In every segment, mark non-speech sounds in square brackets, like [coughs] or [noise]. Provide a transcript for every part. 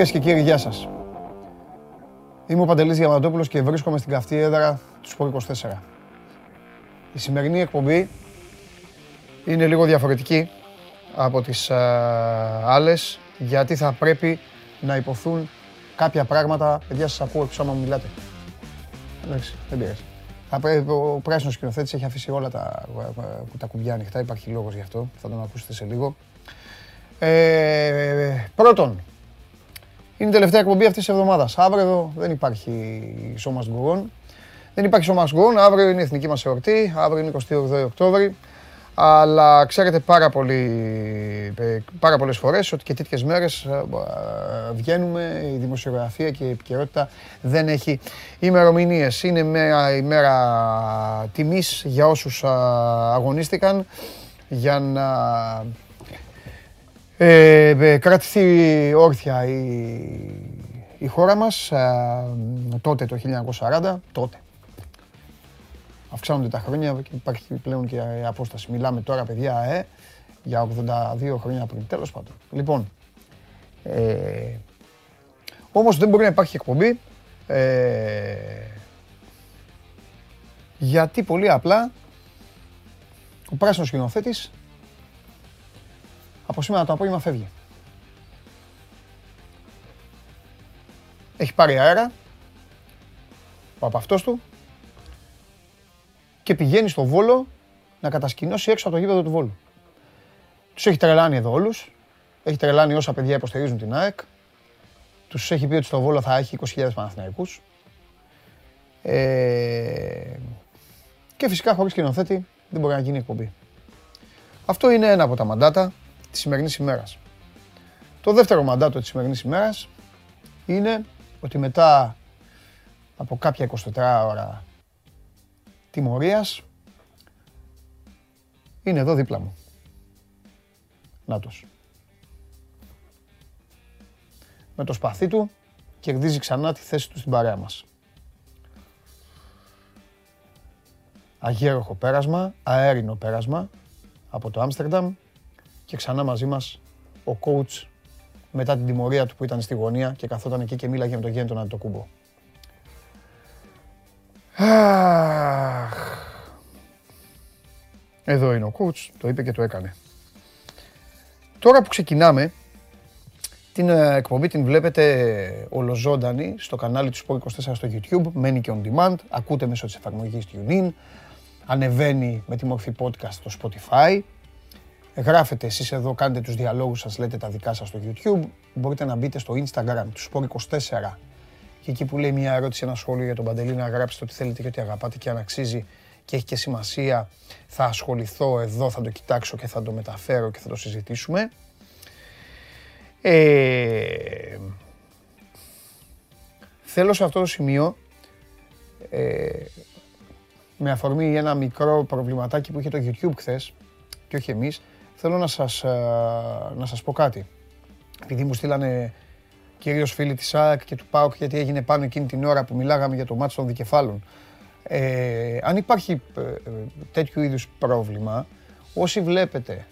Κυρίες και κύριοι, γεια σας. Είμαι ο Παντελής Διαμαντόπουλος και βρίσκομαι στην καυτή έδρα του Σπορ 24. Η σημερινή εκπομπή είναι λίγο διαφορετική από τις α, άλλες, γιατί θα πρέπει να υποθούν κάποια πράγματα. Παιδιά, σας ακούω έξω άμα μιλάτε. Εντάξει, δεν πειράζει. Θα πρέπει, ο πράσινος σκηνοθέτης έχει αφήσει όλα τα, τα κουμπιά ανοιχτά, υπάρχει λόγος γι' αυτό, θα τον ακούσετε σε λίγο. Ε, πρώτον, είναι η τελευταία εκπομπή αυτής της εβδομάδας. Αύριο δεν υπάρχει show must go on. Δεν υπάρχει show must go on. Αύριο είναι η εθνική μας εορτή. Αύριο είναι 28 Οκτώβρη. Αλλά ξέρετε πάρα, πολύ, ε, πάρα πολλές φορές ότι και τέτοιες μέρες ε, ε, βγαίνουμε, η δημοσιογραφία και η επικαιρότητα δεν έχει ημερομηνίες. Είναι μια ημέρα τιμής για όσους αγωνίστηκαν για να ε, κρατηθεί όρθια η, η χώρα μας τότε το 1940, τότε αυξάνονται τα χρόνια και υπάρχει πλέον και απόσταση. Μιλάμε τώρα, παιδιά, ε, για 82 χρόνια πριν. Τέλος πάντων. Λοιπόν, ε, όμως δεν μπορεί να υπάρχει εκπομπή, ε, γιατί πολύ απλά ο πράσινος σκηνοθέτης από σήμερα το απόγευμα φεύγει. Έχει πάρει αέρα, ο από αυτός του, και πηγαίνει στο Βόλο να κατασκηνώσει έξω από το γήπεδο του Βόλου. Τους έχει τρελάνει εδώ όλους. Έχει τρελάνει όσα παιδιά υποστηρίζουν την ΑΕΚ. Τους έχει πει ότι στο Βόλο θα έχει 20.000 Παναθηναϊκούς. Ε... Και φυσικά χωρίς σκηνοθέτη δεν μπορεί να γίνει εκπομπή. Αυτό είναι ένα από τα μαντάτα της σημερινής ημέρας. Το δεύτερο μαντάτο της σημερινής ημέρας είναι ότι μετά από κάποια 24 ώρα τιμωρίας είναι εδώ δίπλα μου. Νάτος. Με το σπαθί του κερδίζει ξανά τη θέση του στην παρέα μας. Αγέροχο πέρασμα, αέρινο πέρασμα από το Άμστερνταμ και ξανά μαζί μας ο coach μετά την τιμωρία του που ήταν στη γωνία και καθόταν εκεί και μίλαγε με τον Γέντον Αντιτοκούμπο. Εδώ είναι ο coach, το είπε και το έκανε. Τώρα που ξεκινάμε, την ε, εκπομπή την βλέπετε ολοζώντανη στο κανάλι του Sport24 στο YouTube, μένει και on demand, ακούτε μέσω της εφαρμογής TuneIn, ανεβαίνει με τη μορφή podcast στο Spotify, γράφετε εσείς εδώ, κάντε τους διαλόγους σας, λέτε τα δικά σας στο YouTube, μπορείτε να μπείτε στο Instagram του Sport24 και εκεί που λέει μια ερώτηση, ένα σχόλιο για τον Παντελή να γράψετε ό,τι θέλετε και ό,τι αγαπάτε και αν αξίζει και έχει και σημασία, θα ασχοληθώ εδώ, θα το κοιτάξω και θα το μεταφέρω και θα το συζητήσουμε. Ε, θέλω σε αυτό το σημείο, ε, με αφορμή ένα μικρό προβληματάκι που είχε το YouTube χθες και όχι εμείς, θέλω να σας, ε, να σας πω κάτι. Επειδή μου στείλανε κυρίως φίλοι της ΑΕΚ και του ΠΑΟΚ, γιατί έγινε πάνω εκείνη την ώρα που μιλάγαμε για το μάτι των δικεφάλων. Ε, αν υπάρχει ε, τέτοιου είδους πρόβλημα, όσοι βλέπετε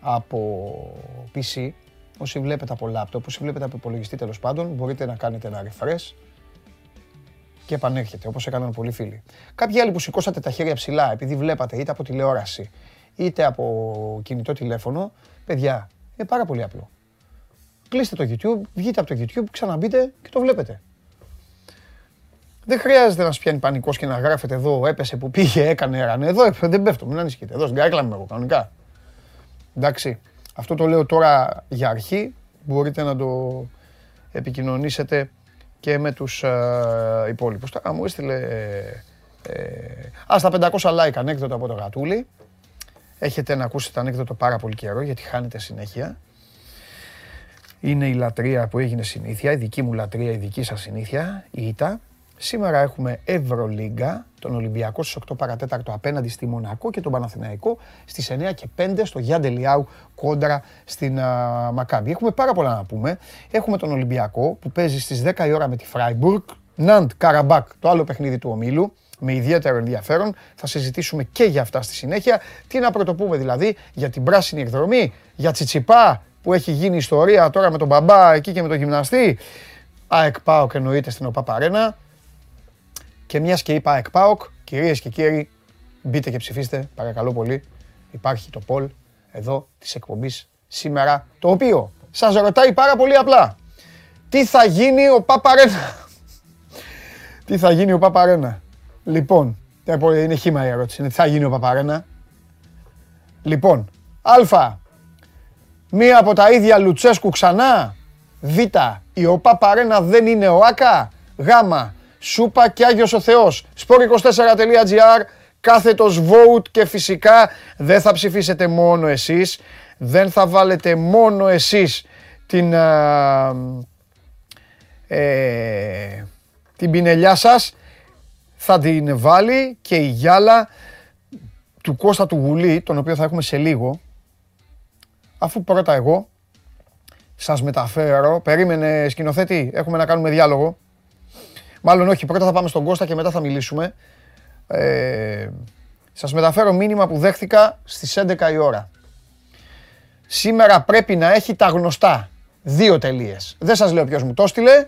από PC, όσοι βλέπετε από laptop, όσοι βλέπετε από υπολογιστή τέλος πάντων, μπορείτε να κάνετε ένα refresh και επανέρχεται, όπως έκαναν πολλοί φίλοι. Κάποιοι άλλοι που σηκώσατε τα χέρια ψηλά, επειδή βλέπατε είτε από τηλεόραση, είτε από κινητό τηλέφωνο, παιδιά, είναι πάρα πολύ απλό. Κλείστε το YouTube, βγείτε από το YouTube, ξαναμπείτε και το βλέπετε. Δεν χρειάζεται να σα πιάνει πανικός και να γράφετε εδώ έπεσε που πήγε, έκανε, έρανε. Εδώ δεν πέφτω, μην ανησυχείτε. Εδώ στην καρέκλα εγώ κανονικά. Εντάξει. Αυτό το λέω τώρα για αρχή. Μπορείτε να το επικοινωνήσετε και με τους ε, υπόλοιπους. Τώρα μου έστειλε... Ε, ε, ας, στα 500 like ανέκδοτο από το γατούλι. Έχετε να ακούσετε ανέκδοτο πάρα πολύ καιρό γιατί χάνετε συνέχεια είναι η λατρεία που έγινε συνήθεια, η δική μου λατρεία, η δική σας συνήθεια, η ΙΤΑ. Σήμερα έχουμε Ευρωλίγκα, τον Ολυμπιακό στις 8 παρατέταρτο απέναντι στη Μονακό και τον Παναθηναϊκό στις 9 και 5 στο Γιάντε Λιάου κόντρα στην uh, Μακάμπη. Έχουμε πάρα πολλά να πούμε. Έχουμε τον Ολυμπιακό που παίζει στις 10 η ώρα με τη Φράιμπουργκ, Ναντ Καραμπάκ, το άλλο παιχνίδι του ομίλου, με ιδιαίτερο ενδιαφέρον. Θα συζητήσουμε και για αυτά στη συνέχεια. Τι να πρωτοπούμε δηλαδή για την πράσινη εκδρομή, για Τσιτσιπά, που έχει γίνει ιστορία τώρα με τον μπαμπά εκεί και με τον γυμναστή. ΑΕΚ ΠΑΟΚ εννοείται στην ΟΠΑ Και μιας και είπα ΑΕΚ ΠΑΟΚ, κυρίες και κύριοι, μπείτε και ψηφίστε, παρακαλώ πολύ. Υπάρχει το poll εδώ της εκπομπής σήμερα, το οποίο σας ρωτάει πάρα πολύ απλά. Τι θα γίνει ο Παπαρένα. Τι θα γίνει ο Παπαρένα. Λοιπόν, είναι χήμα η ερώτηση. τι θα γίνει ο Παπαρένα. Λοιπόν, Α. Μία από τα ίδια Λουτσέσκου ξανά. Β. Η ΟΠΑ Παρένα δεν είναι ο ΆΚΑ. Γ. Σούπα και Άγιος ο Θεός. Sport24.gr κάθετος vote και φυσικά δεν θα ψηφίσετε μόνο εσείς. Δεν θα βάλετε μόνο εσείς την, ε, την πινελιά σας. Θα την βάλει και η γυάλα του Κώστα του Γουλή, τον οποίο θα έχουμε σε λίγο, αφού πρώτα εγώ σας μεταφέρω, περίμενε σκηνοθέτη, έχουμε να κάνουμε διάλογο. Μάλλον όχι, πρώτα θα πάμε στον Κώστα και μετά θα μιλήσουμε. Ε, σας μεταφέρω μήνυμα που δέχθηκα στις 11 η ώρα. Σήμερα πρέπει να έχει τα γνωστά. Δύο τελείες. Δεν σας λέω ποιος μου το στείλε.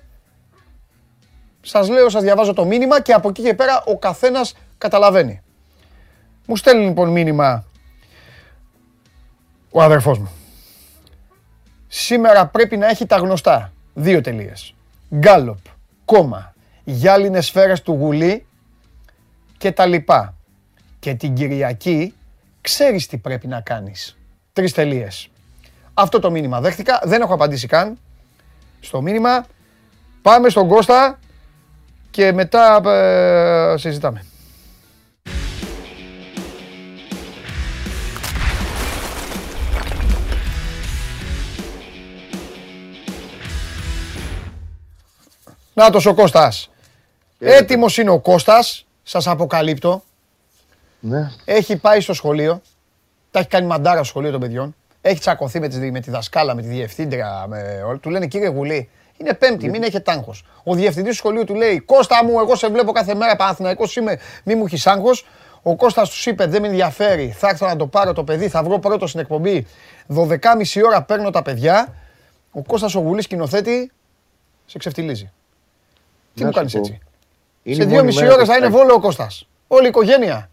Σας λέω, σας διαβάζω το μήνυμα και από εκεί και πέρα ο καθένας καταλαβαίνει. Μου στέλνει λοιπόν μήνυμα ο αδερφός μου. Σήμερα πρέπει να έχει τα γνωστά. Δύο τελείες. Γκάλοπ, κόμμα, γυάλινες σφαίρες του γουλή και τα λοιπά. Και την Κυριακή ξέρεις τι πρέπει να κάνεις. Τρεις τελείες. Αυτό το μήνυμα δέχτηκα, δεν έχω απαντήσει καν στο μήνυμα. Πάμε στον Κώστα και μετά ε, συζητάμε. Νάτος ο Κώστας. Έτοιμος είναι ο Κώστας, σας αποκαλύπτω. Ναι. Έχει πάει στο σχολείο, τα έχει κάνει μαντάρα στο σχολείο των παιδιών. Έχει τσακωθεί με τη, με τη δασκάλα, με τη διευθύντρια, με όλα. Του λένε κύριε Γουλή, είναι πέμπτη, μην έχετε άγχος. Ο διευθυντής του σχολείου του λέει: Κώστα μου, εγώ σε βλέπω κάθε μέρα Παναθυναϊκό είμαι, μη μου έχεις άγχος. Ο Κώστας τους είπε: Δεν με ενδιαφέρει, θα έρθω να το πάρω το παιδί, θα βρω πρώτο στην εκπομπή. 12.30 ώρα παίρνω τα παιδιά. Ο Κώστας ο Γουλής σκηνοθέτη σε ξεφτιλίζει. Τι μου κάνεις έτσι; Σε δύο μισή ώρε θα είναι βόλο ο Κώστας. Όλη η οικογένεια.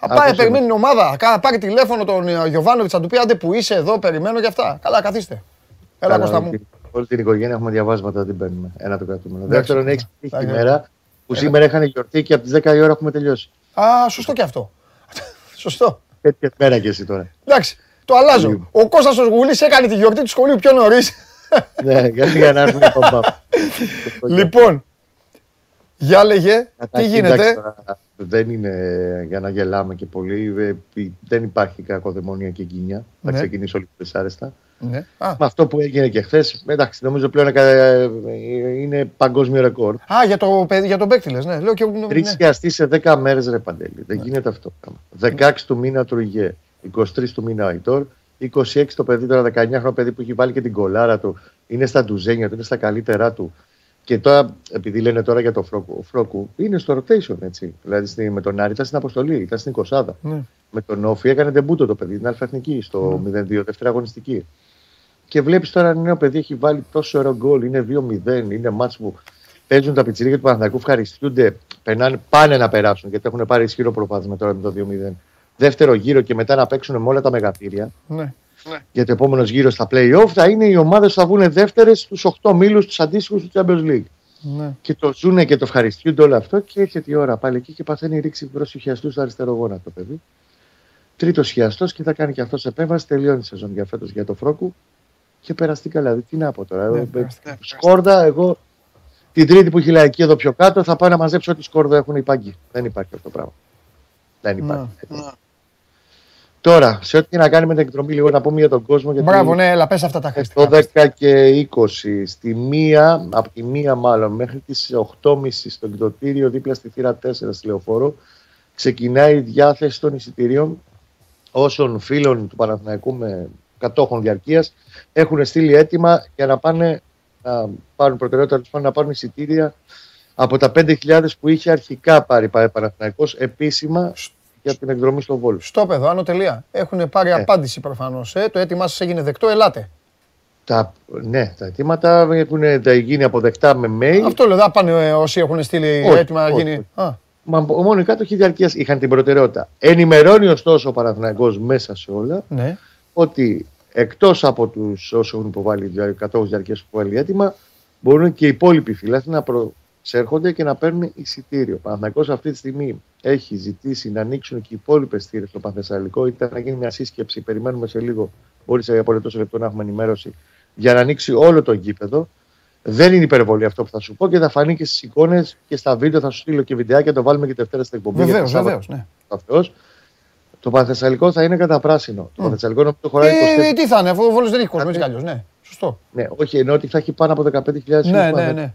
Θα πάει, περιμένει την ομάδα. Θα πάρει τηλέφωνο τον ε, Γιωβάνοβιτς, θα του πει άντε που είσαι εδώ, περιμένω για αυτά. Καλά, καθίστε. Έλα, Κώστα μου. Όλη την οικογένεια έχουμε διαβάσματα, δεν παίρνουμε. Ένα το κρατούμενο. Δεύτερον, έχει τη μέρα που σήμερα είχαν γιορτή και από τις 10 η ώρα έχουμε τελειώσει. Α, σωστό και αυτό. [laughs] σωστό. Τέτοια μέρα και εσύ τώρα. Εντάξει, το αλλάζω. Λοιπόν. Ο Κώστας ο Γουλής έκανε τη γιορτή του σχολείου πιο νωρίς. [laughs] ναι, για να έρθουμε [laughs] Λοιπόν, για λέγε, τι γίνεται; Δεν είναι για να γελάμε και πολύ. Ε, δεν υπάρχει κακοδαιμονία και γκίνια. Θα ναι. ξεκινήσω λίγο δυσάρεστα. Ναι. Με αυτό που έγινε και χθες, εντάξει, νομίζω πλέον είναι παγκόσμιο ρεκόρ. Α, για το, για τον παίκτη ναι. Λέω και, Τρεις ναι. σε 10 μέρες, ρε Παντέλη. Δεν ναι. γίνεται αυτό. 16 του μήνα Τρουγέ, 23 του μήνα Αϊτόρ, 26 το παιδί, τώρα 19 χρόνο παιδί που έχει βάλει και την κολάρα του, είναι στα ντουζένια του, είναι στα καλύτερά του. Και τώρα, επειδή λένε τώρα για το Φρόκου, ο Φρόκου είναι στο rotation έτσι. Δηλαδή με τον Άρη ήταν στην αποστολή, ήταν στην 20. Ναι. Με τον Όφη έκανε τεμπούτο το παιδί, την Αλφα-Εθνική, στο ναι. 0-2, δεύτερη αγωνιστική. Και βλέπεις τώρα ένα νέο παιδί έχει βάλει τόσο ωραίο γκολ, είναι 2-0, είναι μάτς που παίζουν τα πιτσιρίκια του Παναθηναϊκού, ευχαριστούνται, περνάνε, πάνε να περάσουν γιατί έχουν πάρει ισχυρό προβάδισμα τώρα με το 2-0. Δεύτερο γύρο και μετά να παίξουν με όλα τα μεγαθύρια. Ναι. Ναι. Για το επόμενος γύρος στα playoff θα είναι οι ομάδες που θα βγουν δεύτερες στους 8 μήλους τους αντίστοιχους του Champions League. Ναι. Και το ζούνε και το ευχαριστούνται όλο αυτό και έρχεται η ώρα πάλι εκεί και παθαίνει ρίξη προς του χιαστού στο αριστερό γόνα το παιδί. Τρίτος χιαστό και θα κάνει και αυτός επέμβαση. Τελειώνει η σεζόν για φέτος για το Φρόκου και περαστεί καλά. Δηλαδή, τι να πω τώρα. Ναι, ε, σκόρδα, εγώ την τρίτη που έχει λαϊκή εδώ πιο κάτω θα πάω να μαζέψω ό,τι σκόρδα έχουν οι πάγκοι. Δεν υπάρχει αυτό το πράγμα. Δεν υπάρχει. Ναι. Τώρα, σε ό,τι να κάνει με την εκδρομή, λίγο να πούμε για τον κόσμο. Γιατί Μπράβο, ναι, έλα, πες αυτά τα χρήματα. 12 και 20, στη μία, από τη μία μάλλον, μέχρι τις 8.30 στο εκδοτήριο, δίπλα στη θύρα 4 στη Λεωφόρο, ξεκινάει η διάθεση των εισιτηρίων όσων φίλων του Παναθηναϊκού με κατόχων διαρκείας έχουν στείλει έτοιμα για να πάνε να πάρουν προτεραιότητα να πάρουν εισιτήρια από τα 5.000 που είχε αρχικά πάρει ο Παναθηναϊκός επίσημα για την εκδρομή στο Βόλο. Στο παιδό, άνω τελεία. Έχουν πάρει ε. απάντηση προφανώς. Ε. Το έτοιμά σας έγινε δεκτό, ελάτε. Τα, ναι, τα αιτήματα έχουν τα γίνει αποδεκτά με mail. Αυτό λέω, δεν πάνε ε, όσοι έχουν στείλει Όχι, έτοιμα να όχι, γίνει. όχι. Α, Μα μόνο οι κάτοχοι διαρκείας είχαν την προτεραιότητα. Ενημερώνει ωστόσο ο Παναθηναϊκός μέσα σε όλα ναι. Ότι εκτός από τους όσους έχουν υποβάλει κατόχους διαρκείας που υποβάλει έτοιμα, μπορούν και οι υπόλοιποι φιλάθλοι να προσέρχονται και να παίρνουν εισιτήριο. Ο Παναθηναϊκός αυτή τη στιγμή έχει ζητήσει να ανοίξουν και οι υπόλοιπες θύρες στο Πανθεσσαλικό. Ήταν να γίνει μια σύσκεψη, περιμένουμε σε λίγο, μπορεί σε απολύτω λεπτό να έχουμε ενημέρωση, για να ανοίξει όλο το γήπεδο. Δεν είναι υπερβολή αυτό που θα σου πω και θα φανεί και στις εικόνες και στα βίντεο. Θα σου στείλω και βιντεάκια, το βάλουμε και Δευτέρα στην εκπομπή. Βεβαίως, γιατί Σάββατο βεβαίως. Ναι. Ο Θεός. Το Πανθεσσαλικό θα είναι κατά πράσινο. Το Πανθεσσαλικό νομίζω το χωράει 24. Ε, τι θα είναι, αφού ο Βόλος δεν έχει κόσμο έτσι κι αλλιώς, Ναι, σωστό. Ναι, όχι, ενώ ότι θα έχει πάνω από 15.000 Ναι, ναι, ναι.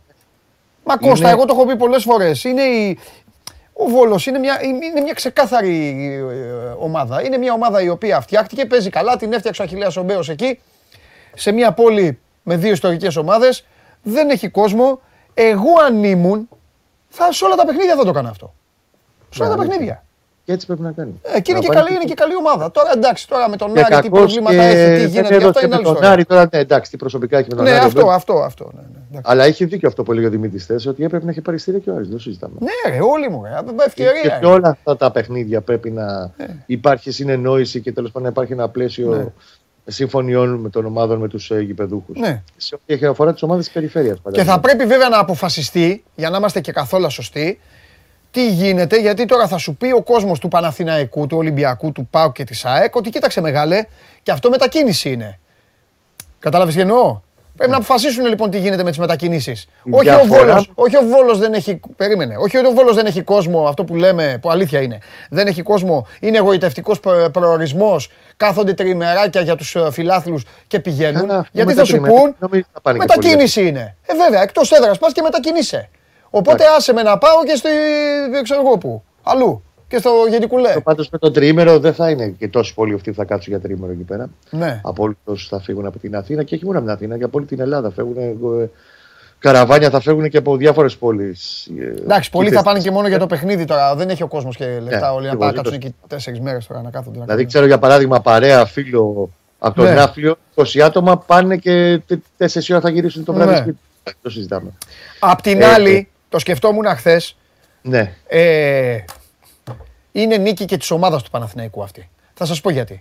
Μα Κώστα, εγώ το έχω πει πολλές φορές. Είναι η... Ο Βόλος είναι μια, είναι μια ξεκάθαρη ε, ομάδα. Είναι μια ομάδα η οποία φτιάχτηκε, παίζει καλά, την έφτιαξε ο Αχιλέας ο Μπέος εκεί, σε μια πόλη με δύο ιστορικές ομάδες, δεν έχει κόσμο. Εγώ αν ήμουν, θα, σε όλα τα παιχνίδια θα το έκανα αυτό. Σε όλα Ναι, τα αλήθεια. παιχνίδια. Και έτσι πρέπει να κάνει. Ε, και είναι Να και, πάει καλή, είναι και καλή ομάδα. Τώρα εντάξει, τώρα με τον Και Άρη τι κακώς προβλήματα και έχει, τι δεν γίνεται, και έδωσε αυτά είναι με άλλη τον ιστορία. Άρη τώρα, ναι, εντάξει, τι προσωπικά έχει με τον Ναι, Άρη. αυτό, βέβαια. αυτό, αυτό. Ναι, ναι, εντάξει. Αλλά έχει δίκιο αυτό που έλεγε ο Δημήτρης Θέσης, ότι έπρεπε να έχει πάρει στήρια και ο Άρης, δεν το συζητάμε. Ναι, ρε, όλοι μου, ρε, Και ευκαιρία. σε όλα αυτά τα παιχνίδια πρέπει να υπάρχει συνεννόηση και τέλος πάντων να υπάρχει ένα πλαίσιο Ναι. συμφωνιών με των ομάδων με τους γηπεδούχους. Ναι. Σε ό,τι έχει αφορά τις ομάδες της περιφέρειας. Και θα πρέπει βέβαια να αποφασιστεί, για να είμαστε και καθόλου σωστοί, τι γίνεται, γιατί τώρα θα σου πει ο κόσμος του Παναθηναϊκού, του Ολυμπιακού, του ΠΑΟ και της ΑΕΚ, ότι κοίταξε μεγάλε, και αυτό μετακίνηση είναι. Κατάλαβες τι εννοώ; Πρέπει να αποφασίσουν λοιπόν τι γίνεται με τις μετακινήσεις. Η Όχι ο, διαφορά- Βόλος, όχι ο Βόλος δεν έχει, περίμενε, όχι ο Βόλος δεν έχει κόσμο, αυτό που λέμε, που αλήθεια είναι. Δεν έχει κόσμο, είναι εγωιτευτικός προ- προορισμός, κάθονται τριημεράκια για τους ε, φιλάθλους και πηγαίνουν. Καλά, αυτό γιατί με θα τα σου τριημεράκια πούν, νομίζω θα πάνε και πολύ μετακίνηση είναι. Ε, βέβαια, εκτός έδρας πας και μετακινείσαι. Οπότε άσε με να πάω και στη, δεν ξέρω εγώ πού, αλλού. Και στο Γενικουλέ. Πάντως με το τριήμερο δεν θα είναι και τόσο πολλοί αυτοί που θα κάτσουν για τριήμερο εκεί πέρα. Ναι. Από όλου όσου θα φύγουν από την Αθήνα και όχι μόνο από την Αθήνα και από όλη την Ελλάδα. Φεύγουν, ε, καραβάνια θα φεύγουν και από διάφορες πόλεις. Εντάξει, πολλοί θα πάνε και μόνο για το παιχνίδι τώρα. Δεν έχει ο κόσμος και λεφτά Ναι, όλοι να ακριβώς, πάνε δεν κάτσουν το- εκεί τέσσερις μέρες τώρα να κάθονται. να Δηλαδή, κάνουν. ξέρω για παράδειγμα, παρέα φίλο από τον Ναι. Ναύπλιο, 20 άτομα πάνε και 4 ώρα θα γυρίσουν το βράδυ Ναι. σπίτι. Δεν Το συζητάμε. Απ' την Ε, άλλη, το σκεφτόμουν χθες. Ναι. Ε, είναι νίκη και της ομάδας του Παναθηναϊκού αυτή. Θα σας πω γιατί.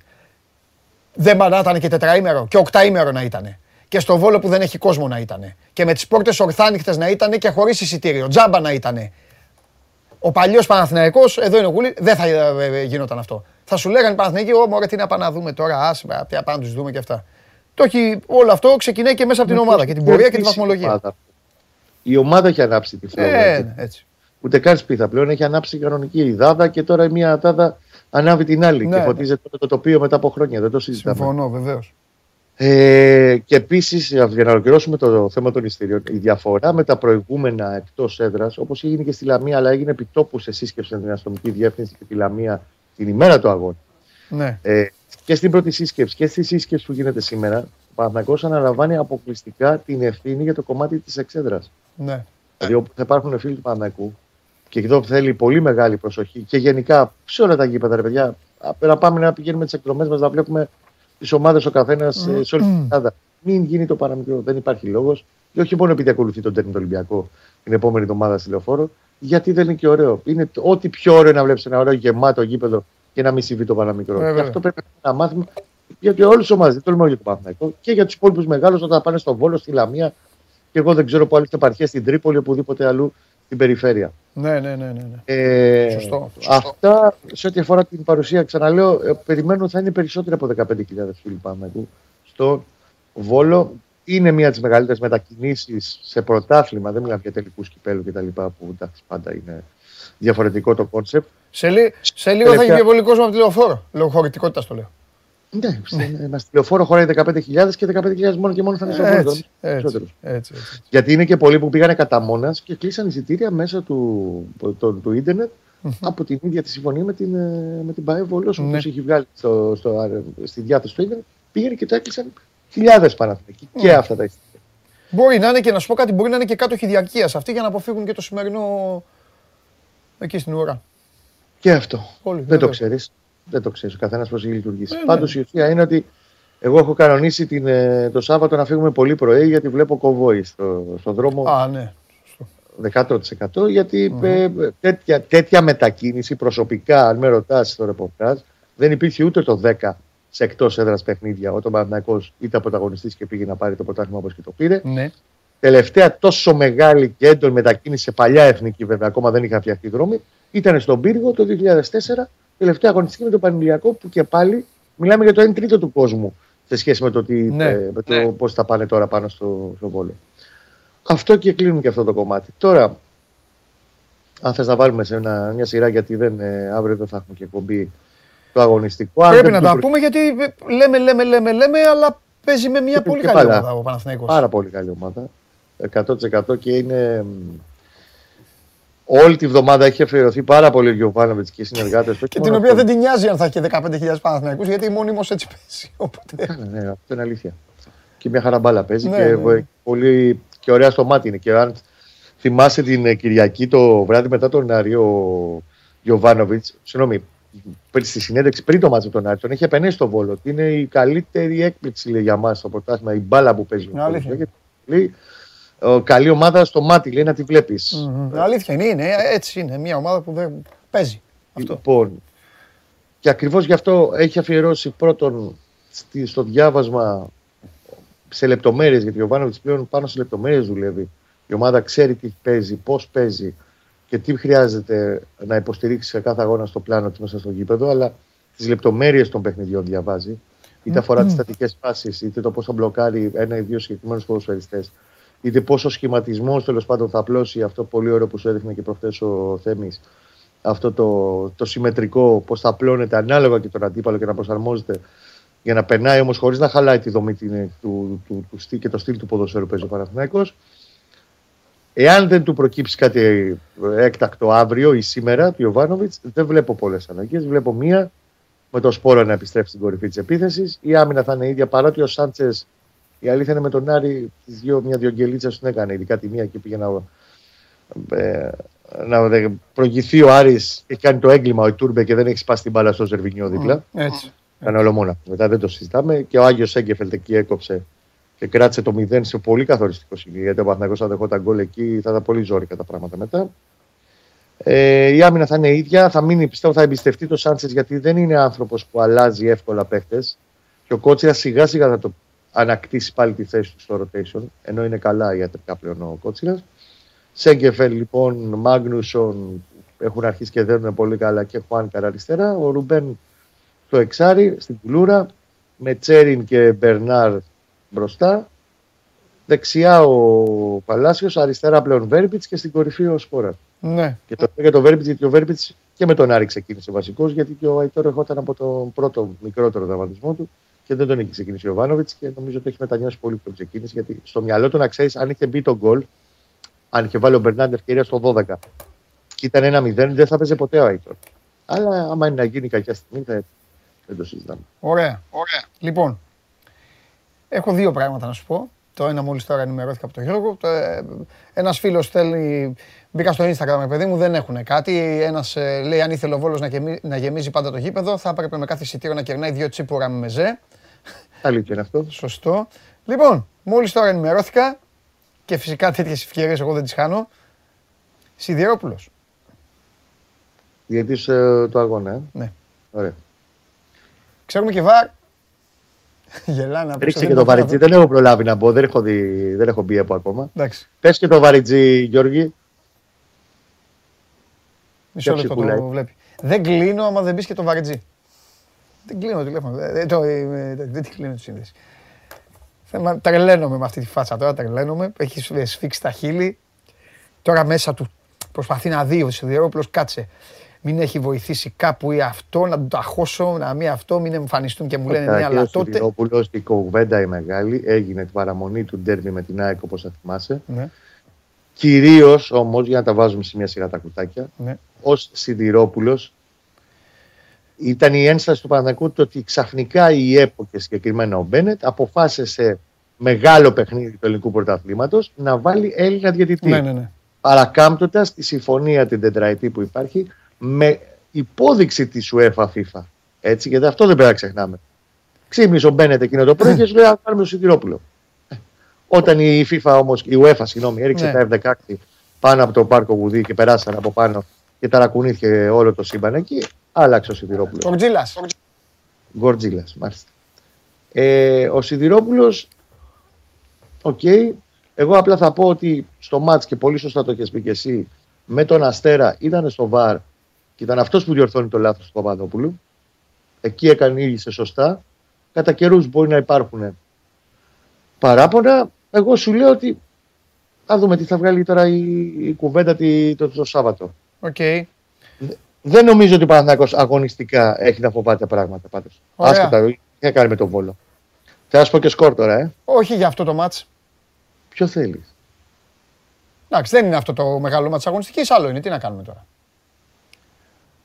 Δεν πάνε να ήταν και τετραήμερο και οκταήμερο να ήταν. Και στο βόλο που δεν έχει κόσμο να ήταν. Και με τις πόρτες ορθάνυχτες να ήταν και χωρίς εισιτήριο. Τζάμπα να ήταν. Ο παλιός Παναθηναϊκός, εδώ είναι ο Γουλή, δεν θα ε, ε, γινόταν αυτό. Θα σου λέγανε οι Παναθηναϊκοί, Ω, μωρέ, τι να πάμε να δούμε τώρα, άσε, μπα, τι να πάμε να του δούμε και αυτά. Το έχει, όλο αυτό ξεκινάει και μέσα από την ομάδα και την πορεία και τη βαθμολογία. Ομάδα. Η ομάδα έχει ανάψει τη φλόγα. Ε, έτσι. ναι, έτσι. Ούτε καν σπίθα πλέον έχει ανάψει κανονική η δάδα και τώρα μία δάδα ανάβει την άλλη. Ναι, και ναι. φωτίζεται το τοπίο μετά από χρόνια. Δεν το συζητάμε. Συμφωνώ, βεβαίως. Ε, και επίσης, για να ολοκληρώσουμε το θέμα των ειστήριων, η διαφορά με τα προηγούμενα εκτός έδρας, όπως έγινε και στη Λαμία, αλλά έγινε επιτόπου σε σύσκεψη με την αστυνομική διεύθυνση και τη Λαμία την ημέρα του αγώνα. Ναι. Ε, και στην πρώτη σύσκεψη και στη σύσκεψη που γίνεται σήμερα, ο Παναθηναϊκός αναλαμβάνει αποκλειστικά την ευθύνη για το κομμάτι της εξέδρας. ναι. Δηλαδή, όπου θα υπάρχουν φίλοι του Παναθηναϊκού και εδώ θέλει πολύ μεγάλη προσοχή και γενικά σε όλα τα γήπεδα, ρε παιδιά, α, να πάμε να πηγαίνουμε τις εκδρομές μας, να βλέπουμε τις ομάδες ο καθένας σε όλη την Ελλάδα. Μην γίνει το παραμικρό, δεν υπάρχει λόγος. Και όχι μόνο επειδή ακολουθεί τον τέρνη Ολυμπιακό την επόμενη εβδομάδα στη λεωφόρο, γιατί δεν είναι και ωραίο. Είναι το- ό,τι πιο ωραίο να βλέπεις ένα ωραίο γεμάτο γήπεδο και να μην συμβεί το παραμικρό. Βέβαια. Και αυτό πρέπει να μάθουμε για όλε τι ομάδες, δεν τολμάω για το Παναθηναϊκό και για τους υπόλοιπους μεγάλους όταν πάνε στον Βόλο, στη Λαμία και εγώ δεν ξέρω που άλλες επαρχίες στην Τρίπολη οπουδήποτε αλλού στην περιφέρεια. Ναι, ναι, ναι, ναι. ναι. Ε, Σωστό, σωστό. Αυτά σε ό,τι αφορά την παρουσία, ξαναλέω, ε, περιμένω θα είναι περισσότερο από 15.000 φίλοι Παναγού στο Βόλο. Είναι μία από τις μεγαλύτερες μετακινήσεις σε πρωτάθλημα. Δεν μιλάμε για τελικούς κυπέλους κτλ. που εντάξει, πάντα είναι διαφορετικό το concept. Σε, λί- σε λίγο θα έχει Τελευταία- πιο πολύ κόσμο από τη λεωφόρο. Λόγω χωρητικότητα το λέω. Ναι, στην- μα στη λεωφόρο χωράει 15.000 και 15.000 μόνο και μόνο θα είναι στο Βόλο. Έτσι, δεν έτσι, είναι περισσότερος. έτσι, έτσι. Γιατί είναι και πολλοί που πήγανε κατά μόνας και κλείσαν εισιτήρια μέσω του, του, του ίντερνετ από την ίδια τη συμφωνία με την, ε, με την ΠαΕ Βόλος, Ναι. όπως είχε βγάλει στο, στο, ε, στη διάθεση του ίντερνετ. Πήγαινε και το έκλεισαν χιλιάδες Παναθηναϊκοί και αυτά τα εισιτήρια. Μπορεί να είναι και να σου πω κάτι, μπορεί να είναι και κάτοχοι διαρκεία αυτοί για να αποφύγουν και το σημερινό εκεί στην ουρά. Και αυτό. Όλοι, δεν το βέβαια. ξέρεις. Δεν το ξέρεις ο καθένας πώς έχει λειτουργήσει. Ναι, ναι. Πάντως η ουσία είναι ότι Εγώ έχω κανονίσει την, ε, το Σάββατο να φύγουμε πολύ πρωί γιατί βλέπω κοβόη στο, στο δρόμο. Α, ναι. 100% γιατι ε, τέτοια, τέτοια μετακίνηση προσωπικά, αν με ρωτάς στο ρεπορτάζ, δεν υπήρχε ούτε το 10 σε εκτός έδρας παιχνίδια όταν ο Παναγιακό ήταν πρωταγωνιστής και πήγε να πάρει το πρωτάθλημα όπως και το πήρε. ναι. Τελευταία τόσο μεγάλη και έντονη μετακίνηση σε παλιά εθνική, βέβαια, ακόμα δεν είχαν φτιαχτεί δρόμοι, ήταν στον Πύργο το 2004, τελευταία αγωνιστική με τον Πανηλιακό, που και πάλι μιλάμε για το 1 τρίτο του κόσμου σε σχέση με το, τι, Ναι. ε, με το Ναι. πώς θα πάνε τώρα πάνω στο, στο βόλιο. Αυτό και κλείνουμε και αυτό το κομμάτι. Τώρα, αν θες να βάλουμε σε ένα, μια σειρά, γιατί δεν, ε, αύριο δεν θα έχουμε και εκπομπή το αγωνιστικό. Αν Πρέπει δεν να το τα πούμε γιατί ε, λέμε, λέμε, λέμε, λέμε, αλλά παίζει με μια Και πολύ και καλή πάλι. ομάδα ο Παναθηναϊκός. Πάρα πολύ καλή ομάδα. 100% και είναι. Μ, Όλη τη βδομάδα έχει αφιερωθεί πάρα πολύ ο Γιωβάνοβιτς και οι συνεργάτες του. Και την οποία δεν την νοιάζει αν θα έχει και 15.000 Παναθηναϊκούς γιατί μόνιμος έτσι παίζει. [laughs] Οπότε... Ναι, ναι, αυτό είναι αλήθεια. Και μια χαρά μπάλα παίζει Ναι, και, ναι. ε, πολύ, και ωραία στο μάτι είναι. Και αν θυμάσαι την ε, Κυριακή το βράδυ μετά τον Άρη, ο Γιωβάνοβιτς, συγγνώμη, πριν στη συνέντευξη πριν το μάτι τον Άρη, τον έχει επενέσει στο βόλο. ότι Είναι η καλύτερη έκπληξη λέει, για μας στο πρωτάθλημα, η μπάλα που παίζει. ο Είναι αλήθεια. Πόλος. Λέει, «Ο, καλή ομάδα στο μάτι, λέει να τη βλέπεις. Μμμ. Αλήθεια είναι, είναι, έτσι είναι. Μια ομάδα που δεν παίζει. Αυτό. Λοιπόν, και ακριβώς γι' αυτό έχει αφιερώσει πρώτον στη- στο διάβασμα σε λεπτομέρειες, γιατί ο Βάνοβιτς πλέον πάνω σε λεπτομέρειες δουλεύει. Η ομάδα ξέρει τι παίζει, πώς παίζει και τι χρειάζεται να υποστηρίξει σε κάθε αγώνα στο πλάνο του μέσα στο γήπεδο, αλλά τις λεπτομέρειες των παιχνιδιών διαβάζει. Είτε αφορά τις στατικές φάσεις, είτε το πώς θα μπλοκάρει ένα ή δύο συγκεκριμένους ποδοσφαιριστές, είτε πόσο σχηματισμός τέλος πάντων θα απλώσει αυτό πολύ ωραίο που σου έδειχνε και προχθές ο Θέμης, αυτό το, το συμμετρικό, πώς θα απλώνεται ανάλογα και τον αντίπαλο και να προσαρμόζεται για να περνάει όμως χωρίς να χαλάει τη δομή την- του, του, του, στυλ και το στυλ του ποδοσφαίρου που παίζει ο Παναθηναϊκός. Εάν δεν του προκύψει κάτι ε, έκτακτο αύριο ή σήμερα του Ιωβάνοβιτς, δεν βλέπω πολλές αλλαγέ. Βλέπω μία με το σπόρο να επιστρέψει στην κορυφή της επίθεσης. Η άμυνα θα είναι ίδια παρότι ο Σάντσες, η αλήθεια είναι με τον Άρη, τις δύο, μια διογγελίτσα την έκανε. Ειδικά τη μία και πήγε να, ε, να δε- προηγηθεί ο Άρης και κάνει το έγκλημα ο Ιτούρμπε και δεν έχει σπάσει την μπάλα στο Ζερβινιό δίπλα. Έτσι. Ήταν όλο μόνο. Μετά δεν το συζητάμε. Και ο Άγιος Έγκεφελτ εκεί έκοψε και κράτησε το 0 σε πολύ καθοριστικό σημείο. Γιατί ο Παναθηναϊκός θα δεχόταν γκολ εκεί, θα ήταν πολύ ζώρικα τα πράγματα μετά. Ε, η άμυνα θα είναι ίδια. Θα μείνει, πιστεύω, θα εμπιστευτεί το Σάντσες γιατί δεν είναι άνθρωπος που αλλάζει εύκολα παίχτες. Και ο Κότσιρα σιγά σιγά θα το ανακτήσει πάλι τη θέση του στο rotation. Ενώ είναι καλά ιατρικά πλέον ο Κότσιρα. Σέγκεφελ λοιπόν, Μάγνουσον έχουν αρχίσει και δένουν πολύ καλά και Χουάνκαρ αριστερά. Ο Ρουμπέν το εξάρι στην κουλούρα με Τσέριν και Μπερνάρ μπροστά. Δεξιά ο Παλάσιος, αριστερά πλέον Βέρμπιτς και στην κορυφή ο Σπόρα. Ναι. Και το για το Βέρμπιτς, γιατί ο Βέρμπιτς και με τον Άρη ξεκίνησε βασικός, γιατί και ο Αϊτόρ ερχόταν από τον πρώτο μικρότερο δραματισμό του και δεν τον είχε ξεκινήσει ο Βάνοβιτ και νομίζω ότι έχει μετανιώσει πολύ που τον ξεκίνησε. Γιατί στο μυαλό του να ξέρεις, αν είχε μπει το γκολ, αν είχε βάλει ο Μπερνάρ ευκαιρία στο 12 και ήταν ένα 0, δεν θα παίζει ποτέ ο Αϊτόρ. Αλλά άμα είναι να γίνει κακιά στιγμή, θα... δεν το συζητάμε. Ωραία. Ωραία. Λοιπόν, έχω δύο πράγματα να σου πω. Το ένα μόλις τώρα ενημερώθηκα από τον Γιώργο. Το, ε, ένας φίλος θέλει, μπήκα στο Instagram, παιδί μου, δεν έχουν κάτι. Ένας ε, λέει αν ήθελε ο Βόλος να, γεμί- να γεμίζει πάντα το γήπεδο, θα έπρεπε με κάθε εισιτήριο να κερνάει δύο τσίπουρα με μεζέ. Αλήθεια είναι αυτό. Σωστό. Λοιπόν, μόλις τώρα ενημερώθηκα και φυσικά τέτοιες ευκαιρίες εγώ δεν τις χάνω. Σιδηρόπουλος. Γιατί ε, το αγώνα, ε; Ναι. Ωραία. Ξέρουμε και βάρ. [laughs] Γελάνε απ' έξω, Ρίξε δεν και το το βαριτζή. φαίνεται. Δεν έχω προλάβει να μπω, δεν έχω, δει, δεν έχω μπει από ακόμα. Εντάξει, Πες και το βαριτζή, Γιώργη. Μισό Ποια λεπτό ψυχούλα το βλέπει. Δεν κλείνω άμα δεν μπεις και το βαρετζή. Δεν κλείνω το τηλέφωνο. Ε, ε, το, ε, ε, δεν τη κλείνω τη σύνδεση. Θέμα, τρελαίνομαι με αυτή τη φάτσα τώρα, τρελαίνομαι. Έχει ε, σφίξει τα χείλη. Τώρα μέσα του προσπαθεί να δει ο Σιδηρόπουλος, κάτσε. Μην έχει βοηθήσει κάπου ή αυτό, να του τα χώσω, να μην αυτό, μην εμφανιστούν και μου λένε ναι, αλλά τότε. Σιδηρόπουλος, η κουβέντα η μεγάλη έγινε την παραμονή του ντέρμπι με την ΑΕΚ, όπως θα θυμάσαι. Ναι, Κυρίως όμως, για να τα βάζουμε σε μια σειρά τα κουτάκια, ναι. Ως Σιδηρόπουλος, ήταν η ένσταση του Παναθηναϊκού το ότι ξαφνικά η ΕΠΟ και συγκεκριμένα ο Μπένετ αποφάσισε σε μεγάλο παιχνίδι του ελληνικού πρωταθλήματος να βάλει Έλληνα διαιτητή. ναι, ναι, ναι. παρακάμπτοντας τη συμφωνία την τετραετή που υπάρχει με υπόδειξη της UEFA FIFA. Έτσι, γιατί αυτό δεν πρέπει να ξεχνάμε. Ξύπνησε ο Μπένετ εκείνο το πρωί και σου λέει: Α κάνουμε το Σιδηρόπουλο. Ε, Όταν η FIFA όμως, η UEFA, συγγνώμη, έριξε Ναι. τα F16 πάνω από το πάρκο Γουδί και περάσαν από πάνω και ταρακουνήθηκε όλο το σύμπαν εκεί, άλλαξε ο Σιδηρόπουλος. Κορτζίλα. Γκορτζίλα, μάλιστα. Ε, ο Σιδηρόπουλος, οκ. Εγώ απλά θα πω ότι στο ματς και πολύ σωστά το έχεις πει και εσύ, με τον Αστέρα ήταν στο VAR και ήταν αυτός που διορθώνει το λάθος του Παπαδόπουλου. Εκεί έκανε εισήγηση σωστά. Κατά καιρούς μπορεί να υπάρχουν παράπονα. Εγώ σου λέω ότι θα δούμε τι θα βγάλει τώρα η, η κουβέντα τη, το, το Σάββατο. Οκ. Δεν νομίζω ότι ο Παναθηναϊκός αγωνιστικά έχει να φοβάται πράγματα πάντως. Ωραία. Άσχετα, τι θα κάνει με τον Βόλο. Θα σου πω και σκορ τώρα, ε. Όχι για αυτό το ματς. Ποιο θέλεις; Εντάξει, δεν είναι αυτό το μεγάλο ματς αγωνιστικής, άλλο είναι. Τι να κάνουμε τώρα.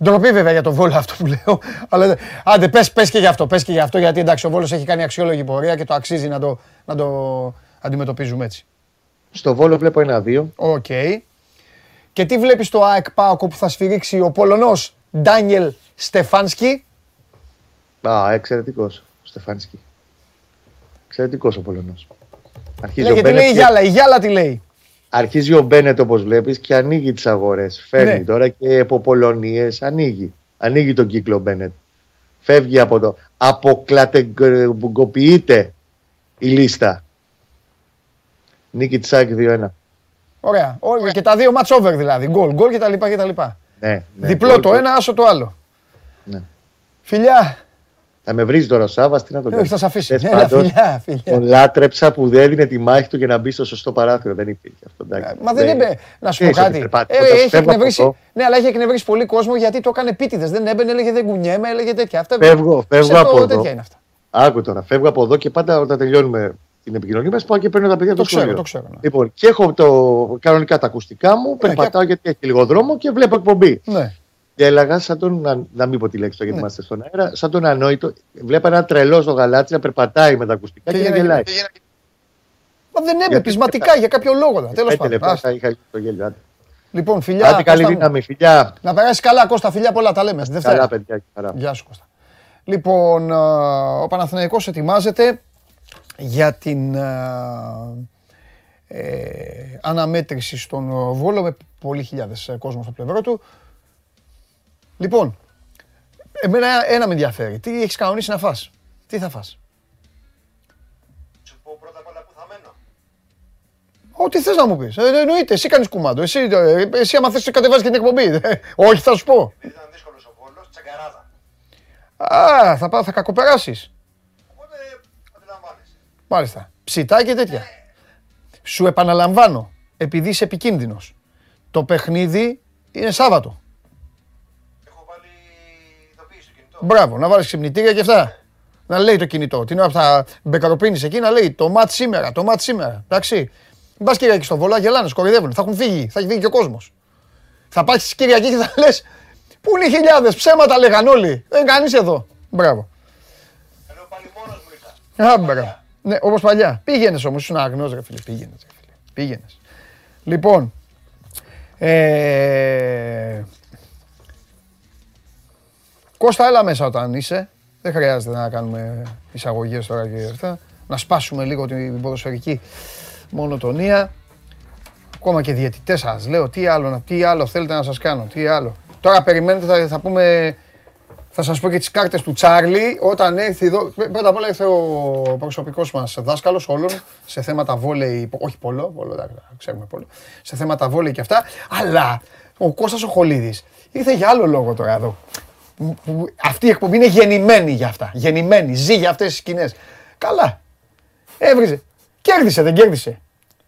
Ντροπή βέβαια για τον Βόλο αυτό που λέω. Αλλά άντε, πες, πες και γι' αυτό. Πες και γι' αυτό γιατί εντάξει, ο Βόλος έχει κάνει αξιόλογη πορεία και το αξίζει να το, να το αντιμετωπίζουμε έτσι. Στο Βόλο βλέπω ένα-δύο. Οκ. Και τι βλέπεις στο ΑΕΚ ΠΑΟΚ που θα σφυρίξει ο Πολωνός Ντάνιελ Στεφάνσκι; Α, εξαιρετικός. Ο Στεφάνσκι. Εξαιρετικός ο Πολωνός. Αρχίζει, Λέγε ο τι λέει η Μπένετ, Γιάλα, η Γιάλα τι λέει; αρχίζει ο Μπένετ όπως βλέπεις και ανοίγει τις αγορές. Φέρνει Ναι. τώρα και από Πολωνίες. Ανοίγει. Ανοίγει τον κύκλο ο Μπένετ. Φεύγει από το. Αποκλατεγκοποιείται η λίστα. Νίκη Τσάκ 2-1. Ωραία. Ωραία. Και τα δύο match over δηλαδή. Γκολ, γκολ και τα λοιπά και τα λοιπά. Ναι, ναι. Διπλό Γκολ, το γκολ. ένα, άσο το άλλο. Ναι. Φιλιά. Θα με βρεις τώρα ο Σάβα, τι να το Ε, κάνω. Όχι, θα σε αφήσει. Θες Έλα, πάντως, φιλιά, φιλιά. Τον λάτρεψα που δεν έδινε τη μάχη του για να μπει στο σωστό παράθυρο. Δεν υπήρχε αυτό. εντάξει. Μα δεν είπε. Να σου πω Ξέρεις ότι κάτι. περπάτησε, Ε, όταν έχει φεύγω από εκνευρίσει, εδώ, ναι, αλλά έχει εκνευρίσει πολύ κόσμο γιατί το έκανε επίτηδες. Δεν έμπαινε, έλεγε δεν κουνιέμαι, έλεγε τέτοια. Αυτά, Φεύγω, φεύγω ψευτό, από εδώ. τέτοια είναι αυτά. Άκου τώρα, φεύγω από εδώ και πάντα όταν τελειώνουμε την επικοινωνία μας πάω και παίρνω τα παιδιά Το στο ξέρω, σχολείο. το ξέρω. ναι. Λοιπόν, και έχω το, κανονικά τα ακουστικά μου, περπατάω γιατί έχει λίγο δρόμο και βλέπω εκπομπή. Ναι. Και έλεγα, σαν τον, να, να μην πω τη λέξη τώρα γιατί Ναι. είμαστε στον αέρα, σαν τον ανόητο, βλέπα ένα τρελό στο γαλάτσι να περπατάει με τα ακουστικά Και και, να γελάει. γελάει. Μα δεν έμπαινε, Γιατί- πεισματικά για κάποιο λόγο. Τέλος Πέντε πάντων. λεπτά Άστα. θα είχα λίγο το γέλιο. Άντε. Λοιπόν, φιλιά. Άντε καλή Κώστα μου. δύναμη, φιλιά. Να περάσει καλά, Κώστα, φιλιά πολλά. Τα λέμε. στη Δευτέρα. Καλά, παιδιά. και Χαρά. Γεια σου Κώστα. Λοιπόν, α, ο Παναθηναϊκός ετοιμάζεται για την α, ε, αναμέτρηση στον α, Βόλο με πολύ χιλιάδες ε, κόσμο στο πλευρό του. Λοιπόν, εμένα ένα με ενδιαφέρει. Τι έχεις κανονίσει να φας; Τι θα φας; Σου πω πρώτα απ' όλα που θα μένω. Ό,τι θες να μου πεις. Ε, εννοείται, εσύ κάνεις κουμάντο. Εσύ, ε, εσύ άμα θες κατεβάζεις και την εκπομπή. Ε, [laughs] όχι, θα σου πω. Επειδή ήταν δύσκολος ο Βόλος, τσαγκαράδα. Α, θα, πάω- θα κακοπεράσεις. Οπότε αντιλαμβάνεσαι. Μάλιστα. Ψητά και τέτοια. Σου επαναλαμβάνω, επειδή είσαι επικίνδυνος, το παιχνίδι είναι Σάββατο. Έχω βάλει ειδοποίηση στο κινητό. Μπράβο, να βάλεις ξυπνητήρια και αυτά. Να λέει το κινητό. Την ώρα που θα μπεκαροπίνεις εκεί να λέει το μάτς σήμερα, το μάτς σήμερα. Εντάξει. Μπας Κυριακή στο βολά, γελάνε, κοροϊδεύουν. Θα έχουν φύγει, θα έχει φύγει και ο κόσμος. Θα πάει στη Κυριακή και θα λες Πού είναι οι χιλιάδες, ψέματα λέγαν όλοι. Δεν κανείς εδώ. Μπράβο. Λέω πάλι μόνος μου ήρθα. Α, μπράβο. Ναι, όπως παλιά. Πήγαινες όμως, ήσουν αγνός ρε φίλε. Πήγαινες, ρε φίλε. Πήγαινες. Λοιπόν, ε... Κώστα, έλα μέσα όταν είσαι. Δεν χρειάζεται να κάνουμε εισαγωγές τώρα και αυτά. Να σπάσουμε λίγο την ποδοσφαιρική μονοτονία. Ακόμα και διαιτητές σας λέω. Τι άλλο, να- τι άλλο θέλετε να σας κάνω. Τι άλλο. Τώρα περιμένετε, θα, θα πούμε θα σας πω και τις κάρτες του Τσάρλι όταν έρθει εδώ. Πρώτα απ' όλα ήρθε ο προσωπικός μας δάσκαλος όλων σε θέματα βόλεϊ, όχι πολλό, πολλό, εντάξει, ξέρουμε πολλό, σε θέματα βόλεϊ και αυτά. Αλλά ο Κώστας ο Χολίδης ήρθε για άλλο λόγο τώρα εδώ. Που- που Αυτή η εκπομπή είναι γεννημένη για αυτά. Γεννημένη, ζει για αυτές τις σκηνές. Καλά. Έβριζε. Κέρδισε, δεν κέρδισε.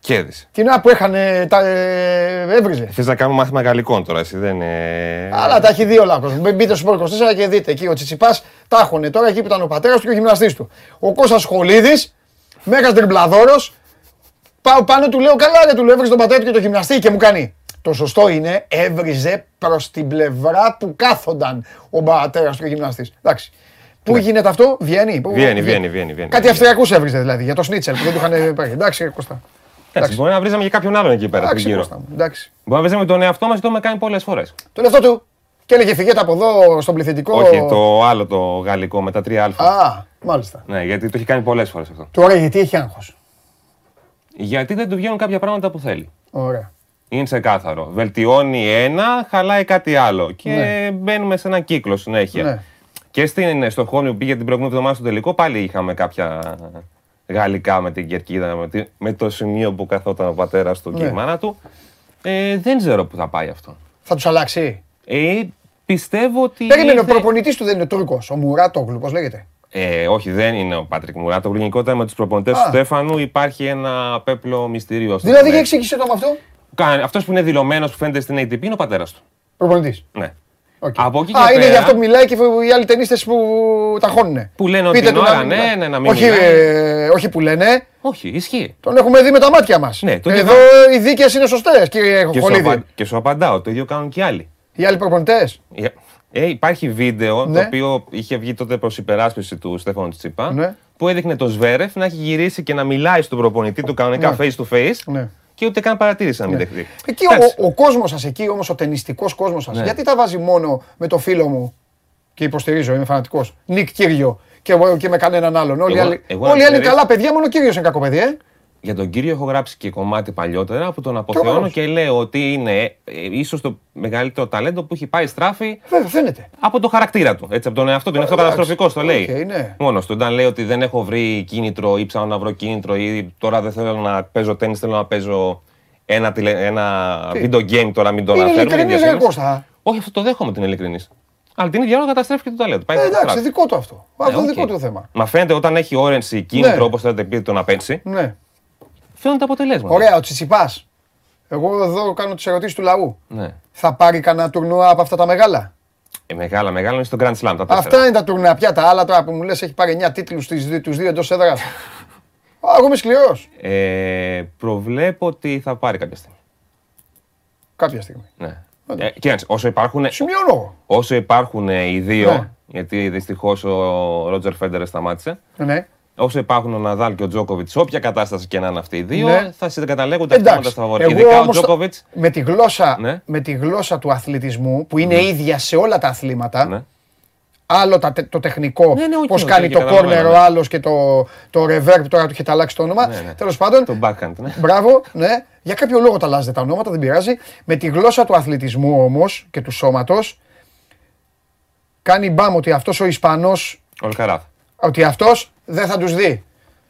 Κέρδισε. Την ώρα που έχανε, τα, ε, έβριζε. Θες να κάνουμε μάθημα γαλλικών τώρα, εσύ δεν είναι. Αλλά τα έχει δει όλα ο κόσμος. Μπείτε στο Sport 24 και δείτε εκεί. Ο Τσιτσιπάς τα έχουνε τώρα εκεί που ήταν ο πατέρας του και ο γυμναστής του. Ο Κώστας Χολίδης, μέγας τριμπλαδόρος, πάω πάνω του λέω καλά ρε του λέω έβριζε τον πατέρα του και το γυμναστή και μου κάνει. Το σωστό είναι έβριζε προς την πλευρά που κάθονταν ο πατέρας του και ο γυμναστής. Εντάξει. Πού γίνεται αυτό, βγαίνει. πού- Βγαίνει, βγαίνει, βγαίνει, βγαίνει. Κάτι Αυστριακούς έβριζε δηλαδή για το Σνίτσελ που δεν του είχαν πάρει. Εντάξει, ρε Κώστα. Εντάξει, μπορεί να βρίζαμε και κάποιον άλλον εκεί πέρα στην Εντάξει, γύρω. Κώστα μου. Εντάξει. Μπορεί να βρίζαμε τον εαυτό μας και το έχουμε κάνει πολλές φορές. Το λεφτό του. Και έλεγε φυγέτε από εδώ στον πληθυντικό. Όχι, το άλλο το γαλλικό με τα 3α. Α, Μάλιστα. Ναι, γιατί το έχει κάνει πολλές φορές αυτό. Τώρα γιατί έχει άγχος; Γιατί δεν του βγαίνουν κάποια πράγματα που θέλει. Ωραία. Είναι ξεκάθαρο. Βελτιώνει ένα, χαλάει κάτι άλλο. Και Ναι. μπαίνουμε σε έναν κύκλο συνέχεια. Ναι. Και στην Στοχόλμη που πήγε την προηγούμενη εβδομάδα στο τελικό, πάλι είχαμε κάποια γαλλικά με την κερκίδα, με, τη- με το σημείο που καθόταν ο πατέρας του και Ναι. η μάνα του. Ε, δεν ξέρω πού θα πάει αυτό. Θα τους αλλάξει; Ε, πιστεύω ότι. Περίμενε, ο ήρθε- προπονητής του δεν είναι Τούρκος, ο Μουράτογλου, πώς λέγεται; Ε, όχι, δεν είναι ο Πάτρικ Μουράτο. Γενικότερα με τους προπονητές Α. του Στέφανου υπάρχει ένα πέπλο μυστήριο. στο Δηλαδή, τομέα. για εξήγησε το με αυτό; Αυτός που είναι δηλωμένος που φαίνεται στην ATP είναι ο πατέρας του. Προπονητής. Ναι. Οκ. Από εκεί Α, και είναι πέρα- γι' αυτό που μιλάει και οι άλλοι ταινίστες που ταχώνουνε. Που λένε ότι Πείτε την του ώρα, μην- ναι, ναι, να μην όχι, μιλάει. ε, όχι που λένε, Όχι, ισχύει. τον έχουμε δει με τα μάτια μας. Ναι, το Εδώ είδα. οι δίκες είναι σωστές, κύριε Και σου, Χολίδη. απα- και σου απαντάω, το ίδιο κάνουν και άλλοι. Οι άλλοι προπονητές. Ε, υπάρχει βίντεο Ναι. το οποίο είχε βγει τότε προς υπεράσπιση του Στέφανου Τσίπα Ναι. που έδειχνε τον Σβέρεφ να έχει γυρίσει και να μιλάει στον προπονητή του κανονικά Ναι. face to face Ναι. Και ούτε καν παρατήρηση να μην δεχτεί. Εκεί Εντάξει. ο, ο κόσμος σας, εκεί όμως ο ταινιστικός κόσμος σας, Ναι. γιατί τα βάζει μόνο με το φίλο μου και υποστηρίζω, είμαι φανατικός, Νικ Κύργιο και, εγώ- και με κανέναν άλλον. Όλοι οι Εγώ- άλλοι, εγώ όλοι οι να άλλοι ξέρεις- καλά παιδιά, μόνο ο Κύργιος είναι κακό παιδί, ε. Για τον Κύργιο έχω γράψει και κομμάτι παλιότερα που τον αποθεώνω Τρομερός. και λέω ότι είναι ε, ίσως το μεγαλύτερο ταλέντο που έχει πάει στράφι Βέβαια, φαίνεται. από το χαρακτήρα του. Έτσι, από τον εαυτό του. Είναι αυτό Εντάξει. καταστροφικό, το λέει. Οκ, ναι. Μόνος του. Όταν λέει ότι δεν έχω βρει κίνητρο ή ψάχνω να βρω κίνητρο ή τώρα δεν θέλω να παίζω τένις, θέλω να παίζω ένα, τηλε... ένα video game τώρα, μην το Είναι αναφέρουμε. ειλικρινής, διασύνδεση. ρε Κώστα. Όχι, αυτό το δέχομαι την ειλικρινής. Αλλά την ίδια ώρα καταστρέφει και το ταλέντο. Πάει Ε, εντάξει, στράφι. δικό του αυτό. Αυτό Ε, είναι οκ. δικό του θέμα. Μα φαίνεται όταν έχει όρεξη κίνητρο, Ναι. όπως θέλετε πείτε το να πέσει, Ναι. Φαίνονται τα αποτελέσματα. Ωραία, ο Τσιτσιπάς. Εγώ εδώ κάνω τις ερωτήσεις του λαού. Ναι. Θα πάρει κανένα τουρνουά από αυτά τα μεγάλα; Ε, μεγάλα, μεγάλα είναι στο Grand Slam. Τα τέσσερα. Αυτά είναι τα τουρνουά πια. Τα άλλα τώρα που μου λες έχει πάρει 9 τίτλους τους δύο, τους δύο εντός έδρας. [laughs] Α, εγώ είμαι σκληρός. Ε, προβλέπω ότι θα πάρει κάποια στιγμή. Κάποια στιγμή. Ναι. Ε, κοίταξε, όσο υπάρχουν, Σημειώνω εγώ. όσο υπάρχουν ε, οι δύο, Ναι. γιατί δυστυχώς ο Ρότζερ Φέντερ σταμάτησε, Ναι. Όσο υπάρχουν ο Ναδάλ και ο Τζόκοβιτς, σε όποια κατάσταση και να είναι αυτοί οι δύο, Ναι. θα συγκαταλέγονται αυτόματα Εντάξει, στα φαβορή. εγώ Ειδικά ο όμως θα- Τζόκοβιτς. με τη, γλώσσα, Ναι. με τη γλώσσα του αθλητισμού που είναι ίδια σε όλα τα αθλήματα, Ναι. άλλο τα, τε- το τεχνικό, Ναι, ναι, οκ, πώς οκ, κάνει και το καταλαβαίνω, κόρνερ ναι. ο άλλος και το, το ρεβέρ, τώρα του είχε τα αλλάξει το όνομα. Ναι, ναι. Τέλος πάντων, Το backhand, ναι. Μπράβο, ναι. Για κάποιο λόγο τα αλλάζετε τα ονόματα, δεν πειράζει. Με τη γλώσσα του αθλητισμού όμως και του σώματος, κάνει μπαμ ότι αυτός ο Ισπανός, Ο Αλκαράθ. ότι αυτός δεν θα τους δει.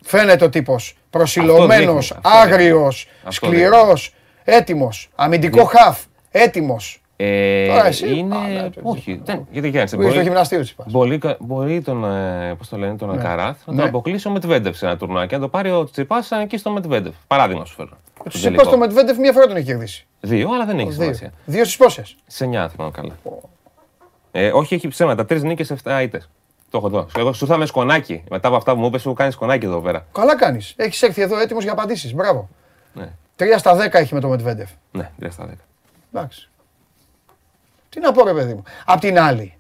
Φαίνεται ο τύπος. Προσιλωμένος, δείχνει, αυτό άγριος, Αυτό σκληρός, έτοιμος, αμυντικό χαφ, έτοιμος. Ε, Τώρα εσύ. είναι. Α, ναι, το- όχι, δεν, γιατί κοίταξε. Που είσαι στο Μπορεί, γυμναστήριο της είπα. μπορεί, κα- μπορεί τον, ε, πώς το λένε, τον Αλκαράθ να Ναι. τον αποκλείσει ο Μετβέντεφ σε ένα τουρνουά και να το πάρει ο Τσιπάς εκεί στο Μετβέντεφ. Παράδειγμα σου φέρω. Του Στον είπα τελικό. στο Μετβέντεφ μία φορά τον έχει κερδίσει. Δύο, αλλά δεν έχει Δύο. σημασία. Δύο στις πόσες; Σε 9 θυμάμαι καλά. Ε, όχι, έχει ψέματα. Τρεις νίκες, 7 ήττες. Το έχω εδώ. Εγώ σου ήρθα με σκονάκι. Μετά από αυτά που μου είπες, σου κάνεις σκονάκι εδώ πέρα. Καλά κάνεις. Έχεις έρθει εδώ έτοιμος για απαντήσεις. Μπράβο. Ναι, Τρία στα δέκα έχει με το Μετβέντεφ. ναι, 3 στα 10. Εντάξει. Τι να πω ρε παιδί μου. Απ' την άλλη,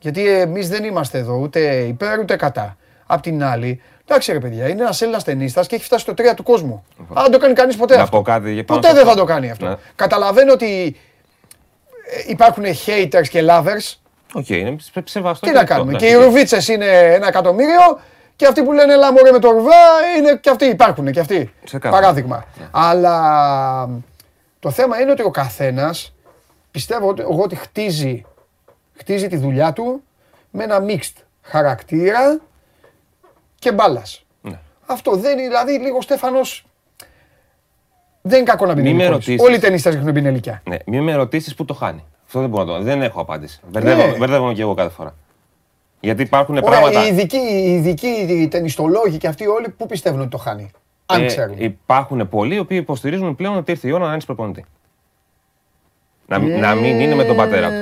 γιατί εμείς δεν είμαστε εδώ ούτε υπέρ ούτε κατά. Απ' την άλλη, εντάξει ρε παιδιά, είναι ένας Έλληνας τενίστας και έχει φτάσει στο 3 του κόσμου. Αν δεν το κάνει κανείς ποτέ Να αυτό. πω κάτι για πάνω Ποτέ σε δεν θα αυτό. το κάνει αυτό. Ναι. Καταλαβαίνω ότι ε, υπάρχουν haters και lovers. OK, είναι σε- σεβαστό. Τι και να αυτό. κάνουμε. Ναι, Και οι οκ. Ρουβίτσες είναι ένα εκατομμύριο και αυτοί που λένε έλα μωρέ με το Ρουβά είναι και αυτοί υπάρχουν και αυτοί. Ξεκάθαρα. Παράδειγμα. Αλλά το θέμα είναι ότι ο καθένας πιστεύω ότι, εγώ ότι χτίζει, χτίζει τη δουλειά του με ένα mixed χαρακτήρα και μπάλας. Ναι. Αυτό δεν είναι, δηλαδή λίγο ο Στέφανος δεν είναι κακό να Μη μπει με πινελικός. ρωτήσεις. Όλοι οι ταινίστες έχουν πινελικιά. Ναι, μην με ρωτήσεις πού το χάνει. Αυτό δεν μπορώ να το. Δεν έχω απάντηση. Μπερδεύω- Ναι. Μπερδεύομαι και εγώ κάθε φορά. Γιατί υπάρχουν Ωραία, πράγματα. οι ειδικοί, οι ειδικοί οι ταινιστολόγοι και αυτοί όλοι που πιστεύουν ότι το χάνει. Αν ε, ξέρουν; υπάρχουν πολλοί οι οποίοι υποστηρίζουν πλέον ότι ήρθε η ώρα να είναι προπονητή. Να, μη- να μην είναι με τον πατέρα του.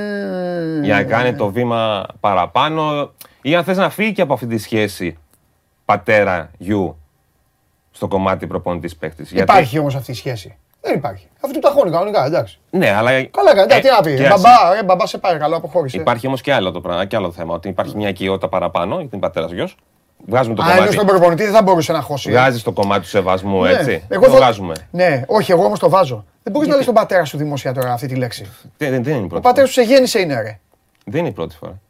Για να κάνει το βήμα παραπάνω ή αν θες να φύγει και από αυτή τη σχέση πατέρα-γιου στο κομμάτι προπονητής παίκτης. Γιατί- Υπάρχει όμως αυτή η σχέση. Δεν υπάρχει. Αυτό τα χώνει κανονικά, εντάξει. Ναι, αλλά. Καλά, καλά. Ε, τι να πει. κοίταξε. Μπαμπά, ε, μπαμπά, σε πάρει καλό, αποχώρησε. Υπάρχει όμως και άλλο το πράγμα, και άλλο θέμα. Ότι υπάρχει μια οικειότητα παραπάνω, γιατί είναι πατέρα γιος. Βγάζουμε το Α, ενώ κομμάτι. στον προπονητή δεν θα μπορούσε να χώσει. Βγάζεις το κομμάτι του σεβασμού, Ναι. έτσι. Εγώ το θα- βγάζουμε. Ναι, όχι, εγώ όμως το βάζω. Δεν μπορείς να λες τον πατέρα σου δημόσια τώρα αυτή τη λέξη. Δεν, δεν, δεν είναι η Ο πρώτη πατέρας φορά. σου σε γέννησε είναι, ρε; Δεν είναι η πρώτη φορά.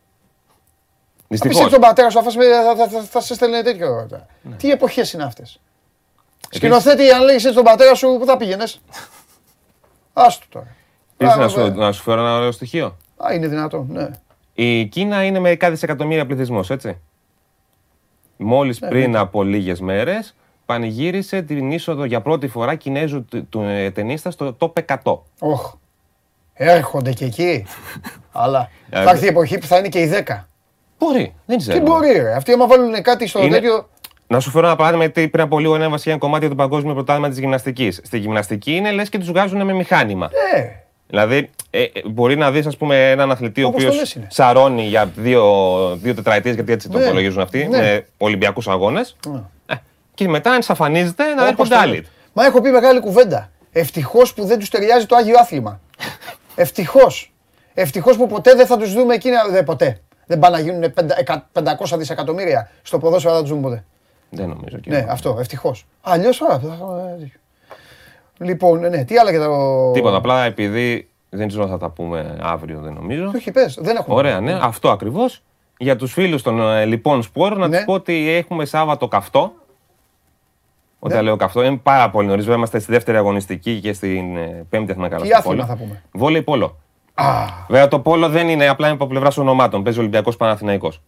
Δυστυχώς. πιστεύει τον πατέρα σου, θα, φας με- θα, θα, θα, θα σε στέλνει τέτοιο. Ναι. Τι εποχές είναι αυτές; Σκηνοθέτη, αν λέγει τον πατέρα σου, πού θα πήγαινες; [laughs] Άστο τώρα. Επίσης, Α, να, σου, βέβαια. να σου φέρω ένα ωραίο στοιχείο. Α, είναι δυνατόν, ναι. Η Κίνα είναι μερικά δισεκατομμύρια πληθυσμός, έτσι. Μόλις Ναι, πριν από λίγες μέρες πανηγύρισε την είσοδο για πρώτη φορά Κινέζου του, του ε, ταινίστα στο top 100. Όχ. Έρχονται και εκεί. [laughs] Αλλά Ε, θα έρθει η εποχή που θα είναι και οι 10. Μπορεί, δεν Τι ξέρω. μπορεί, ρε. Αυτοί άμα βάλουν κάτι στο Είναι- τέτοιο. Να σου φέρω ένα παράδειγμα, γιατί πριν από λίγο ανέβασε ένα κομμάτι του παγκόσμιου πρωτάθλημα της γυμναστικής. Στη γυμναστική είναι λες και τους βγάζουν με μηχάνημα. Ε, Δηλαδή, ε, ε, μπορεί να δεις, ας πούμε, έναν αθλητή ο Όπως το οποίος λες είναι. σαρώνει για δύο, δύο τετραετίες, γιατί έτσι το Ναι. υπολογίζουν αυτοί, Ναι. με Ολυμπιακούς αγώνες. και μετά εξαφανίζεται να όπως έρχονται το άλλοι. λες. Μα έχω πει μεγάλη κουβέντα. Ευτυχώς που δεν τους ταιριάζει το άγιο άθλημα. [laughs] Ευτυχώς. Ευτυχώς που ποτέ δεν θα τους δούμε εκείνα. Δεν ποτέ. Δεν πάνε να γίνουν πεντα- εκα- 500 δισεκατομμύρια στο ποδόσφαιρο, δεν θα τους δούμε ποτέ. Δεν νομίζω. κύριε. Ναι, αυτό, ευτυχώς. Αλλιώς τώρα. θα είχαμε τέτοιο. Λοιπόν, ναι, τι άλλα και το. Τίποτα. Απλά επειδή δεν ξέρω θα τα πούμε αύριο, δεν νομίζω. Όχι, πες. Δεν έχουμε. Ωραία, ναι, αυτό ακριβώς. Για τους φίλους των ε, λοιπόν σπορ, να Ναι. τους πω ότι έχουμε Σάββατο καυτό. Όταν Ναι. λέω καυτό, είναι πάρα πολύ νωρίς. Βέβαια, είμαστε στη δεύτερη αγωνιστική και στην ε, πέμπτη έχουμε καλά Τι στο άθλημα πόλο. θα πούμε; Βόλεϊ πόλο. Α, Βέβαια, το πόλο δεν είναι απλά από πλευράς ονομάτων. Παίζει Ολυμπιακός Παναθηναϊκός.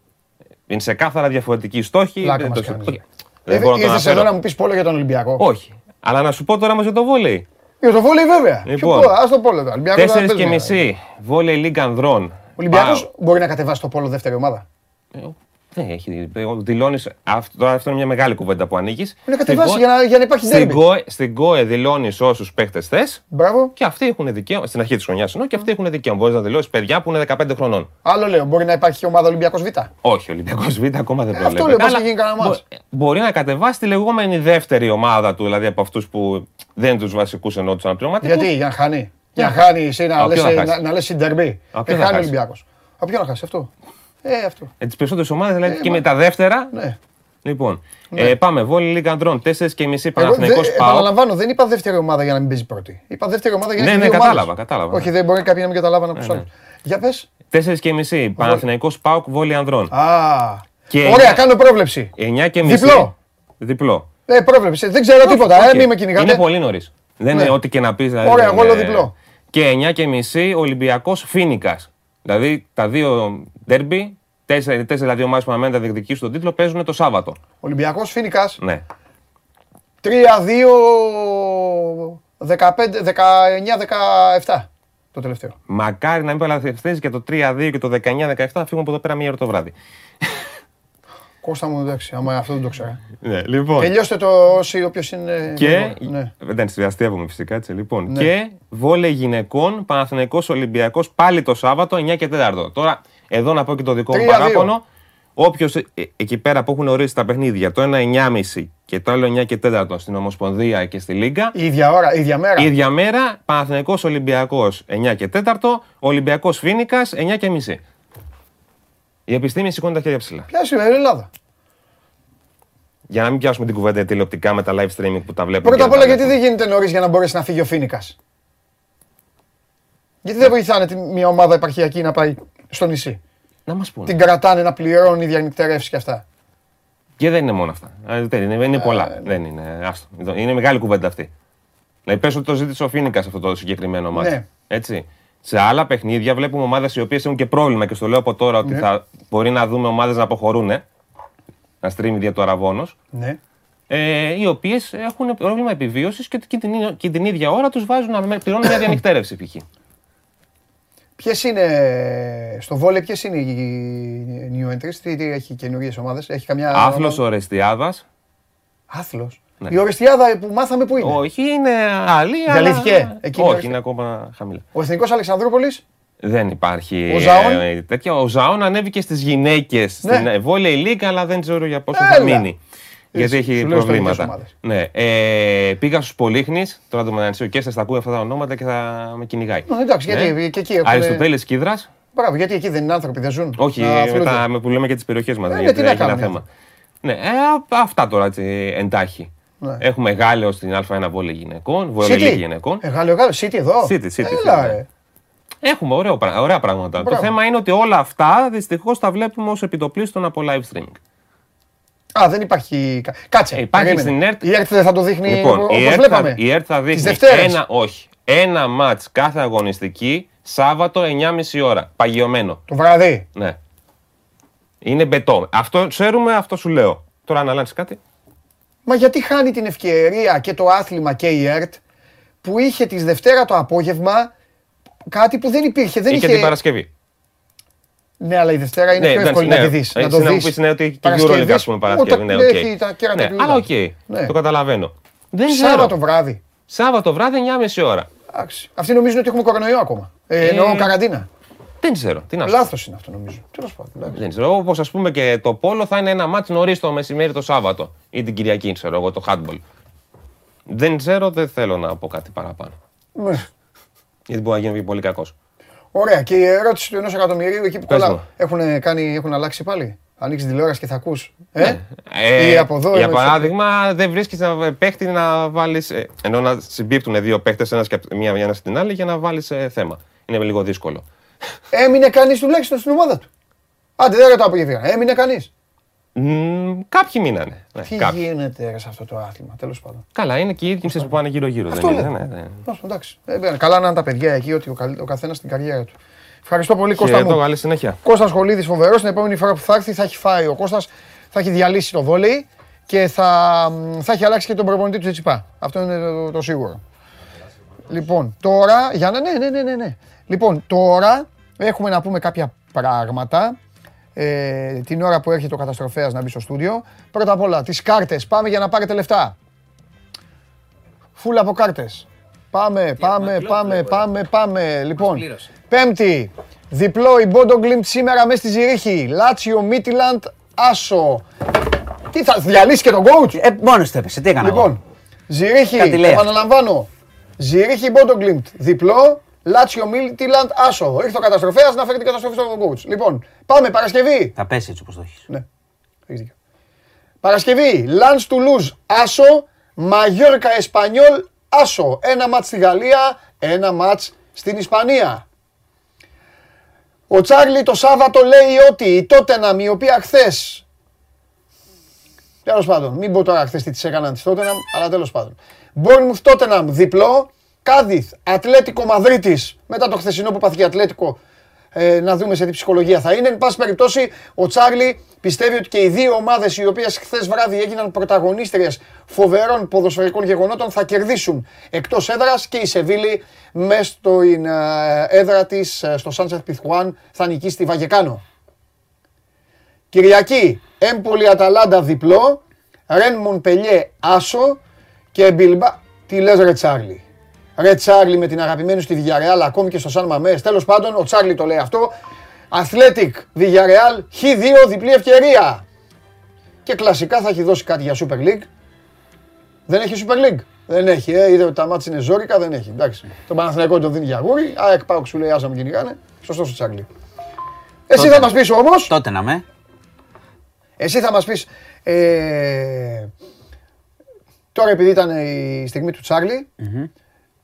Είναι σε κάθαρα διαφορετική στόχη. Πλάκα Δεν μας το- κάνεις. Δεν μπορώ να το Ήρθες εδώ αναφέρω. να μου πεις πόλο για τον Ολυμπιακό; Όχι. Αλλά να σου πω τώρα όμω για το βόλεϊ. Για το βόλεϊ βέβαια. Λοιπόν. Ποιο πόλο, ας το πόλο τώρα. Ολυμπιακός δεν Τέσσερι και παίζει. μισή. Volley League Ανδρών. Ο Ολυμπιακός Πάω. μπορεί να κατεβάσει το πόλο δεύτερη ομάδα; Ε, Δεν έχει. Δηλώνεις. Αυτό, τώρα αυτό είναι μια μεγάλη κουβέντα που ανοίγεις. Να κατεβάσει για να, για να υπάρχει Στην δέρμπι. ΚΟΕ, στην ΚΟΕ δηλώνεις όσους παίχτες θες Μπράβο. και αυτοί έχουν δικαίωμα. Στην αρχή της χρονιάς εννοώ και αυτοί έχουν δικαίωμα. Μπορείς να δηλώσεις παιδιά που είναι 15 χρονών. Άλλο λέω, μπορεί να υπάρχει ομάδα Ολυμπιακός Β. Όχι, ο Ολυμπιακός Β ακόμα δεν Ε, αυτό προβλέπεται. λέω, πώς Αλλά θα γίνει κανένα ματς. μπο- Μπορεί να κατεβάσει τη λεγόμενη δεύτερη ομάδα του, δηλαδή από αυτούς που δεν είναι τους βασικούς ενώ τους αναπληρωματικούς. Γιατί, για να χάνει. Για να χάνει εσύ να Από λες, ποιον να να, χάσει. να λες συντερμπή. Από Και ποιον να χάνει ο χάσει. Ολυμπιακός. Από ποιον να χάσει αυτό. Ε, αυτό. Ε, τις περισσότερες ομάδες, δηλαδή Ε, και μα- με τα δεύτερα. Ναι. Λοιπόν, ε, πάμε. Βόλη Λίγκ Ανδρών, 4 και μισή Εγώ Παναθηναϊκός δεν- πάω. επαναλαμβάνω, δεν είπα δεύτερη ομάδα για να μην παίζει πρώτη. Είπα δεύτερη ομάδα για να Ναι, έχει ναι, δύο κατάλαβα, ομάδες. κατάλαβα. Όχι, δεν μπορεί κάποιοι να μην καταλάβανε από τους Ναι, άλλους. Για πες. 4 και μισή Παναθηναϊκός Πάοκ Βόλη Ανδρών. Α, Και ωραία, εννιά- κάνω πρόβλεψη. 9 και μισή. Διπλό. Διπλό. Ε, πρόβλεψη. Δεν ξέρω τίποτα. Ε, Οκ. μην με κυνηγάτε. Είναι πολύ νωρίς. Δεν Ναι. είναι ό,τι και να πεις. Δηλαδή, Ωραία, δεν εγώ λέω είναι- διπλό. Και 9 και μισή Ολυμπιακός Φίνικας. Δηλαδή τα δύο ντέρμπι, τέσσερα, τέσσερα δηλαδή ομάδες που αναμένουν να διεκδικήσουν τον τίτλο παίζουν το Σάββατο. Ολυμπιακός Φίνικας. Ναι. 3-2, 15, 19-17 το τελευταίο. Μακάρι να μην επαληθευτεί και το 3-2 και το 19-17 θα φύγουμε από εδώ πέρα μία ώρα το βράδυ. [laughs] Κώστα μου, εντάξει, άμα αυτό δεν το ξέρω. Ναι, λοιπόν. Τελειώστε το όσοι όποιος είναι... Και. Ναι. Δεν συνδυαστεύουμε φυσικά έτσι. Λοιπόν. Ναι. Και βόλεϊ γυναικών Παναθηναϊκός Ολυμπιακός πάλι το Σάββατο 9 και 4. Τώρα, εδώ να πω και το δικό μου 3-2. παράπονο. Όποιος εκεί πέρα που έχουν ορίσει τα παιχνίδια, το ένα 9.30 και το άλλο 9 και 4 στην Ομοσπονδία και στη Λίγκα. Η ίδια ώρα, η ίδια μέρα. Η ίδια μέρα, Παναθηναϊκός Ολυμπιακός 9 και 4, Ολυμπιακός Φίνικας 9 και μισή. Η επιστήμη σηκώνει τα χέρια ψηλά. Ποια είναι η Ελλάδα. Για να μην πιάσουμε την κουβέντα τηλεοπτικά με τα live streaming που τα βλέπουμε. Πρώτα απ' και όλα τα γιατί δεν γίνεται νωρίς για να μπορέσει να φύγει ο Φίνικας; Γιατί δεν βοηθάνε τη- μια ομάδα επαρχιακή να πάει στο νησί. Να μας πούνε. Την κρατάνε να πληρώνει διανυκτερεύσεις και αυτά. Και δεν είναι μόνο αυτά. Ε, δεν Είναι, είναι πολλά. ναι. Δεν είναι. Άστο. Είναι μεγάλη κουβέντα αυτή. Δηλαδή, πες ότι το ζήτησε ο Φίνικας αυτό το συγκεκριμένο μάτι. Ναι. Έτσι. Σε άλλα παιχνίδια βλέπουμε ομάδες οι οποίες έχουν και πρόβλημα και στο λέω από τώρα ότι Ναι. θα μπορεί να δούμε ομάδες να αποχωρούν. Να στρίμει δια του Αραβόνο. Ναι. Ε, οι οποίες έχουν πρόβλημα επιβίωσης και, και, την, και την ίδια ώρα τους βάζουν να με- πληρώνουν μια διανυκτέρευση π.χ. Ποιες είναι στο βόλεϊ, ποιες είναι οι new entries, τι, τι έχει καινούριε ομάδες, έχει καμιά. Άθλος Ορεστιάδα. Άθλος. Ναι. Η Ορεστιάδα που μάθαμε που είναι; Όχι, είναι άλλη. Διαλύθηκε; αλλά- Εκεί είναι Όχι, οριστεί- είναι ακόμα χαμηλά. Ο Εθνικός Αλεξανδρούπολης; Δεν υπάρχει. Ο Ζαόν; ε, τέτοια. Ο Ζαόν ανέβηκε στις γυναίκες Ναι. στην ε, Volley League, αλλά δεν ξέρω για πόσο Έλα. θα μείνει. Γιατί Είσαι, έχει σου λέω ιστορικές προβλήματα. ομάδες. Ναι. Ε, πήγα στους Πολύχνης, τώρα το μεταξύ ο Κέσσερ θα ακούει αυτά τα ονόματα και θα με κυνηγάει. Ναι, εντάξει, γιατί και εκεί έχουν- Αριστοτέλης Κίδρας. Μπράβο, γιατί εκεί δεν είναι άνθρωποι, δεν ζουν. Όχι, Να με αθλούνται. τα, με που λέμε και τις περιοχές μας. Ε, ναι, γιατί τι να έχει ένα κάνουμε. θέμα. Ναι, ε, α- αυτά τώρα έτσι εντάχει. Ναι. Έχουμε Γάλλιο στην Α1 Volley γυναικών, Volley City. League γυναικών. Ε, Γάλλο, Γάλλο, City εδώ. City, City, Έλα, City, ρε. Έχουμε ωραίο, πρα- ωραία πράγματα. Μπράβο. Το θέμα είναι ότι όλα αυτά δυστυχώς τα βλέπουμε ως επιτοπλίστων από live streaming. Α, δεν υπάρχει. κα- Κάτσε. Ε, υπάρχει περίμενε. στην ΕΡΤ. Η ΕΡΤ δεν θα το δείχνει Λοιπόν, όπως η ΕΡΤ, θα, βλέπαμε. η ΕΡΤ θα Τις δείχνει Δευτέρες. ένα, όχι, ένα μάτς κάθε αγωνιστική Σάββατο 9.30 ώρα. Παγιωμένο. Το βράδυ. Ναι. Είναι μπετό. Αυτό ξέρουμε, αυτό σου λέω. Τώρα αν αλλάξεις κάτι. Μα γιατί χάνει την ευκαιρία και το άθλημα και η ΕΡΤ που είχε τη Δευτέρα το απόγευμα κάτι που δεν υπήρχε. Δεν Ή είχε... και την Παρασκευή. Ναι, αλλά η Δευτέρα είναι Ναι, πιο εντάξει, εύκολη να ναι. τη δεις. Ε, Να το εσύ να μου δεις. πεις, ναι, ότι και η Παρασκευής, Euroleague, ας πούμε, Παρασκευή, ούτε- ναι, ναι, οκ. έχει τα κέρατα Ναι, του αλλά Ιούδα. οκ. Ναι. Το καταλαβαίνω. Δεν ξέρω. Σάββατο βράδυ. Σάββατο βράδυ 9.30 ώρα. Εντάξει. Αυτοί νομίζουν ότι έχουμε κορονοϊό ακόμα. Ε, εννοώ καραντίνα. Δεν ξέρω. Τι να σου πω. Λάθος είναι αυτό νομίζω. Τέλος πάντων. εντάξει. Δεν ξέρω. Όπως ας πούμε και το πόλο θα είναι ένα μάτσο νωρίς το μεσημέρι το Σάββατο ή την Κυριακή, ξέρω εγώ, το handball. Δεν ξέρω, δεν θέλω να πω κάτι παραπάνω. Ναι. Ε, Γιατί μπορεί να γίνει πολύ κακός. Ωραία. Και η ερώτηση του ενός εκατομμυρίου εκεί που Πες κολλάω. μου. Έχουν, κάνει, έχουν αλλάξει πάλι; Ανοίξεις τηλεόραση και θα ακούς. Ε; Ε, Ή από εδώ, για εννοείς, παράδειγμα, δεν βρίσκεις ένα παίχτη να βάλεις. ενώ να συμπίπτουν δύο παίχτες, ένας και απ' μία μια στην άλλη, για να βάλεις θέμα. Είναι λίγο δύσκολο. Έμεινε κανείς τουλάχιστον στην ομάδα του. Άντε, δεν ρωτάω από γεφύρα. Έμεινε κανείς. Μμ, κάποιοι μείνανε. Ναι, Τι κάποιοι. γίνεται ρε, σε αυτό το άθλημα, τέλος πάντων; Καλά, είναι και οι ίδιοι που πάνε γύρω-γύρω. Αυτό δεν είναι, λέω. ναι, ναι. Άσο, εντάξει. Ε, μπαίνε. καλά να είναι τα παιδιά εκεί, ότι ο, καλ- ο καθένας στην καριέρα του. Ευχαριστώ πολύ, Και Κώστα το μου. καλή συνέχεια. Κώστας Χολίδης φοβερός, την επόμενη φορά που θα έρθει θα έχει φάει ο Κώστας, θα έχει διαλύσει το βόλεϊ και θα, θα έχει αλλάξει και τον προπονητή του Τσιτσιπά. Αυτό είναι το, το σίγουρο. Λοιπόν, τώρα, για να, ναι, ναι, ναι, ναι, ναι. Λοιπόν, τώρα έχουμε να πούμε κάποια πράγματα. Ε, την ώρα που έρχεται ο καταστροφέας να μπει στο στούντιο. Πρώτα απ' όλα, τις κάρτες. Πάμε για να πάρετε λεφτά. Φούλα από κάρτες. Πάμε, πάμε, πάμε, πάμε, πάμε. Λοιπόν, πέμπτη, διπλό η Μπόντο Γκλιμτ σήμερα μέσα στη Ζυρίχη. Λάτσιο, Μίντιλαντ, Άσο. Τι θα διαλύσει και τον coach; Ε, μόνος του έπεσε. Τι έκανα εγώ; Λοιπόν, Ζυρίχη, Κάτι λέει αυτό. επαναλαμβάνω. Ζυρίχη, Μπόντο Γκλιμτ. Διπλό, Λάτσιο, Μίντιλαντ, Άσο. Ήρθε ο καταστροφέας να φέρει την καταστροφή στον coach. Λοιπόν, πάμε, Παρασκευή. Θα πέσει έτσι όπως το έχεις. Ναι, έχεις δίκιο. Παρασκευή, Λανς Τουλούζ, Άσο, Μαγιόρκα Εσπανιόλ, Άσο. Ένα ματς στη Γαλλία, ένα ματς στην Ισπανία. Ο Τσάρλι το Σάββατο λέει ότι η Τότεναμ, η οποία χθε. Τέλος πάντων, μην πω τώρα χθες τι της έκαναν της Τότεναμ, αλλά τέλος πάντων. Μπόρνμουθ Τότεναμ διπλό. Κάδιθ Ατλέτικο Μαδρίτης μετά το χθεσινό που πάθηκε Ατλέτικο. Ε, να δούμε σε τι ψυχολογία θα είναι. Εν πάση περιπτώσει, ο Τσάρλι πιστεύει ότι και οι δύο ομάδες οι οποίες χθες βράδυ έγιναν πρωταγωνίστριες φοβερών ποδοσφαιρικών γεγονότων θα κερδίσουν εκτός έδρας και η Σεβίλη μέσα στην ε, έδρα της στο Σάντσεφ Πιθουάν θα νικήσει τη Βαγεκάνο. Κυριακή, Έμπολη Αταλάντα διπλό, Ρεν Μονπελιέ άσο και Μπιλμπά. Τι λες ρε Τσάρλι; Ρε Τσάρλι με την αγαπημένη σου τη Villarreal ακόμη και στο Σαν Μαμές. Τέλος πάντων ο Τσάρλι το λέει αυτό. Athletic Villarreal Χ2 διπλή ευκαιρία. Και κλασικά θα έχει δώσει κάτι για Super League. Δεν έχει Super League. Δεν έχει, ε. είδε ότι τα μάτια είναι ζόρικα, δεν έχει. Εντάξει. Τον Παναθηναϊκό τον δίνει για γούρι. ΑΕΚ πάω σου λέει άσα μου κυνηγάνε. Σωστός ο Τσάρλι. Εσύ Τότε. θα μας πεις όμως, Τότε να με. εσύ θα μας πεις, ε, τώρα επειδή ήταν η στιγμή του τσαρλι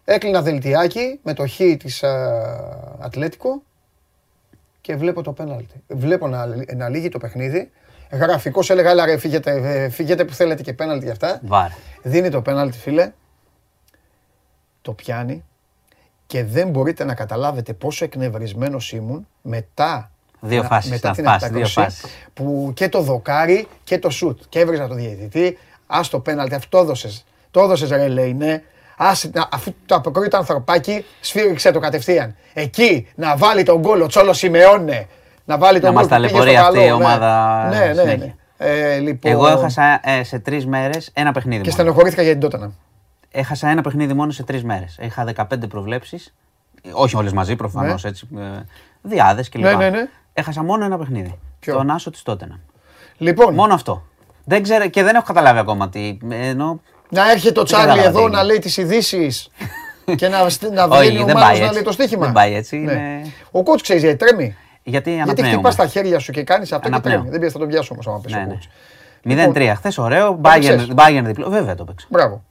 έκλεινα δελτιάκι με το χ της α, Ατλέτικο και βλέπω το πέναλτι. Βλέπω να, να λύγει το παιχνίδι. Γραφικός έλεγα, έλα ρε, φύγετε, ε, φύγετε που θέλετε και πέναλτι για αυτά. Βάρε. Δίνει το πέναλτι, φίλε. Το πιάνει και δεν μπορείτε να καταλάβετε πόσο εκνευρισμένος ήμουν μετά Δύο να- φάσεις μετά να την φτάσει, δύο εκτάκωση, φάσεις. που και το δοκάρι και το σουτ. Και έβριζα το διαιτητή. Α το πέναλτι, αυτό το έδωσες. Το έδωσες ρε λέει, ναι. Άσε, να- αφού το αποκρούει το ανθρωπάκι, σφύριξε το κατευθείαν. Εκεί να βάλει τον γκολ ο Τσόλο Σιμεώνε. Να βάλει τον Να μας γκολ που πήγε ταλαιπωρεί στο αυτή καλό, η ναι. ομάδα Ναι, ναι, ναι. συνέχεια. Ε, λοιπόν, Εγώ έχασα ε, σε τρεις μέρες ένα παιχνίδι. Και μόνο. στενοχωρήθηκα για την Τότανα. Έχασα ένα παιχνίδι μόνο σε τρεις μέρες. Είχα 15 προβλέψεις. Όχι όλες μαζί προφανώς Ναι. έτσι. Ε, Διάδες κλπ. Ναι, ναι, ναι. Έχασα μόνο ένα παιχνίδι. Ποιο; Τον Άσο της Τότενα. Λοιπόν, Μόνο αυτό. Δεν ξέρω και δεν έχω καταλάβει ακόμα τι. Ενώ να έρχεται ο Δεν Τσάρλι κατάλαβα τι εδώ έγινε. να λέει τις ειδήσεις [laughs] και να, στ- να Όχι, βγαίνει ο δεν Μάνος πάει να έτσι. λέει το στοίχημα. Δεν πάει έτσι, Ναι. είναι- Ο κότς ξέρεις γιατί τρέμει; γιατί Γιατί αναπνέουμε. χτυπάς τα χέρια σου και κάνεις αυτό και Αναπνέω. τρέμει. Δεν πιέζει θα τον πιάσω όμως άμα πέσει Ναι, ο ναι. κότς. 0-3. Χθες ωραίο. παίξες. Bayern Bayern διπλό. Βέβαια το παίξα. Μπράβο.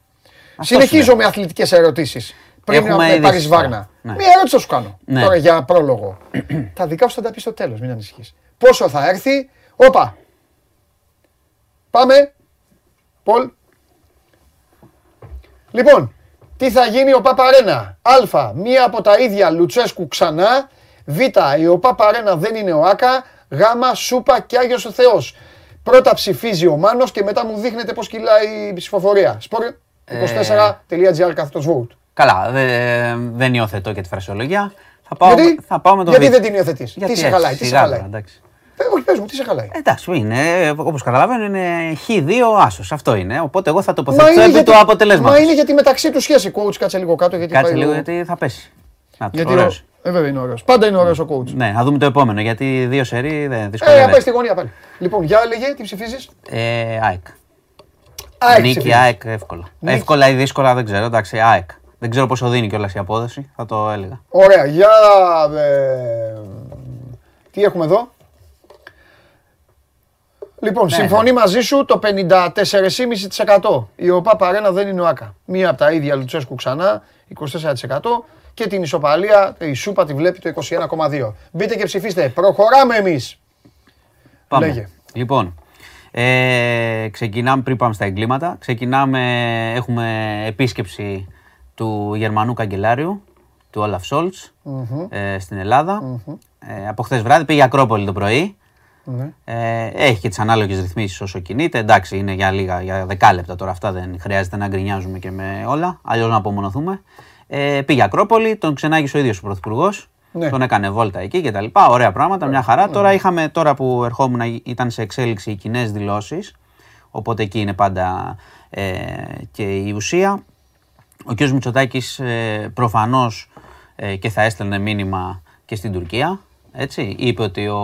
Αυτό Συνεχίζω σου με αθλητικές ερωτήσεις. Πριν Έχουμε να ειδήσεις πάρει τώρα. βάρνα. Ναι. Μία ερώτηση θα σου κάνω. Ναι. Τώρα για πρόλογο. [clears throat] τα δικά σου θα τα πεις στο τέλος, μην ανησυχείς. Πόσο θα έρθει; Όπα. Πάμε. Πολ. Λοιπόν, τι θα γίνει ο Παπαρένα. Α. Μία από τα ίδια Λουτσέσκου ξανά. Β. Η ο Παπαρένα δεν είναι ο Άκα. Γ. Σούπα και Άγιος ο Θεός. Πρώτα ψηφίζει ο Μάνος και μετά μου δείχνετε πώς κυλάει η ψηφοφορία. Sport24.gr καθώς vote. Καλά, δε- δεν υιοθετώ και τη φρασιολογία. Θα πάω, Γιατί, θα πάω με το γιατί β. δεν την υιοθετείς; Γιατί Τι σε έτσι, χαλάει, τι σε σιγά χαλάει; τώρα, εντάξει. Ε, όχι, πες μου, τι σε χαλάει; Εντάξει, είναι, όπως καταλαβαίνω, είναι χ2 άσος. Αυτό είναι. Οπότε εγώ θα Μα τοποθετηθώ είναι, επί γιατί, του αποτελέσματος. μα είναι γιατί μεταξύ τους σχέση coach, κάτσε λίγο κάτω. Γιατί Κάτσε πάει λίγο ο- γιατί θα πέσει. Να, Γιατί ωραίος. ο- Ε, βέβαια είναι ωραίος. Πάντα είναι ωραίος ο coach. Ναι, θα δούμε το επόμενο γιατί δύο σερί δεν Ε, δυσκολεύεται. να πάει στη γωνία πάλι. Λοιπόν, για έλεγε, τι ψηφίζεις; Ε, ΑΕΚ. ΑΕΚ Νίκη ψηφίζεις. ΑΕΚ εύκολα. Νίκη. Εύκολα ή δύσκολα δεν ξέρω. Εντάξει, ΑΕΚ. Δεν ξέρω πόσο δίνει κιόλας η απόδοση. Θα το έλεγα. Ωραία, για... ε, τι έχουμε εδώ; Λοιπόν, Ναι, συμφωνεί μαζί σου το 54,5%. Η ΟΠΑ Παρένα δεν είναι ο ΆΚΑ. Μία από τα ίδια Λουτσέσκου ξανά, 24%. Και την ισοπαλία, η Σούπα τη βλέπει το 21,2%. Μπείτε και ψηφίστε. Προχωράμε εμείς. Πάμε. Λέγε. Λοιπόν, ε, ξεκινάμε πριν πάμε στα εγκλήματα. Ξεκινάμε, έχουμε επίσκεψη του Γερμανού καγκελάριου, του Όλαφ Σόλτς, ε, στην ελλαδα Ε, από χθες βράδυ πήγε Ακρόπολη το πρωί. Ναι. Ε, έχει και τις ανάλογες ρυθμίσεις όσο κινείται. Εντάξει, είναι για λίγα, για δεκάλεπτα τώρα αυτά. Δεν χρειάζεται να γκρινιάζουμε και με όλα. Αλλιώς να απομονωθούμε. Ε, πήγε Ακρόπολη, τον ξενάγησε ο ίδιος ο Πρωθυπουργός. Ναι. Τον έκανε βόλτα εκεί και τα λοιπά. Ωραία πράγματα, μια χαρά. Τώρα είχαμε, τώρα που ερχόμουν, ήταν σε εξέλιξη οι κοινές δηλώσεις. Οπότε εκεί είναι πάντα ε, και η ουσία. Ο κ. Μητσοτάκης ε, προφανώς ε, και θα έστελνε μήνυμα και στην Τουρκία. Έτσι. Είπε ότι ο,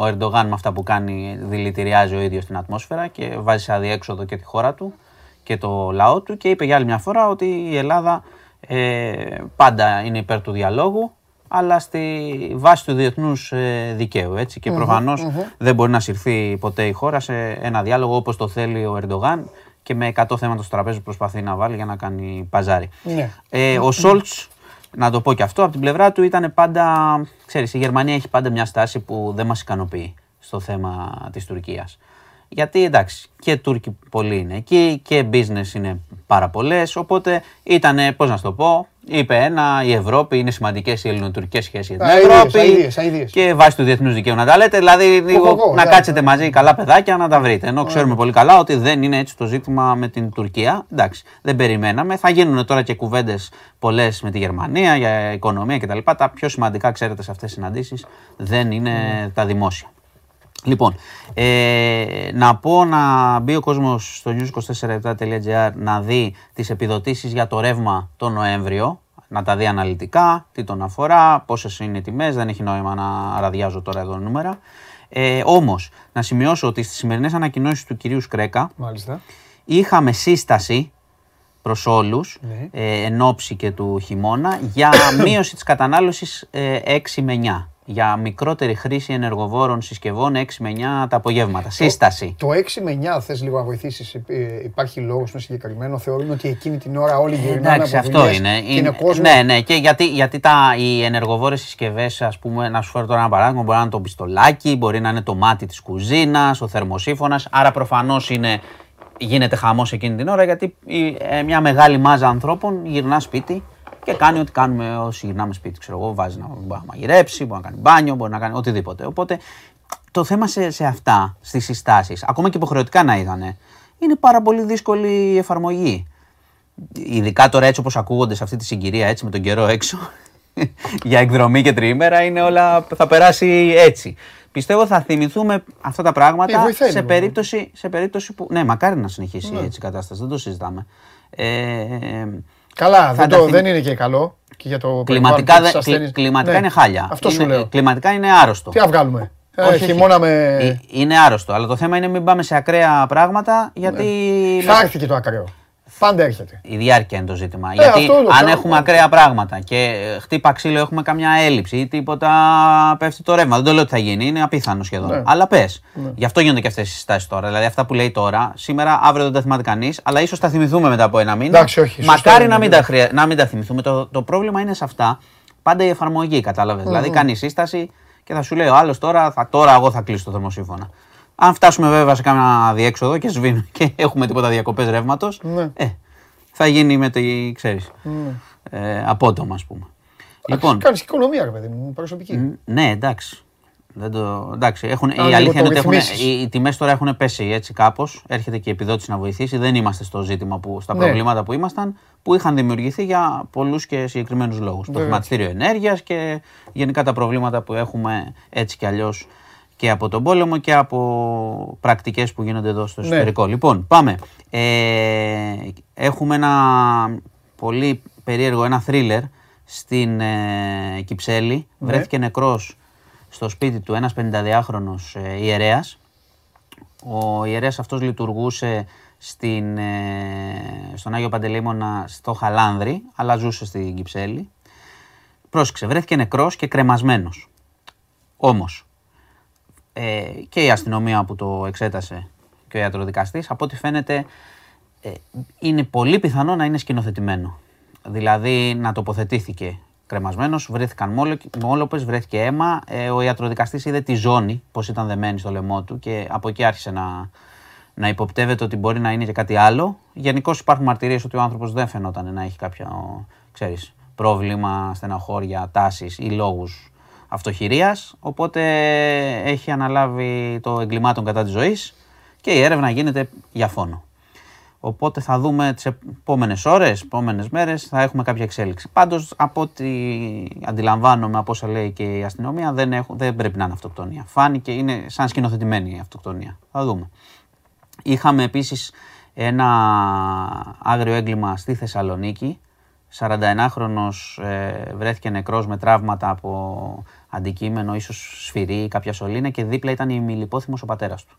ο Ερντογάν με αυτά που κάνει δηλητηριάζει ο ίδιος την ατμόσφαιρα και βάζει σε αδιέξοδο και τη χώρα του και το λαό του και είπε για άλλη μια φορά ότι η Ελλάδα ε, πάντα είναι υπέρ του διαλόγου αλλά στη βάση του διεθνούς ε, δικαίου. Έτσι. Και προφανως δεν μπορεί να συρθεί ποτέ η χώρα σε ένα διάλογο όπως το θέλει ο Ερντογάν και με 100 θέματα στο τραπέζι που προσπαθεί να βάλει για να κάνει παζάρι. Ναι. Ε, ο Σόλτς, να το πω και αυτό, από την πλευρά του ήταν πάντα. Ξέρεις, η Γερμανία έχει πάντα μια στάση που δεν μας ικανοποιεί στο θέμα της Τουρκίας. Γιατί εντάξει, και Τούρκοι πολλοί είναι εκεί και business είναι πάρα πολλές. Οπότε ήταν, πώς να σου το πω, είπε ένα, η Ευρώπη είναι σημαντικές οι ελληνοτουρκικές σχέσεις για την Αηδίες, Ευρώπη. αηδίες, αηδίες. Και βάσει του διεθνούς δικαίου να τα λέτε. Δηλαδή, λίγο εγώ, να ναι. κάτσετε μαζί καλά παιδάκια να τα βρείτε. Ενώ ξέρουμε πολύ καλά ότι δεν είναι έτσι το ζήτημα με την Τουρκία. Εντάξει, δεν περιμέναμε. Θα γίνουν τώρα και κουβέντες πολλές με τη Γερμανία για οικονομία κτλ. Τα πιο σημαντικά, ξέρετε, σε αυτές τις συναντήσεις δεν είναι τα δημόσια. Λοιπόν, ε, να πω να μπει ο κόσμος στο news24.gr να δει τις επιδοτήσεις για το ρεύμα το Νοέμβριο, να τα δει αναλυτικά, τι τον αφορά, πόσες είναι οι τιμές, δεν έχει νόημα να ραδιάζω τώρα εδώ νούμερα. Ε, όμως, να σημειώσω ότι στις σημερινές ανακοινώσεις του κυρίου Σκρέκα Μάλιστα. είχαμε σύσταση προς όλους, Ναι. ε, εν ώψη και του χειμώνα, για [coughs] μείωση της κατανάλωσης ε, 6 με 9. Για μικρότερη χρήση ενεργοβόρων συσκευών 6 με 9 τα απογεύματα. Σύσταση. Το 6 με 9 θες λίγο να βοηθήσεις, ε, υπάρχει λόγος με συγκεκριμένο, θεωρούν ότι εκείνη την ώρα όλοι γυρνάνε Εντάξει, από αυτό δουλειές είναι. και είναι κόσμο. Ναι, ναι, και γιατί, γιατί τα, οι ενεργοβόρες συσκευές, ας πούμε, να σου φέρω τώρα ένα παράδειγμα, μπορεί να είναι το πιστολάκι, μπορεί να είναι το μάτι της κουζίνας, ο θερμοσύφωνα. Άρα προφανώς είναι, γίνεται χαμός εκείνη την ώρα, γιατί η- ε, μια μεγάλη μάζα ανθρώπων γυρνά σπίτι και κάνει ό,τι κάνουμε όσοι γυρνάμε σπίτι. Ξέρω εγώ, βάζει να, μπορεί να μαγειρέψει, μπορεί να κάνει μπάνιο, μπορεί να κάνει οτιδήποτε. Οπότε το θέμα σε, σε αυτά, στις συστάσεις, ακόμα και υποχρεωτικά να ήταν, είναι πάρα πολύ δύσκολη η εφαρμογή. Ειδικά τώρα έτσι όπως ακούγονται σε αυτή τη συγκυρία έτσι με τον καιρό έξω [laughs] για εκδρομή και τριήμερα είναι όλα θα περάσει έτσι. Πιστεύω θα θυμηθούμε αυτά τα πράγματα Ε, βοηθάει σε, λίγο. περίπτωση, σε περίπτωση που. Ναι, μακάρι να συνεχίσει έτσι η κατάσταση, δεν το συζητάμε. Ε, Καλά, Θα δεν, τα το, θυμ- δεν είναι και καλό και για το κλιματικά περιβάλλον και τις δεν- κλι- ασθένειες. κλιματικά Ναι, είναι χάλια. Αυτό σου Είναι- λέω. Κλιματικά είναι άρρωστο. Τι να βγάλουμε; Ε, Όχι, όχι. χειμώνα με... Ε, Είναι άρρωστο. Αλλά το θέμα είναι μην πάμε σε ακραία πράγματα γιατί. Θα έρθει και το ακραίο. Πάντα έρχεται. Η διάρκεια είναι το ζήτημα. Γιατί αυτό το αν ξέρω. έχουμε ακραία πράγματα και ε, χτύπα ξύλο, έχουμε καμιά έλλειψη ή τίποτα πέφτει το ρεύμα. Δεν το λέω ότι θα γίνει, είναι απίθανο σχεδόν. Ναι. Αλλά πες. Γι' αυτό γίνονται και αυτές οι συστάσεις τώρα. Δηλαδή αυτά που λέει τώρα, σήμερα, αύριο δεν τα θυμάται κανείς, αλλά ίσως τα θυμηθούμε μετά από ένα μήνα. Εντάξει, όχι, σωστό Μακάρι είναι, να μην, ναι. τα χρεια... να μην τα θυμηθούμε. Το, το πρόβλημα είναι σε αυτά. Πάντα η εφαρμογή, κατάλαβες. Δηλαδή κάνει σύσταση και θα σου λέει ο άλλος τώρα, θα, τώρα εγώ θα κλείσω το θερμοσύμφωνα. Αν φτάσουμε βέβαια σε κάνα διέξοδο και σβήνουμε [laughs] και έχουμε τίποτα διακοπές ρεύματος, Ναι. ε, θα γίνει με τη, ξέρεις, ε, απότομα ας πούμε. Λοιπόν, Κάνεις και οικονομία, ρε παιδί μου, προσωπική. μ, ναι εντάξει. Δεν το, εντάξει έχουν, η λίγο αλήθεια το είναι ότι έχουν, ρυθμίσεις. οι, οι τιμές τώρα έχουν πέσει έτσι κάπως. Έρχεται και η επιδότηση να βοηθήσει. Δεν είμαστε στο ζήτημα, που, στα Ναι. προβλήματα που ήμασταν, που είχαν δημιουργηθεί για πολλούς και συγκεκριμένους λόγους. Το Βέβαια. χρηματιστήριο ενέργειας και γενικά τα προβλήματα που έχουμε έτσι κι αλλιώς και από τον πόλεμο και από πρακτικές που γίνονται εδώ στο Ναι. εσωτερικό. Λοιπόν, πάμε. Ε, έχουμε ένα πολύ περίεργο, ένα θρίλερ στην ε, Κυψέλη. Ναι. Βρέθηκε νεκρός στο σπίτι του ένας 52χρονος ε, ιερέας. Ο ιερέας αυτός λειτουργούσε στην, ε, στον Άγιο Παντελεήμονα στο Χαλάνδρη, αλλά ζούσε στην Κυψέλη. Πρόσεξε, βρέθηκε νεκρός και κρεμασμένος. Όμως, ε, και η αστυνομία που το εξέτασε και ο ιατροδικαστής, από ό,τι φαίνεται ε, είναι πολύ πιθανό να είναι σκηνοθετημένο. Δηλαδή να τοποθετήθηκε κρεμασμένος, βρέθηκαν μόλο- μόλοπες, βρέθηκε αίμα. Ε, ο ιατροδικαστής είδε τη ζώνη, πώς ήταν δεμένη στο λαιμό του και από εκεί άρχισε να, να υποπτεύεται ότι μπορεί να είναι και κάτι άλλο. Γενικώς υπάρχουν μαρτυρίες ότι ο άνθρωπος δεν φαινόταν να έχει κάποιο, ξέρεις, πρόβλημα, στεναχώρια, τάσεις ή λόγους αυτοχειρίας, οπότε έχει αναλάβει το εγκλημάτων κατά της ζωής και η έρευνα γίνεται για φόνο. Οπότε θα δούμε τις επόμενες ώρες, επόμενες μέρες, θα έχουμε κάποια εξέλιξη. Πάντως, από ό,τι αντιλαμβάνομαι, από όσα λέει και η αστυνομία, δεν, έχουν, δεν πρέπει να είναι αυτοκτονία. Φάνηκε, είναι σαν σκηνοθετημένη η αυτοκτονία. Θα δούμε. Είχαμε επίσης ένα άγριο έγκλημα στη Θεσσαλονίκη. 41χρονος ε, βρέθηκε νεκρός με τραύματα από αντικείμενο, ίσως σφυρί ή κάποια σωλήνα και δίπλα ήταν η μιλιπόθυμος ο πατέρας του.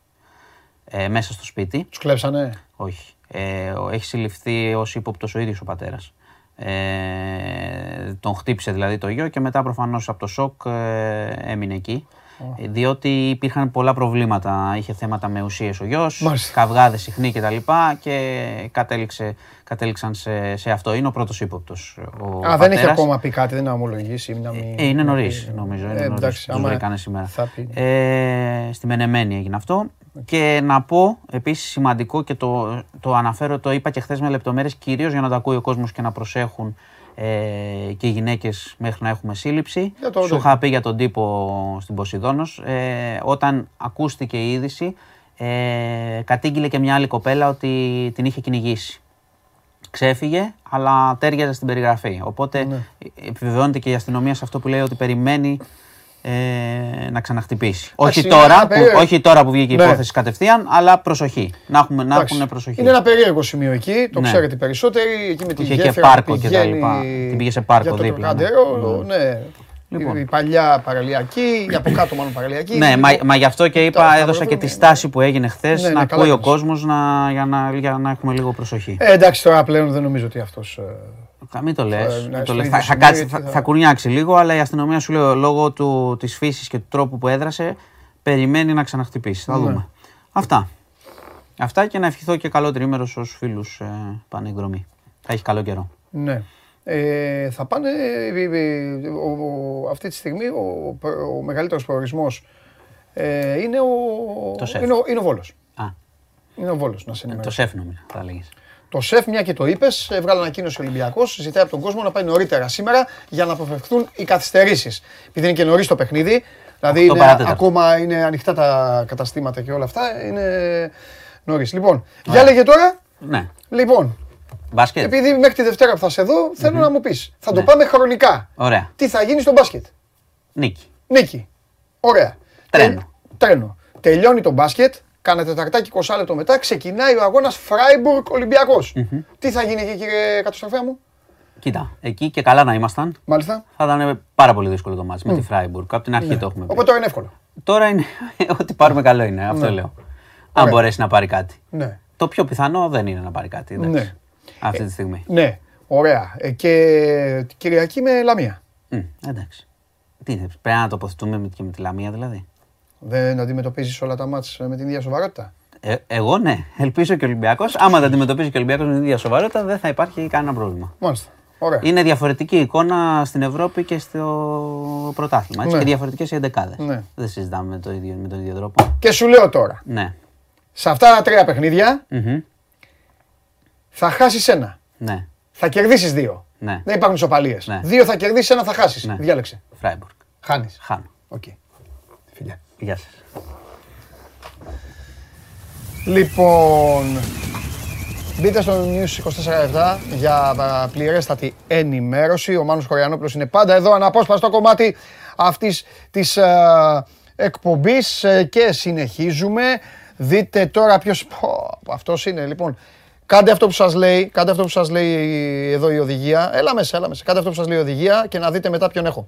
Ε, μέσα στο σπίτι. Τους κλέψανε; Όχι. Ε, ο- έχει συλληφθεί ως ύποπτος ο ίδιος ο πατέρας. Ε, τον χτύπησε δηλαδή το γιο και μετά προφανώς από το σοκ ε, έμεινε εκεί. Ε, Διότι υπήρχαν πολλά προβλήματα. Είχε θέματα με ουσίες ο γιος, Μάλιστα. καυγάδες συχνοί κτλ. Και κατέληξε, κατέληξαν σε, σε αυτό. Είναι ο πρώτος ύποπτος. Ο Α, δεν πατέρας. έχει ακόμα πει κάτι, δεν είναι ομολογήσει. Να μην... Ε, είναι να νωρίς, πει- νομίζω. Ε, Είναι νωρίς. εντάξει, Τους άμα βρήκανε σήμερα. Θα πει. Ε, στη Μενεμένη έγινε αυτό. Και να πω επίσης σημαντικό και το, το αναφέρω, το είπα και χθες με λεπτομέρειες, κυρίως για να το ακούει ο κόσμος και να προσέχουν ε, και οι γυναίκες μέχρι να έχουμε σύλληψη. Για το Σου είχα πει για τον τύπο στην Ποσειδόνος. Ε, όταν ακούστηκε η είδηση, ε, κατήγγειλε και μια άλλη κοπέλα ότι την είχε κυνηγήσει ξέφυγε, αλλά τέριαζε στην περιγραφή. Οπότε Ναι. επιβεβαιώνεται και η αστυνομία σε αυτό που λέει ότι περιμένει ε, να ξαναχτυπήσει. Όχι είναι τώρα, ένα που, περίεργο. όχι τώρα που βγήκε η Ναι. υπόθεση κατευθείαν, αλλά προσοχή. Να, έχουμε, να Εντάξει. έχουν προσοχή. Είναι ένα περίεργο σημείο εκεί, το Ναι. ξέρετε οι περισσότεροι. Εκεί με τη Είχε και γέφυρα πάρκο που και τα πηγαίνει λοιπά. Την πήγε σε πάρκο για το δίπλα, ναι. Τροκαντέρο, ναι. Λοιπόν. Η, η παλιά παραλιακή, η από κάτω μάλλον παραλιακή. Ναι, μα, μα γι' αυτό και Τα- είπα, τα έδωσα και βρούμε, τη ναι. στάση που έγινε χθες Ναι, ναι, να καλά ακούει ο κάνεις. κόσμος να, για, να, για να έχουμε λίγο προσοχή. Ε, εντάξει, τώρα πλέον δεν νομίζω ότι αυτός. Κα- Μην το λες. ναι, το στο λες. ίδιο Θα, θα, σημείο, κάτσει- γιατί θα, θα- θα κουρνιάξει λίγο, αλλά η αστυνομία σου λέει λόγω του, της φύσης και του τρόπου που έδρασε περιμένει να ξαναχτυπήσει. Θα Ναι. δούμε. Αυτά. Αυτά και να ευχηθώ και καλό τρίμερο στους φίλους ε, πάνε εκδρομή. Θα έχεις καλό καιρό. Ναι. Ε, θα πάνε. ε, ε, ο, ο- αυτή τη στιγμή ο, ο μεγαλύτερος προορισμός ε, είναι ο, Το σεφ. είναι ο, είναι ο Βόλος. Α, Είναι ο Βόλος, να σε το ενημερώσω. σεφ νομίζω θα έλεγες. Το σεφ, μια και το είπες, έβγαλε ανακοίνωση ο Ολυμπιακός. Ζητάει από τον κόσμο να πάει νωρίτερα σήμερα για να αποφευχθούν οι καθυστερήσεις. Επειδή είναι και νωρίς το παιχνίδι, δηλαδή Οκτώ είναι, παράτεταρτο. ακόμα είναι ανοιχτά τα καταστήματα και όλα αυτά, είναι νωρίς. Λοιπόν, για λέγε τώρα. Ναι. Λοιπόν, Μπάσκετ. επειδή μέχρι τη Δευτέρα που θα σε δω, θέλω να μου πεις. Θα το Ναι. πάμε χρονικά. Ωραία. Τι θα γίνει στο μπάσκετ; Νίκη. Νίκη. Ωραία. Τρένο. Τε- τρένο. Τελειώνει το μπάσκετ. Κάνα τεταρτάκι 20 λεπτό μετά ξεκινάει ο αγώνας Φράιμπουργκ Ολυμπιακός. Τι θα γίνει εκεί, κύριε Κατοστροφέα μου, Κοίτα, εκεί και καλά να ήμασταν. μάλιστα. Θα ήταν πάρα πολύ δύσκολο το μάτς με τη Φράιμπουργκ. Από την αρχή το έχουμε πει. Οπότε τώρα είναι εύκολο. Τώρα είναι [laughs] ότι πάρουμε καλό είναι, αυτό Ναι. λέω. Αν Ωραία. μπορέσει να πάρει κάτι. Ναι. Το πιο πιθανό δεν είναι να πάρει κάτι. εντάξει. ναι. αυτή τη στιγμή. Ναι, ωραία. Ε, Και Κυριακή με Λαμία. Μμ, εντάξει. Τι είναι, πρέπει να τοποθετούμε με- και με τη Λαμία δηλαδή. Δεν αντιμετωπίζεις όλα τα μάτς με την ίδια σοβαρότητα; Ε, εγώ ναι, ελπίζω και ο Ολυμπιακός. Άμα τα αντιμετωπίζει και ο Ολυμπιακός με την ίδια σοβαρότητα, δεν θα υπάρχει κανένα πρόβλημα. Μάλιστα. Ωραία. Είναι διαφορετική εικόνα στην Ευρώπη και στο πρωτάθλημα. Έτσι, Ναι. Και διαφορετικές οι εντεκάδες. Ναι. Δεν συζητάμε με, το ίδιο, με τον ίδιο τρόπο. Και σου λέω τώρα, Ναι. σε αυτά τα τρία παιχνίδια Μμμ. θα χάσεις ένα. Ναι. Θα κερδίσεις δύο. Ναι. Δεν υπάρχουν ισοπαλίες. Ναι. Δύο θα κερδίσεις, ένα θα χάσεις. Ναι. Διάλεξε. Φράιμπουργκ. Χάνεις. Χάνω. Οκ. Φιλιά. Γεια σας. Λοιπόν, μπείτε στο News 24 για α, πληρέστατη ενημέρωση. Ο Μάνος Χωριανόπουλος είναι πάντα εδώ, αναπόσπαστο κομμάτι αυτής της α, εκπομπής ε, και συνεχίζουμε. Δείτε τώρα ποιος... Πω, αυτός είναι, λοιπόν. Κάντε αυτό που σας λέει, κάντε αυτό που σας λέει εδώ η οδηγία. Έλα μέσα, έλα μέσα. Κάντε αυτό που σας λέει η οδηγία και να δείτε μετά ποιον έχω.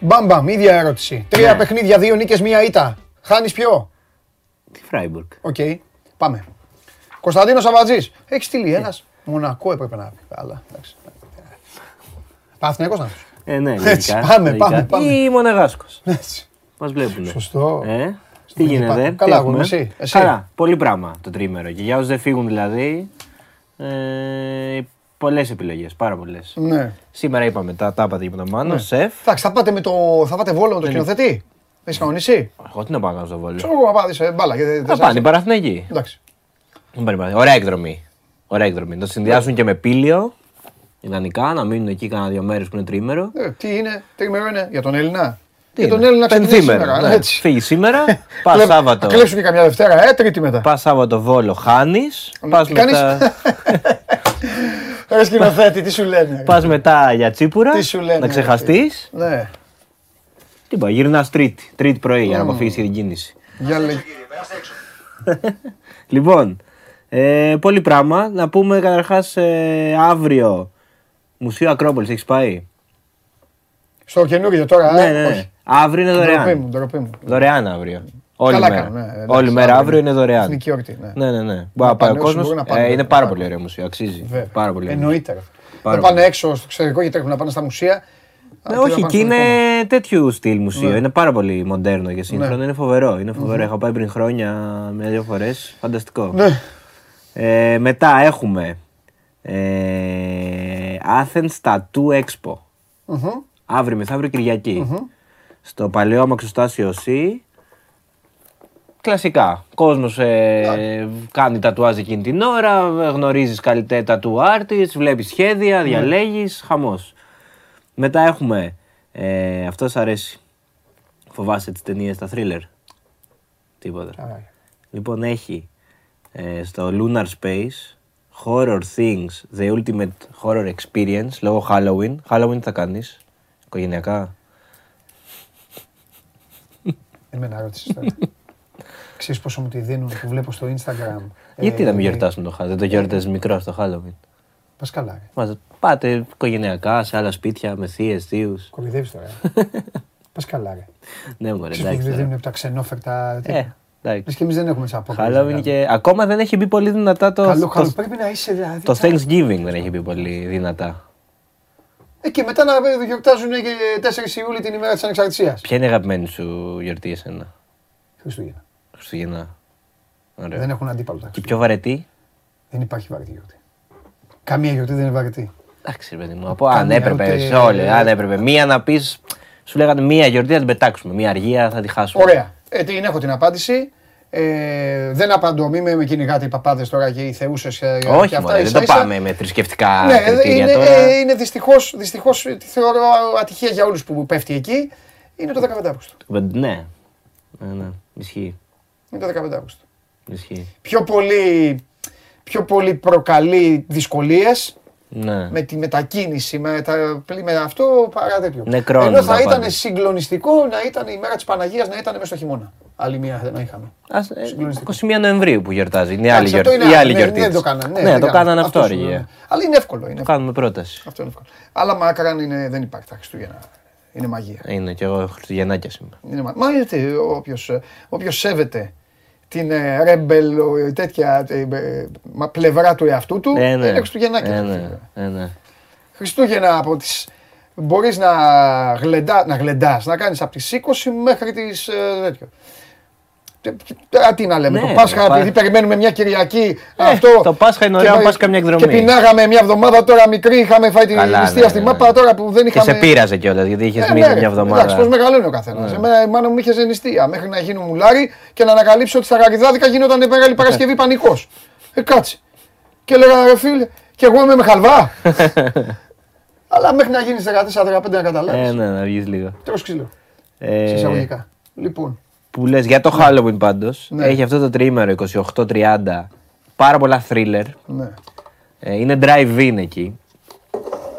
Μπαμπαμ, ίδια ερώτηση. Τρία παιχνίδια, δύο νίκες, μία ήττα. Χάνεις ποιο; Τι Φράιμπουργκ. Οκ, πάμε. Κωνσταντίνος Σαββατζής. Έχεις στείλει ένας; Μονακό έπρεπε να πει. Αλλά εντάξει. Παθηναϊκός να πεις. Ε, ναι, Έτσι, λογικά, πάμε, λογικά. πάμε, πάμε. Ή Μονεγάσκος. Έτσι. Μας βλέπουνε. Σωστό. Ε, Στο τι γίνεται, Φιλιππά. τι Καλά, έχουμε; εγώ, εσύ, εσύ. Καλά, πολύ πράγμα το τρίμερο. Και για όσους δεν φύγουν δηλαδή, ε, πολλές επιλογές, πάρα πολλές. Ναι. Σήμερα είπαμε, τα, τα είπατε για τον Μάνο, σεφ. Εντάξει, θα πάτε, με το, θα πάτε βόλο με το σκηνοθετή. Έχει κανονίσει. Εγώ τι να πάω να κάνω στο βόλιο. Ξέρω εγώ να πάτε σε μπάλα. γιατί δεν Θα σας- πάνε, Παραθυναϊκή. Εντάξει. Δεν πάνε, πάνε. Ωραία εκδρομή. Ωραία εκδρομή. Να το συνδυάσουν και με πύλιο, ιδανικά, να μείνουν εκεί κάνα δύο μέρες που είναι τρίμερο. Ε, Τι είναι, τρίμερο είναι για τον Έλληνα; Τι για τον είναι, Έλληνα ξεκινάει πενθήμερο, σήμερα. ναι. Έτσι. Φύγει σήμερα, [laughs] πας Κλε- Σάββατο. Θα κλέψουν και καμιά Δευτέρα, ε, τρίτη μετά. Πας Σάββατο Βόλο, χάνεις. Πας τι κάνεις; μετά, [laughs] Ρε σκηνοθέτη, τι σου λένε; ρε. πας μετά για τσίπουρα. Τι σου λένε, να ρε, ξεχαστείς. Ναι, Τι πάει, γυρνάς Τρίτη. Τρίτη πρωί για να αποφύγεις την κίνηση. για λέει. Κύριε, περάστε έξω. Λοιπόν, ε, πολύ πράγμα. Να πούμε καταρχάς αύριο. Μουσείο Ακρόπολης, έχεις πάει; Στο καινούργιο τώρα, ναι, ε, ναι, ναι. όχι. Αύριο είναι Ντροπή δωρεάν. μου, ντροπή μου. Δωρεάν αύριο. Όλη Καλά μέρα. κάνουν, ναι, εντάξει, Όλη μέρα αύριο είναι δωρεάν. Εθνική όρτη, ναι. Ναι, ναι, ναι. Μπορεί να πάει ο πάνε όσοι κόσμο. μπορούν να πάνε, είναι βέβαια, πάρα να πολύ πάνε. ωραίο μουσείο. Αξίζει. Βέβαια. Πάρα πολύ ωραίο. Εννοείται. ρε. Πάρα Δεν πάνε πολύ. έξω στο εξωτερικό και τρέχουν να πάνε στα μουσεία. Ναι, Α, όχι, και να εκεί πάνε στο είναι δικό τέτοιου στυλ μουσείο. Ναι. Είναι πάρα πολύ μοντέρνο και σύγχρονο. Ναι. Είναι φοβερό. Είναι φοβερό. Έχω πάει πριν χρόνια μια-δύο φορές. Φανταστικό. μας. Ναι. Ε, μετά έχουμε ε, Athens Tattoo Expo. Μμμ. Αύριο μεθαύριο Κυριακή. Στο παλαιό αμαξοστάσιο C. Κλασικά. Κόσμος ε, κάνει τατουάζ εκείνη την ώρα, γνωρίζεις καλλιτέ tattoo artist, βλέπεις σχέδια, διαλέγεις, χαμός. Μετά έχουμε, ε, αυτό σ' αρέσει, φοβάσαι τις ταινίες, τα thriller. Τίποτα. Καλά. Λοιπόν, έχει ε, στο Lunar Space Horror Things, The Ultimate Horror Experience, λόγω Halloween. Halloween τι θα κάνεις, οικογενειακά. Εμένα ρώτησες τώρα. [laughs] Ξέρεις πόσο μου τη δίνουν που βλέπω στο Instagram. Γιατί Ε, να μην ε, γιορτάσουν το Halloween, δεν το γιορτάζεις μικρό στο Halloween; Πας καλά, ρε. Μας πάτε οικογενειακά σε άλλα σπίτια με θείες, θείους. Κοροϊδεύεις τώρα. ε. [laughs] Πας καλά, ρε. Ναι, μωρέ, Ξέρεις που εντάξει. δεν τώρα. δίνουν από τα ξενόφερτα. Ε, εντάξει. Λες και εμείς δεν έχουμε σαν απόκριση. Halloween και ακόμα δεν έχει μπει πολύ δυνατά το, Καλό, το, καλό. Πρέπει να είσαι δηλαδή. το τσα- Thanksgiving δεν έχει μπει πολύ δυνατά. Ε, και μετά να γιορτάζουν και 4 Ιούλη την ημέρα της Ανεξαρτησίας. Ποια είναι η αγαπημένη σου γιορτή εσένα, Χριστούγεννα. Χριστουγεννά. Ωραία. Δεν έχουν αντίπαλο τα Και Χριστούγεννα. πιο βαρετή; Δεν υπάρχει βαρετή γιορτή. Καμία γιορτή δεν είναι βαρετή. Εντάξει, ρε παιδί μου, από αν Καμία, έπρεπε ούτε- σε όλες, αν έπρεπε. Μία να πεις, σου λέγανε μία γιορτή να την πετάξουμε. Μία αργία θα τη χάσουμε. Ωραία. Ε, την έχω την απάντηση. Ε, δεν απαντώ, μην με κυνηγάτε οι παπάδες τώρα και οι θεούσες. Όχι, μωρέ, δεν το πάμε με θρησκευτικά Ναι, κριτήρια είναι, τώρα. ε, είναι δυστυχώς, δυστυχώς τη θεωρώ ατυχία για όλους που πέφτει εκεί. Είναι το 15 Αύγουστο. Ναι. ναι, ναι, ισχύει. Είναι το 15 Αύγουστο. ισχύει. Πιο πολύ, πιο πολύ προκαλεί δυσκολίες Ναι. με τη μετακίνηση, με, τα, πλή- με αυτό παρά τέτοιο. Νεκρώνουν Ενώ θα τα ήταν πάντα. συγκλονιστικό να ήταν η μέρα της Παναγίας να ήταν μέσα στο χειμώνα. Άλλη μία να είχαμε. Ας, ε, Συγκλονιστικό. 21 Νοεμβρίου που γιορτάζει. Είναι η άλλη, Εντάξει, αυτό γιορτή, είναι η άλλο. άλλη Ναι, γιορτή. Δεν της. το κάνανε. Ναι, δεν το κάνανε αυτό, σου ρε. λέω. γε. Αλλά είναι εύκολο. Είναι Το εύκολο. κάνουμε πρόταση. Αυτό είναι εύκολο. Αλλά μακράν είναι, δεν υπάρχει τα Χριστούγεννα. Είναι μαγεία. Είναι και εγώ Χριστουγεννάκια σήμερα. Είναι μα... Μα γιατί όποιος, ε, όποιος σέβεται την ε, ρέμπελ, ο- τέτοια ε, ε, μα, πλευρά του εαυτού του, Ε, ναι. είναι Χριστουγεννάκια. Ε, ναι. Ε, ναι. Χριστούγεννα από τις... Μπορείς να, γλεντά, να γλεντάς, να κάνεις από τις 20 μέχρι τις ε, τέτοιο. Τε- Τώρα τι να λέμε, Ναι, το Πάσχα, το Πά- επειδή περιμένουμε μια Κυριακή, Ε, αυτό... το Πάσχα είναι και- ωραίο να πας καμιά εκδρομή. Και πεινάγαμε μια εβδομάδα τώρα μικρή, είχαμε φάει τη Καλά, ληστεία ναι, στη ναι, μάπα, ναι. τώρα που δεν Και είχαμε... σε πείραζε κιόλας γιατί είχες Ε, μείνει ναι, μια Εντάξει, πώς εβδομάδα. Ναι. μεγαλώνει ο καθένας. Εμένα η μάνα μου είχε ζενιστία μέχρι να γίνω μουλάρι και να ανακαλύψω ότι στα γαριδάδικα γίνονταν η μεγάλη Παρασκευή πανικός. Ε, κάτσε. Και έλεγα ρε φίλε, και εγώ είμαι με χαλβά. [laughs] Αλλά μέχρι να γίνει 14-15 να καταλάβεις. Ε, ναι, να βγεις λίγο. Τρως ξύλο. Ε, Σε εισαγωγικά. Λοιπόν. Που λες για το Halloween πάντως. Ναι. Έχει αυτό το τρίμερο 28-30. Πάρα πολλά thriller. Ναι. Ε, είναι drive-in εκεί.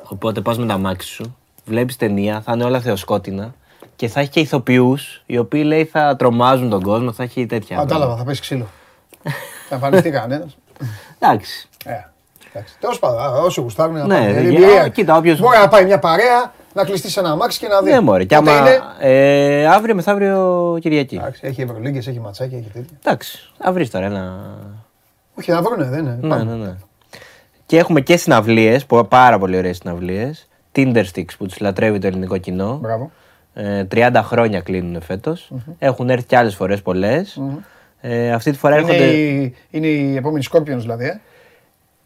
Οπότε πας με τα μάξι σου, βλέπεις ταινία, θα είναι όλα θεοσκότεινα και θα έχει και ηθοποιούς οι οποίοι λέει θα τρομάζουν τον κόσμο, θα έχει τέτοια. Κατάλαβα, θα πέσει ξύλο. θα εμφανιστεί κανένας. Εντάξει. Ε, εντάξει. Τέλος πάντων, α, όσο γουστάρουν να Ναι, πάνε. ρε, Είναι για- εμπειρία. κοίτα, όποιος- Μπορεί να πάει μια παρέα, να κλειστείς σε ένα αμάξι και να δεις. Ναι, μωρέ. Και Πότε άμα. είναι; Ε, αύριο μεθαύριο Κυριακή. Εντάξει, έχει ευρωλίγκες, έχει ματσάκια, έχει τέτοια. Εντάξει. Θα βρεις τώρα ένα. Όχι, να βρούνε, δεν είναι. Ναι, Πάμε. ναι, ναι. Και έχουμε και συναυλίες, πάρα πολύ ωραίες συναυλίες. Tinder Sticks που του λατρεύει το ελληνικό κοινό. Μπράβο. Ε, 30 χρόνια κλείνουν φέτος. Έχουν έρθει και άλλες φορές πολλές. Ε, αυτή τη φορά Είναι έρχονται. η, είναι η επόμενη Scorpions δηλαδή, ε;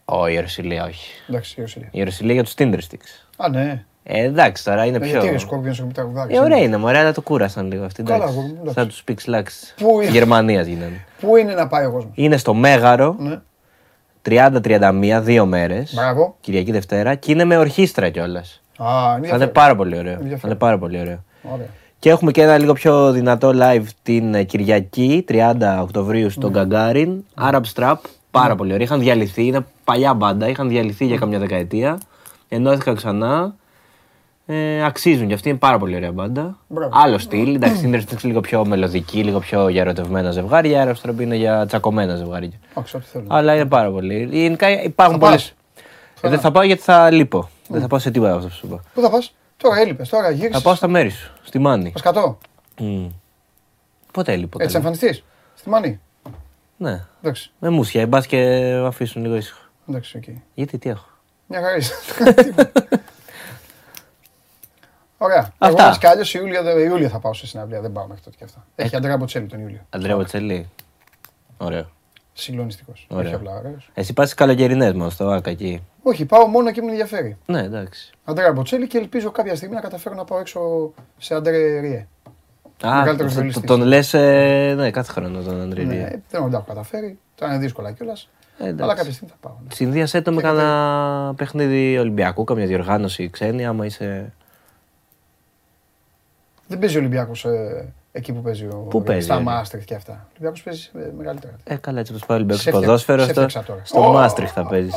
Όχι, η Ρωσιλία, όχι. Εντάξει, η Ρωσιλία. Η Ρωσιλία για τους Tinder Sticks. Α, ναι. Ε, εντάξει, τώρα είναι Ε, πιο. Γιατί οι Scorpions έχουν τραγουδάκι. Ε, ωραία είναι, μωρέ, αλλά το κούρασαν λίγο αυτή. Καλά, εντάξει. αγόρι μου, εντάξει. Σαν τους Pix Lux Πού είναι; Γερμανίας γίνανε. Πού είναι να πάει ο κόσμος; Είναι στο Μέγαρο, Ναι. 30-31, δύο μέρες. Μπράβο. Κυριακή Δευτέρα και είναι με ορχήστρα κιόλας. Α, είναι Θα είναι ενδιαφέρον. πάρα πολύ ωραίο. Θα Ενδιαφέρον. είναι πάρα πολύ ωραίο. Ωραία. Και έχουμε και ένα λίγο πιο δυνατό live την ε, Κυριακή, 30 Οκτωβρίου στο Ναι. Gagarin. Arab Strap, πάρα πολύ ωραία. Είχαν διαλυθεί, είναι παλιά μπάντα, είχαν διαλυθεί για καμιά δεκαετία. Ενώθηκαν ξανά. Ε, αξίζουν και αυτή είναι πάρα πολύ ωραία μπάντα. Μπράβο. Άλλο στυλ. Εντάξει, είναι λίγο πιο μελωδική, λίγο πιο για ερωτευμένα ζευγάρια. Arab Strap είναι για τσακωμένα ζευγάρια. Εντάξει, ό,τι θέλω. Αλλά είναι πάρα πολύ. Γενικά υπάρχουν Θα πολλέ. πας; δεν θα πάω γιατί θα λείπω. Δεν θα πάω σε τίποτα από αυτό που σου είπα. Πού θα πας, τώρα έλειπες, τώρα γύρισες. Θα πάω στα μέρη σου, στη Μάνη. Πασκατό. Μμ. Πότε έλειπω. Έτσι τέλος. εμφανιστείς; Στη Μάνη. Ναι. Εντάξει, Με μουσια, μπα και με αφήσουν λίγο ήσυχο. εντάξει, οκ. Γιατί τι έχω; Μια χαρά είσαι. [laughs] [laughs] Ωραία. Αυτά. Εγώ έτσι κι αλλιώ Ιούλιο, δεν- Ιούλιο θα πάω σε συναυλία. Δεν πάω μέχρι τότε και αυτά. Ε, Έχει Αντρέα Μποτσέλη τον Ιούλιο. Αντρέα Μποτσελή. Ωραίο. Συγκλονιστικός. Ωραία. Όχι απλά ωραίος. Εσύ πας στις καλοκαιρινές μόνο στο ΑΚΑ εκεί. Όχι, πάω μόνο και με ενδιαφέρει. Ναι, εντάξει. Αντρέα Μποτσέλη και ελπίζω κάποια στιγμή να καταφέρω να πάω έξω σε Αντρέ Ριέ. Α, Μεγαλύτερος το- το- βελιστής. τον λες, ναι, κάθε χρόνο τον Αντρέα. Ναι, δεν τα έχω καταφέρει. Τώρα είναι δύσκολα κιόλας. Ε, εντάξει. Αλλά κάποια στιγμή θα πάω. ναι. Συνδύασέ το με Και κανένα παιχνίδι Ολυμπιακού, καμιά διοργάνωση ξένη, άμα είσαι. Δεν παίζει ο Ολυμπιακός εκεί που παίζει ο. Πού παίζει, Στα ρε; Μάστριχτ και αυτά. Ο Ολυμπιακός παίζει ε, μεγαλύτερα. Ε, καλά, έτσι όπως πάει ο Ολυμπιακός Σε φτια- ποδόσφαιρο. σε Στο, φτιάξα τώρα. στο Ω. Μάστριχ θα παίζει.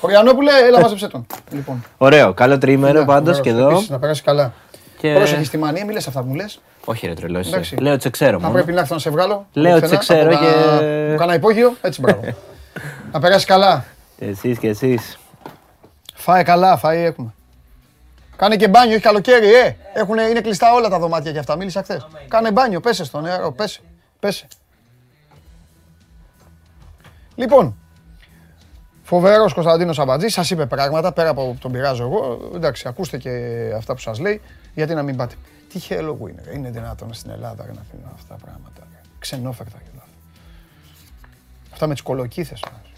Χωριανόπουλε, έλα μαζέψε τον. Λοιπόν. Ωραίο, καλό τρίμερο Φιλιά, πάντως ωραίος, και εδώ. επίσης, Να περάσει καλά. Και... Πρόσεχε στη μανία, μη λες αυτά που μου λες. Όχι, ρε τρελός. είσαι. Εντάξει. Λέω ότι σε ξέρω. Θα μόνο. πρέπει να έρθω να σε βγάλω. Λέω από ότι σε πουθενά, ξέρω από και- κανένα- από Κάνα υπόγειο, έτσι μπράβο. [laughs] να περάσει καλά. Και εσείς και εσείς. Φάε καλά, φάε έχουμε. Κάνε και μπάνιο, έχει καλοκαίρι, ε. Έχουνε, είναι κλειστά όλα τα δωμάτια και αυτά. Μίλησα χθες. Κάνε μπάνιο, πέσε στο νερό, πέσε. Πέσε. Λοιπόν, φοβερός Κωνσταντίνος Αμπατζής, σας είπε πράγματα πέρα από που τον πειράζω εγώ. Εντάξει, ακούστε και αυτά που σας λέει, γιατί να μην πάτε. Τι Halloween, ρε. είναι δυνατόν στην Ελλάδα ρε, να αφήνουν αυτά τα πράγματα. Ρε. Ξενόφερτα και όλα. Αυτά με τις κολοκύθες. μας.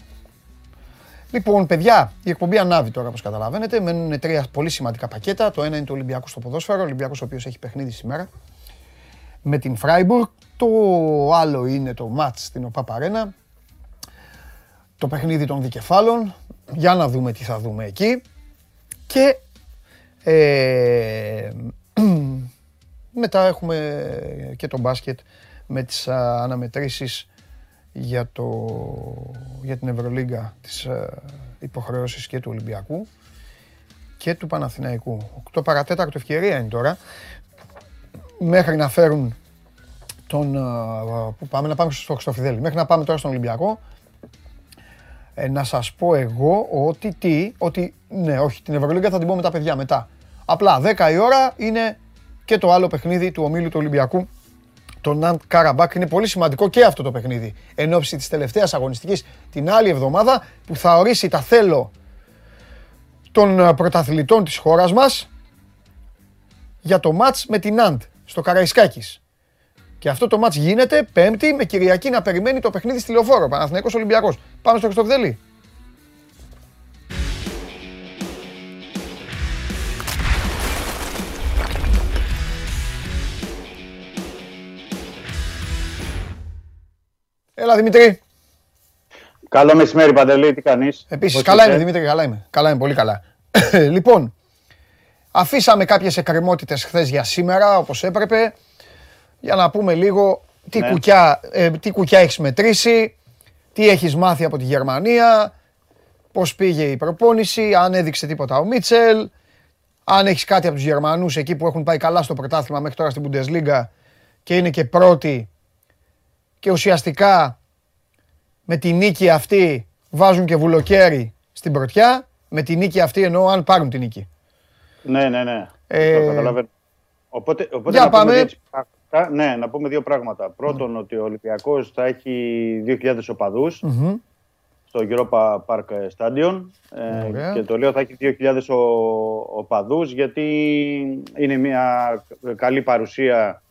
Λοιπόν, παιδιά, η εκπομπή ανάβει τώρα, όπως καταλαβαίνετε. Μένουν τρία πολύ σημαντικά πακέτα. Το ένα είναι το Ολυμπιακό στο ποδόσφαιρο, ο Ολυμπιακός ο οποίος έχει παιχνίδι σήμερα με την Φράιμπουργκ. Το άλλο είναι το μάτς στην ΟΠΑ Παρένα. Το παιχνίδι των δικεφάλων. Για να δούμε τι θα δούμε εκεί. Και ε, [clears throat] μετά έχουμε και το μπάσκετ με τις α, αναμετρήσεις για, το, για την Ευρωλίγκα τις ε, υποχρεώσεις και του Ολυμπιακού και του Παναθηναϊκού. 8 παρατέταρτο ευκαιρία είναι τώρα. Μέχρι να φέρουν τον... ε, Πού πάμε, να πάμε στο Χριστόφιδέλη. Μέχρι να πάμε τώρα στον Ολυμπιακό. Ε, να σας πω εγώ ότι τι, ότι ναι, όχι, την Ευρωλίγκα θα την πω με τα παιδιά μετά. Απλά 10 η ώρα είναι και το άλλο παιχνίδι του ομίλου του Ολυμπιακού το Ναντ Καραμπάκ. Είναι πολύ σημαντικό και αυτό το παιχνίδι εν ώψη της τελευταίας αγωνιστικής την άλλη εβδομάδα που θα ορίσει τα θέλω των ε, πρωταθλητών της χώρας μας για το μάτς με την Ναντ στο Καραϊσκάκης. Και αυτό το μάτς γίνεται Πέμπτη με Κυριακή να περιμένει το παιχνίδι στη Λεωφόρο. Παναθηναϊκός Ολυμπιακός. Πάμε στο Χριστοβδέλη. Έλα Δημήτρη. Καλό μεσημέρι, Παντελή, τι κάνεις; Επίσης, Πώς καλά είσαι; είμαι Δημήτρη, καλά είμαι. Καλά είμαι, πολύ καλά. [coughs] λοιπόν, αφήσαμε κάποιες εκκρεμότητες χθες για σήμερα, όπως έπρεπε, για να πούμε λίγο τι, Ναι. κουκιά, ε, τι κουκιά έχεις μετρήσει, τι έχεις μάθει από τη Γερμανία, πώς πήγε η προπόνηση, αν έδειξε τίποτα ο Μίτσελ, αν έχεις κάτι από τους Γερμανούς εκεί που έχουν πάει καλά στο πρωτάθλημα μέχρι τώρα στην Bundesliga και είναι και πρώτοι και ουσιαστικά με τη νίκη αυτή βάζουν και βουλοκαίρι στην πρωτιά. Με τη νίκη αυτή εννοώ αν πάρουν τη νίκη. Ναι, ναι, ναι. Ε, Το καταλαβαίνω. Οπότε, οπότε για να πούμε πάμε. δύο έτσι πράγματα. Ναι, να πούμε δύο πράγματα. Πρώτον, ότι ο Ολυμπιακός θα έχει 2.000 οπαδούς Μμμ. στο Europa Park Stadion. Ε, Ωραία. και το λέω θα έχει 2.000 ο, οπαδούς γιατί είναι μια καλή παρουσία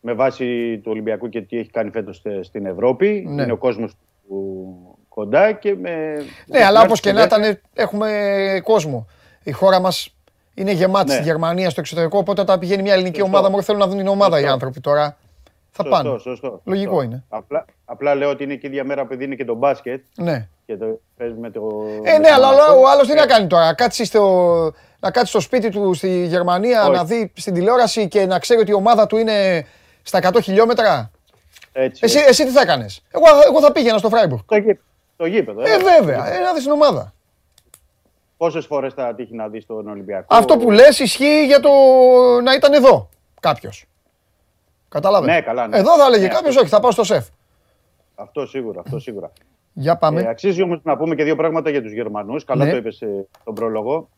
με βάση του Ολυμπιακού και τι έχει κάνει φέτος στε- στην Ευρώπη. Ναι. Είναι ο κόσμος του κοντά και με... Ναι, αλλά όπως και να δεύτερον- ήταν έχουμε κόσμο. Η χώρα μας είναι γεμάτη Ναι. στη Γερμανία, στο εξωτερικό, οπότε όταν πηγαίνει μια ελληνική Σωστό. ομάδα, μόνο θέλουν να δουν την ομάδα οι Σωστό. άνθρωποι τώρα. Θα Σωστό, πάνε. Σωστό, Λογικό σωστό. είναι. Απλά, απλά λέω ότι είναι και η ίδια μέρα που δίνει και το μπάσκετ Ναι. και το παίζει με το. Ε, με ναι, τον αλλά Μονακό. ο άλλος τι να Ε, κάνει τώρα. Κάτσει στο, να κάτσει στο σπίτι του στη Γερμανία, Όχι. να δει στην τηλεόραση και να ξέρει ότι η ομάδα του είναι στα 100 χιλιόμετρα; Έτσι, Εσύ, έτσι. εσύ τι θα έκανες; Εγώ, εγώ θα πήγαινα στο Φράιμπουργκ. Το, γή- το γήπεδο. Ε, βέβαια, ε, να δεις την ομάδα. Πόσες φορές θα τύχει να δεις τον Ολυμπιακό; Αυτό που λες ισχύει για το να ήταν εδώ κάποιος. Κατάλαβες; Ναι, καλά, ναι. Εδώ θα έλεγε Ναι, κάποιος, αυτό- όχι, θα πάω στο σεφ. Αυτό σίγουρα. Αυτό σίγουρα. Για πάμε. Ε, αξίζει όμως να πούμε και δύο πράγματα για τους Γερμανούς. Καλά Ναι. το είπες στον πρόλογο.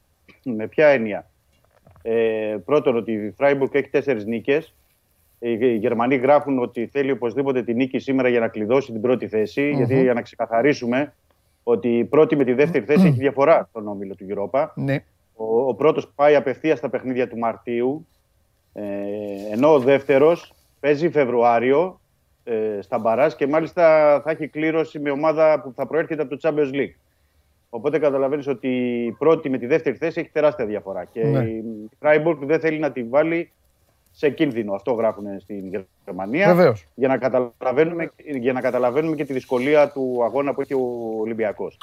Με ποια έννοια; Ε, πρώτον, ότι η Φράιμπουργκ έχει τέσσερις νίκες. Οι οι Γερμανοί γράφουν ότι θέλει οπωσδήποτε τη νίκη σήμερα για να κλειδώσει την πρώτη θέση. Γιατί για να ξεκαθαρίσουμε ότι η πρώτη με τη δεύτερη θέση έχει διαφορά στον όμιλο του Europa. Ναι. Ο, ο πρώτος πάει απευθείας στα παιχνίδια του Μαρτίου, ε, ενώ ο δεύτερος παίζει Φεβρουάριο ε, στα Μπαράς και μάλιστα θα έχει κλήρωση με ομάδα που θα προέρχεται από το Champions League. Οπότε καταλαβαίνεις ότι η πρώτη με τη δεύτερη θέση έχει τεράστια διαφορά και Ναι. η Freiburg δεν θέλει να τη βάλει σε κίνδυνο. Αυτό γράφουν στην Γερμανία. Βεβαίως. Για να, καταλαβαίνουμε, για να καταλαβαίνουμε και τη δυσκολία του αγώνα που έχει ο Ολυμπιακός.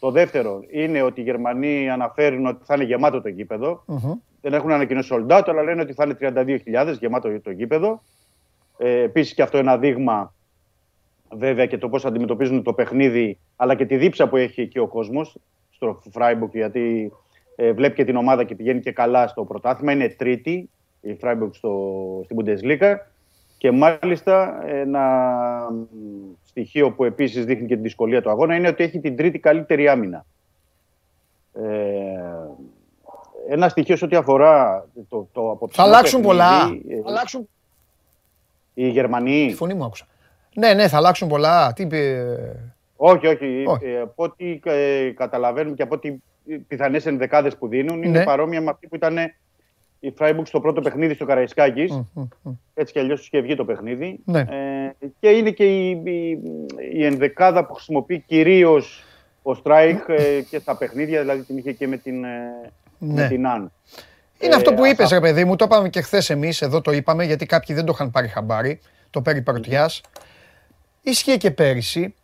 Το δεύτερο είναι ότι οι Γερμανοί αναφέρουν ότι θα είναι γεμάτο το γήπεδο. Μμμ. Δεν έχουν ανακοινώσει sold out, αλλά λένε ότι θα είναι 32.000 γεμάτο το γήπεδο. Ε, Επίσης και αυτό ένα δείγμα βέβαια και το πώς αντιμετωπίζουν το παιχνίδι, αλλά και τη δίψα που έχει εκεί ο κόσμος στο Freiburg, γιατί ε, βλέπει και την ομάδα και πηγαίνει και καλά στο πρωτάθλημα. Είναι τρίτη η Freiburg στο, στην Bundesliga. Και μάλιστα ένα μ, στοιχείο που επίσης δείχνει και την δυσκολία του αγώνα είναι ότι έχει την τρίτη καλύτερη άμυνα. Ε, ένα στοιχείο σε ό,τι αφορά το, το Θα απόψινό αλλάξουν παιχνίδι, πολλά. ε, Θα αλλάξουν. Οι Γερμανοί. Τη φωνή μου άκουσα. Ναι, ναι, θα αλλάξουν πολλά. Τι είπε. Όχι, όχι. Όχι. Ε, από ό,τι ε, καταλαβαίνουμε και από ό,τι πιθανές ενδεκάδες που δίνουν είναι Ναι. παρόμοια με αυτή που ήταν η Freiburg στο πρώτο παιχνίδι στο Καραϊσκάκης. Μμ, μμ, μμ. Έτσι κι αλλιώς του είχε βγει το παιχνίδι. Ναι. Ε, και είναι και η, η, η ενδεκάδα που χρησιμοποιεί κυρίως ο Στράιχ ε, και στα παιχνίδια, δηλαδή την είχε και με την, ε, Ναι. με την Αν. Είναι Ε, αυτό που είπες, αυτά- ρε παιδί μου, το είπαμε και χθες εμείς, εδώ το είπαμε, γιατί κάποιοι δεν το είχαν πάρει χαμπάρι, το περί πρωτιάς. Ίσχυε και πέρυσι.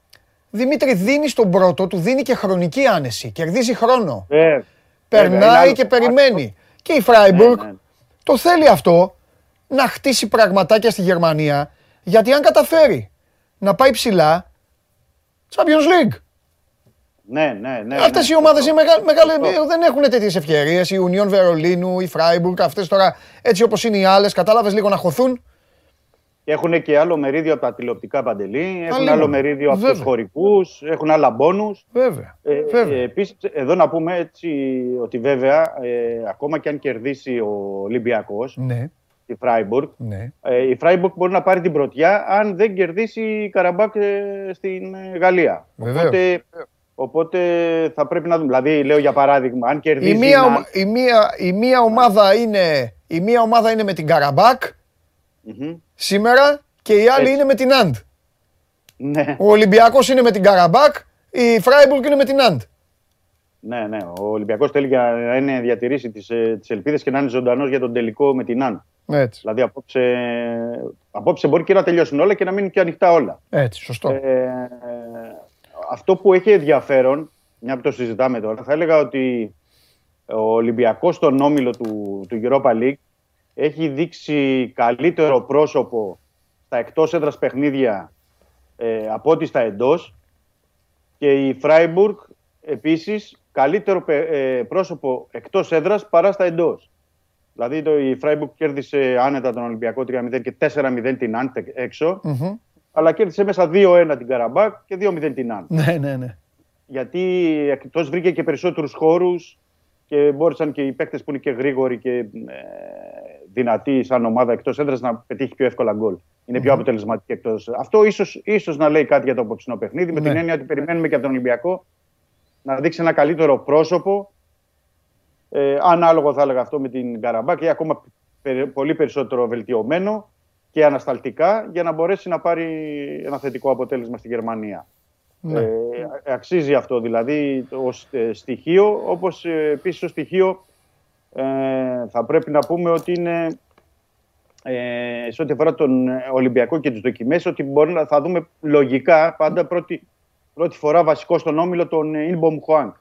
Δημήτρη δίνεις στον πρώτο, του δίνει και χρονική άνεση. Κερδίζει χρόνο. Ε, βέβαια, είναι Περνάει άλλο και κομμάτι. περιμένει. Και η Φράιμπουργκ Ναι, ναι. το θέλει αυτό να χτίσει πραγματάκια στη Γερμανία, γιατί αν καταφέρει να πάει ψηλά, Champions League. Ναι, ναι, ναι. Αυτές ναι. οι ομάδες Σωστό. δεν έχουν τέτοιες ευκαιρίες. Η Union Βερολίνου, η Freiburg, αυτές τώρα έτσι όπως είναι οι άλλες, κατάλαβες λίγο να χωθούν. Και Έχουν και άλλο μερίδιο από τα τηλεοπτικά παντελή, έχουν λίγο. άλλο μερίδιο από Βέβαια. του χωρικού, έχουν άλλα μπόνους. Βέβαια. Ε, Βέβαια. ε, επίσης, εδώ να πούμε έτσι ότι βέβαια, ε, ακόμα και αν κερδίσει ο Ολυμπιακός, Ναι, η Freiburg, ναι. ε, η Freiburg μπορεί να πάρει την πρωτιά αν δεν κερδίσει η Καραμπάκ ε, στην ε, Γαλλία. Βεβαίως. Οπότε, οπότε θα πρέπει να δούμε. Δηλαδή, λέω για παράδειγμα, αν κερδίσει. Η μία, ένα- ομα- η, μία, η μία ομάδα είναι, η μία ομάδα είναι με την Καραμπάκ Μμμ. σήμερα και η άλλη Έτσι. είναι με την Ναντ. Ναι, Ο Ολυμπιακός είναι με την Καραμπάκ, η Φράιμπουργκ είναι με την Αντ. ναι, ναι. Ο Ολυμπιακός θέλει για να είναι διατηρήσει τις, ε, τις ελπίδες και να είναι ζωντανός για τον τελικό με την Ναντ. Έτσι, Δηλαδή, απόψε, απόψε μπορεί και να τελειώσουν όλα και να μείνουν και ανοιχτά όλα. έτσι, σωστό. Ε, αυτό που έχει ενδιαφέρον, μια που το συζητάμε τώρα, θα έλεγα ότι ο Ολυμπιακός στον όμιλο του, του Europa League έχει δείξει καλύτερο πρόσωπο στα εκτός έδρας παιχνίδια ε, από ό,τι στα εντός και η Freiburg επίσης καλύτερο πε- ε, πρόσωπο εκτός έδρας παρά στα εντός. Δηλαδή το, η Freiburg κέρδισε άνετα τον Ολυμπιακό 3-0 και 4-0 την Άντ έξω Μμμ. αλλά κέρδισε μέσα 2-1 την Καραμπάκ και 2-0 την Αν. Ναι, ναι, ναι. Γιατί εκτός βρήκε και περισσότερους χώρους και μπόρεσαν και οι παίκτες που είναι και γρήγοροι και ε, δυνατοί σαν ομάδα εκτός έδρας να πετύχει πιο εύκολα γκολ. Είναι πιο αποτελεσματική εκτός. Αυτό ίσως ίσως να λέει κάτι για το απόψινό παιχνίδι, με Ναι. την έννοια ότι περιμένουμε και από τον Ολυμπιακό να δείξει ένα καλύτερο πρόσωπο. Ε, ανάλογο θα έλεγα αυτό με την Καραμπάκ ή ακόμα περι- πολύ περισσότερο βελτιωμένο και ανασταλτικά για να μπορέσει να πάρει ένα θετικό αποτέλεσμα στη Γερμανία. Ναι. Ε, αξίζει αυτό δηλαδή ως ε, στοιχείο, όπως ε, επίσης το στοιχείο ε, θα πρέπει να πούμε ότι είναι ε, σε ό,τι αφορά τον ε, Ολυμπιακό και τις δοκιμές ότι μπορεί να θα δούμε λογικά πάντα πρώτη, πρώτη φορά βασικό στον όμιλο τον Ινμπομ Χουάνκ.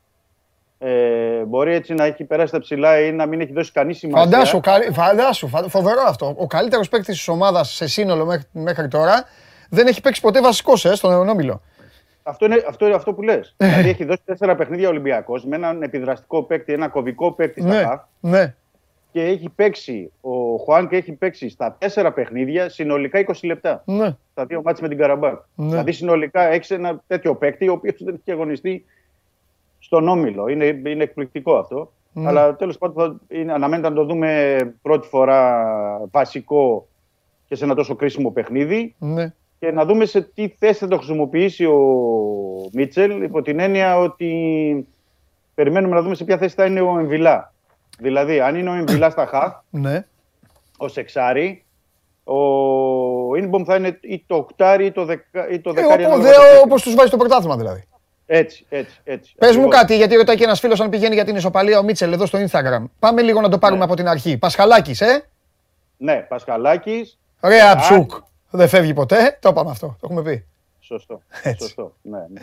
Ε, μπορεί έτσι να έχει περάσει τα ψηλά ή να μην έχει δώσει κανεί σημασία. Φαντάσου, καλ- φαντάσου, φα- φοβερό αυτό. Ο καλύτερος παίκτης της ομάδας σε σύνολο μέχρι, μέχρι τώρα δεν έχει παίξει ποτέ βασικός ε, στον Όμιλο. Αυτό είναι αυτό, είναι αυτό που λες. δηλαδή έχει δώσει τέσσερα παιχνίδια Ολυμπιακός με έναν επιδραστικό παίκτη, ένα κωβικό παίκτη στα Ναι, χαφ ναι. και έχει παίξει, ο Χουάνκ έχει παίξει στα τέσσερα παιχνίδια συνολικά 20 λεπτά. ναι. Στα δύο μάτς με την Καραμπάκ. Ναι. Δηλαδή συνολικά έχεις ένα τέτοιο παίκτη ο οποίος δεν έχει αγωνιστεί στον Όμιλο. Είναι, είναι εκπληκτικό αυτό. Ναι. Αλλά τέλος πάντων θα- είναι, αναμένεται να το δούμε πρώτη φορά βασικό και σε ένα τόσο κρίσιμο παιχνίδι ναι. Και να δούμε σε τι θέση θα το χρησιμοποιήσει ο Μίτσελ υπό την έννοια ότι περιμένουμε να δούμε σε ποια θέση θα είναι ο Εμβιλά. Δηλαδή, αν είναι ο Εμβιλά στα χαφ, ναι. ω εξάρι, ο Ινμπομ θα είναι ή το οκτάρι ή το, δεκα, ή το δεκάρι. Ε, ανάλογα το παίκτη. Όπως τους βάζει το πρωτάθλημα δηλαδή. Έτσι, έτσι, έτσι. Πες μου Ακριβώς. κάτι, γιατί ρωτάει και ένας φίλος αν πηγαίνει για την ισοπαλία ο Μίτσελ εδώ στο Instagram. Πάμε λίγο να το πάρουμε από την αρχή. Πασχαλάκης, ε; Ναι, Πασχαλάκης, Ρε Ψουκ. Δεν φεύγει ποτέ. Το είπαμε αυτό. Το έχουμε πει. Σωστό. Έτσι. σωστό. Ναι, ναι.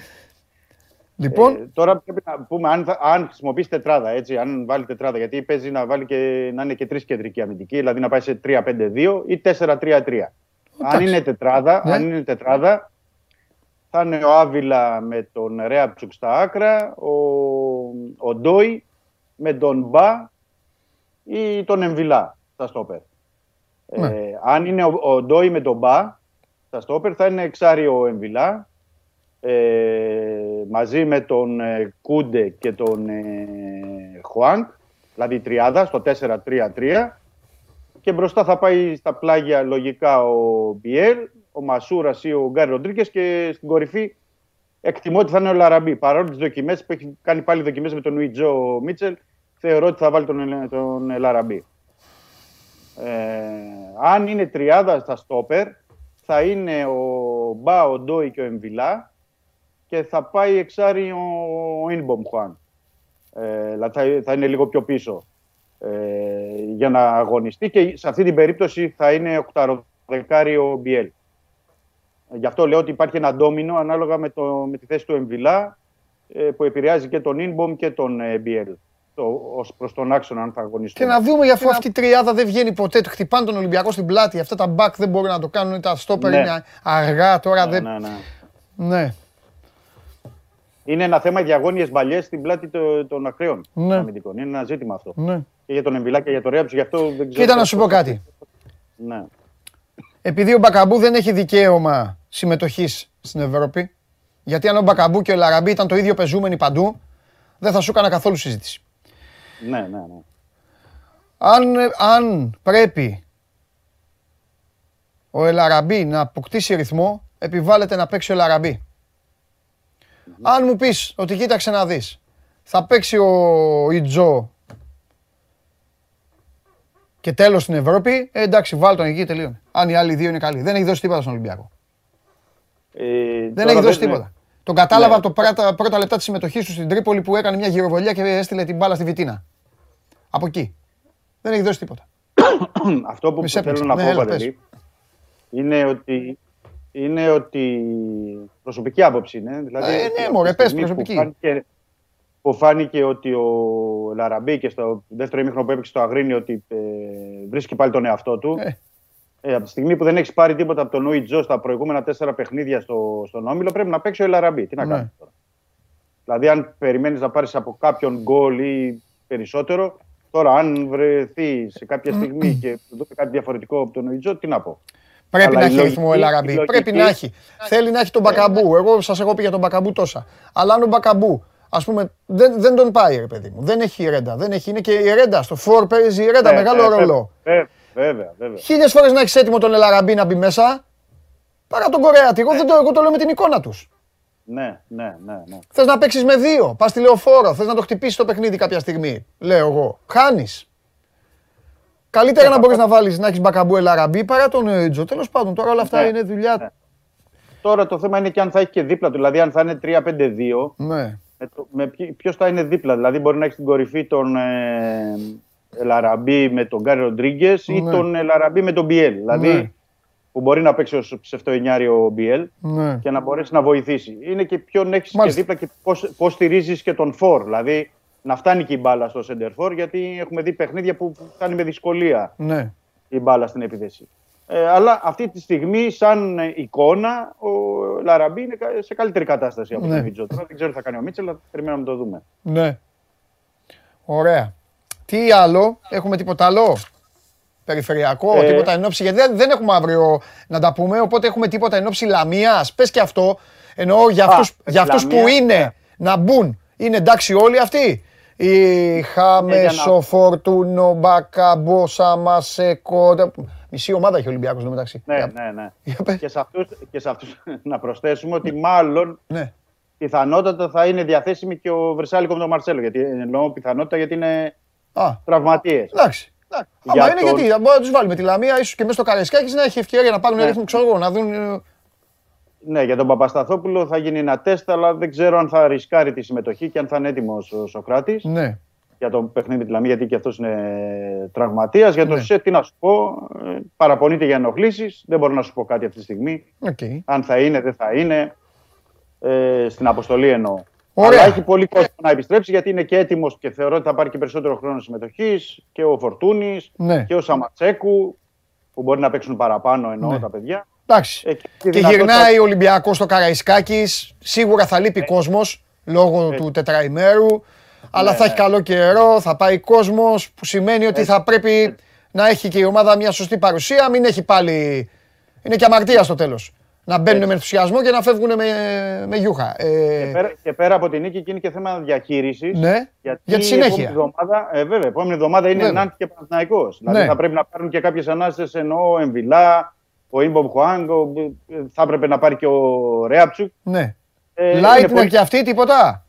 Λοιπόν, Ε, τώρα πρέπει να πούμε αν, θα- αν χρησιμοποιήσει τετράδα, έτσι, αν βάλει τετράδα, γιατί παίζει να, βάλει και, να είναι και τρεις κεντρικοί αμυντικοί, δηλαδή να πάει σε 3-5-2 ή 4-3-3. Αν είναι, τετράδα, Ναι. αν είναι τετράδα, θα είναι ο Άβυλα με τον Ρέαψουκ στα άκρα, ο, ο Ντόι με τον Μπα ή τον Εμβιλά στα στόπερ. Ναι. Ε, αν είναι ο, ο Ντόι με τον Μπα στα στόπερ, θα είναι εξάρι ο Εμβιλά ε, μαζί με τον ε, Κούντε και τον ε, Χουάνκ, δηλαδή η τριάδα στο 4-3-3 και μπροστά θα πάει στα πλάγια λογικά ο Μπιέλ, ο Μασούρας ή ο Γκάρι Ροντρίκες και στην κορυφή εκτιμώ ότι θα είναι ο Λαραμπή. Παρόλο τις δοκιμές που έχει κάνει πάλι δοκιμές με τον Ουιτζό Μίτσελ, θεωρώ ότι θα βάλει τον, τον Λαραμπή. Ε, αν είναι τριάδα στα στόπερ, θα είναι ο Μπα, ο Ντόι και ο Εμβιλά και θα πάει εξάρι ο Ινμπομ Χουάν. Ε, δηλαδή θα, θα είναι λίγο πιο πίσω ε, για να αγωνιστεί και σε αυτή την περίπτωση θα είναι οκταροδεκάρι ο Μπιέλ. Ε, Γι' αυτό λέω ότι υπάρχει ένα ντόμινο ανάλογα με, το, με τη θέση του Εμβιλά ε, που επηρεάζει και τον Ιν Μπομ και τον ε, Μπιέλ ως προς τον άξονα αν θα αγωνιστούν. και να δούμε για αφού αυτή η τριάδα δεν βγαίνει ποτέ. Του χτυπάνε τον Ολυμπιακό στην πλάτη. Αυτά τα back δεν μπορούν να το κάνουν. Τα stopper Ναι. είναι αργά τώρα. ναι, δεν... ναι, ναι. Ναι. είναι ένα θέμα διαγώνιε μπαλιές στην πλάτη το- των ακραίων Ναι. αμυντικών. Είναι ένα ζήτημα αυτό. Ναι. Και για τον Εμβιλά και για τον Ρέαψ, γι' αυτό δεν ξέρω. Κοίτα να σου πω κάτι. Ναι. Επειδή ο Μπακαμπού δεν έχει δικαίωμα συμμετοχής στην Ευρώπη, γιατί αν ο Μπακαμπού και ο Λαραμπή ήταν το ίδιο πεζούμενοι παντού, δεν θα σου έκανα καθόλου συζήτηση. Ναι, ναι, ναι. Αν, αν πρέπει ο Ελαραμπή να αποκτήσει ρυθμό, επιβάλλεται να παίξει ο Ελαραμπή. Αν μου πεις ότι κοίταξε να δεις, θα παίξει ο Ιτζό και τέλος στην Ευρώπη, ε, εντάξει, βάλ τον εκεί τελείωνε. Αν οι άλλοι δύο είναι καλοί. Δεν έχει δώσει τίποτα στον Ολυμπιακό. Ε, Δεν τώρα έχει δώσει δεν- τίποτα. Τον κατάλαβα Ναι. από το πρώτα, πρώτα λεπτά της συμμετοχής του στην Τρίπολη που έκανε μια γυροβολία και έστειλε την μπάλα στη Βιτίνα. Από εκεί. Δεν έχει δώσει τίποτα. [coughs] Αυτό που Μη σε θέλω έπνιξε. να Ναι, πω, έλα, Παντελή, είναι ότι, είναι ότι προσωπική άποψη είναι. Δηλαδή, Ε, ναι, από τη μωρέ, πες, στιγμή που προσωπική. φάνηκε- Που φάνηκε ότι ο Λαραμπή και στο δεύτερο ημίχρονο που έπαιξε στο Αγρίνι ότι ε, βρίσκει πάλι τον εαυτό του. Ε. Ε, από τη στιγμή που δεν έχεις πάρει τίποτα από τον Νούι Τζο στα προηγούμενα τέσσερα παιχνίδια στο, στον Όμιλο, πρέπει να παίξει ο Ελαραμπή. Τι να Ναι. κάνεις τώρα. Δηλαδή, αν περιμένεις να πάρεις από κάποιον γκολ ή περισσότερο, τώρα αν βρεθεί σε κάποια στιγμή και του δώσει κάτι διαφορετικό από τον Νούι Τζο, τι να πω. Πρέπει Αλλά να η έχει ρυθμό ο λογική- Ελαραμπή. η λογική- Πρέπει να έχει. Θέλει να έχει τον Μπακαμπού. Εγώ σας έχω πει για τον Μπακαμπού τόσα. Αλλά αν ο Μπακαμπού, ας πούμε, δεν, δεν τον πάει, ρε παιδί μου. Δεν έχει η ρέντα. Δεν έχει. Είναι και η ρέντα. Στο φόρ παίζει η ρέντα. Ε, Μεγάλο ε, ρόλο. Βέβαια, βέβαια. βέβαια. Χίλιες φορές να έχεις έτοιμο τον Ελαραμπή να μπει μέσα. Παρά τον Κορεάτη. Εγώ, δεν το, εγώ το λέω με την εικόνα τους. Ναι, ναι, ναι. ναι. Θες να παίξεις με δύο. Πας τηλεοφόρο. Θες να το χτυπήσεις το παιχνίδι κάποια στιγμή. Λέω εγώ. Χάνεις. Καλύτερα να μπορείς να βάλεις να έχεις μπακαμπού Ελαραμπή παρά τον Έτζο. Τέλος πάντων, τώρα όλα αυτά Ναι, είναι δουλειά. Τώρα το θέμα είναι και αν θα έχει και δίπλα του. Δηλαδή, αν θα είναι 3-5-2, Ναι. με, το- με ποιο θα είναι δίπλα. Δηλαδή, μπορεί να έχεις στην κορυφή τον ε, Ελαραμπή με τον Γκάρι Ροντρίγκες ή Ναι. τον Ελαραμπή με τον Μπιέλ. Δηλαδή, Ναι. που μπορεί να παίξει ως ψευτοενιάριο ο Μπιέλ Ναι. και να μπορέσει να βοηθήσει. Είναι και ποιον έχεις και Μάλιστα. δίπλα και πώς στηρίζεις και τον Φορ. Δηλαδή, να φτάνει και η μπάλα στο center for, γιατί έχουμε δει παιχνίδια που φτάνει με δυσκολία Ναι. η μπάλα στην επίθεση. Ε, αλλά αυτή τη στιγμή, σαν ε, εικόνα, ο Λαραμπή είναι κα- σε καλύτερη κατάσταση από Ναι. τον Μίτζο. Τώρα δεν ξέρω τι θα κάνει ο Μίτσελ, αλλά περιμένουμε να το δούμε. Ναι. Ωραία. Τι άλλο, έχουμε τίποτα άλλο; Περιφερειακό, Ε, τίποτα εν ώψη, γιατί δεν, δεν έχουμε αύριο να τα πούμε, οπότε έχουμε τίποτα εν ώψη Λαμίας. Πες και αυτό, εννοώ για Α, αυτούς, με για τη αυτούς που Λαμία, είναι ναι. να μπουν. Είναι εντάξει όλοι αυτοί; Είχαμε για να- Σοφορτούνο, Μπακαμπό, Σαμασέκο. τα- Μισή ομάδα έχει ο Ολυμπιακός μεταξύ. Ναι, Για- ναι, ναι. για πες. Και σε αυτούς, και σε αυτούς [laughs] να προσθέσουμε ότι μάλλον Ναι. πιθανότατα θα είναι διαθέσιμη και ο Βρυσάλικο με τον Μαρσέλο. Γιατί εννοώ πιθανότητα γιατί είναι Α, τραυματίες. εντάξει. Άμα Για είναι τον- γιατί, θα μπορούμε να τους βάλουμε τη Λαμία, ίσως και μέσα στο Καραϊσκάκης να έχει ευκαιρία να πάρουν Ναι. ρύθμο, ξέρω εγώ, να δουν... ε, Ναι, για τον Παπασταθόπουλο θα γίνει ένα τεστ, αλλά δεν ξέρω αν θα ρισκάρει τη συμμετοχή και αν θα είναι έτοιμος ο Σοκράτης Ναι. για το παιχνίδι με της Λαμίας, γιατί και αυτός είναι τραυματίας. Για τον Ναι. Σετ, τι να σου πω, ε, παραπονείται για ενοχλήσεις. Δεν μπορώ να σου πω κάτι αυτή τη στιγμή. Οκ. Αν θα είναι, δεν θα είναι. Ε, στην αποστολή εννοώ. Ωραία. Αλλά έχει πολύ κόσμο να επιστρέψει γιατί είναι και έτοιμος και θεωρώ ότι θα πάρει και περισσότερο χρόνο συμμετοχής και ο Φορτούνης Ναι. και ο Σαμασέκου που μπορεί να παίξουν παραπάνω εννοώ Ναι. τα παιδιά. Εντάξει. Ε, και Και δυνατότητα- γυρνάει ο Ολυμπιακός στο Καραϊσκάκης. Σίγουρα θα λείπει κόσμος λόγω του τετραημέρου. Αλλά θα έχει καλό καιρό, θα πάει κόσμος που σημαίνει ότι θα πρέπει να έχει και η ομάδα μια σωστή παρουσία. Μην έχει πάλι. Είναι και αμαρτία στο τέλος. Να μπαίνουν με ενθουσιασμό και να φεύγουν με, με γιούχα. Ε, Και πέρα, και πέρα από την νίκη και είναι και θέμα διαχείρισης. ναι, Γιατί για τη η συνέχεια. επόμενη εβδομάδα, ε, βέβαια, η επόμενη εβδομάδα είναι Βέβαια. Νάντι και Παναθηναϊκός. Δηλαδή Ναι. θα πρέπει να πάρουν και κάποιες ανάσες ενώ ο Εμβιλά, ο Ιμπομπ Χουάνγκ, ο- ε, θα έπρεπε να πάρει και ο Ρέαψουκ. Ναι. Ε, είναι Λάιτνερ πολύ- και αυτή τίποτα;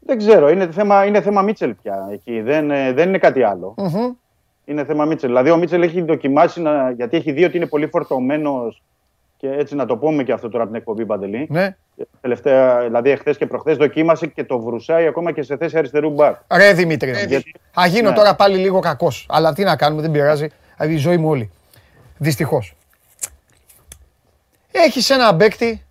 Δεν ξέρω, είναι θέμα, είναι θέμα Μίτσελ πια εκεί. Δεν, ε, δεν είναι κάτι άλλο. Μμμ. Είναι θέμα Μίτσελ. Δηλαδή ο Μίτσελ έχει δοκιμάσει, να, γιατί έχει δει ότι είναι πολύ φορτωμένος και έτσι να το πούμε και αυτό τώρα από την εκπομπή Παντελή. Ναι. Τελευταία, δηλαδή εχθές και προχθές δοκίμασε και το βρουσάει ακόμα και σε θέση αριστερού μπακ. Ρε Δημήτρη. γιατί- Θα γίνω Ναι. τώρα πάλι λίγο κακός. Αλλά τι να κάνουμε, δεν πειράζει. Η ζωή μου όλη. Δυστυχώς. Έχεις ένα παίκτη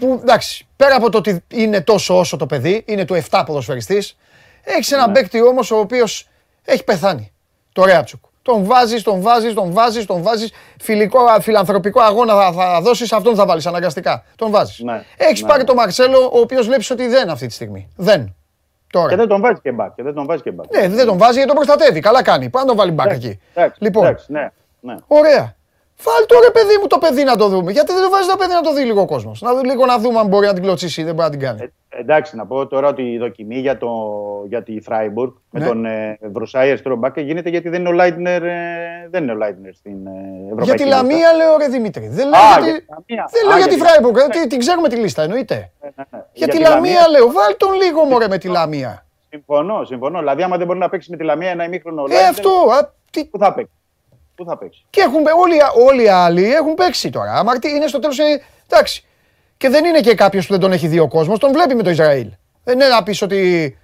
που εντάξει, πέρα από το ότι είναι τόσο όσο το παιδί, είναι του 7 ποδοσφαιριστής, έχεις ένα Ναι. παίκτη όμως ο οποίος έχει πεθάνει. Το Ρέατσουκ. Τον βάζεις, τον βάζεις, τον βάζεις, τον βάζεις. Φιλικό, φιλανθρωπικό αγώνα θα, θα δώσεις, αυτόν θα βάλεις αναγκαστικά. Τον βάζεις. Ναι, Έχεις ναι. πάρει τον Μαρσέλο, ο οποίος βλέπεις ότι δεν αυτή τη στιγμή. Δεν. Τώρα. Και δεν τον βάζει και μπακ. Και δεν τον βάζει και μπακ. Ναι, δεν τον βάζει γιατί τον προστατεύει. Καλά κάνει. Πάντα τον βάλει μπακ Εντάξει, εκεί. εντάξει, Λοιπόν, εντάξει, ναι, ναι. ωραία. Βάλ το ρε παιδί μου το παιδί να το δούμε. Γιατί δεν το βάζει το παιδί να το δει λίγο ο κόσμος. Να δει λίγο να δούμε αν μπορεί να την κλωτσίσει ή δεν μπορεί να την κάνει. Ε, εντάξει, να πω τώρα ότι η δοκιμή για, το, για τη Φράιμπουργκ Ναι. με τον ε, Βρουσάη αριστερό μπακ γίνεται γιατί δεν είναι ο Λάιτνερ, ε, δεν είναι ο Λάιτνερ στην ε, Ευρωπαϊκή Για τη λίστα. Λαμία λέω ρε Δημήτρη. Δεν λέω Α, για για τη- τη Λαμία. δεν Α, λέω για για τη τη- Φράιμπουργκ. ε, τι- Την ξέρουμε τη λίστα εννοείται. Ναι, ναι, ναι. Για τη Λαμία λέω. Βάλ τον λίγο μωρέ με τη Λαμία. Συμφωνώ, συμφωνώ. Δηλαδή, άμα δεν μπορεί να παίξει με τη Λαμία ένα ημίχρονο Ε, Λάιτνερ, αυτό. α, τι- Πού θα παίξει; Πού θα παίξει; Και έχουν, όλοι, όλοι οι άλλοι έχουν παίξει τώρα. Αμαρτή είναι στο τέλος. Εντάξει. Και δεν είναι και κάποιος που δεν τον έχει δει ο κόσμος, τον βλέπει με το Ισραήλ. Δεν είναι να πεις ότι.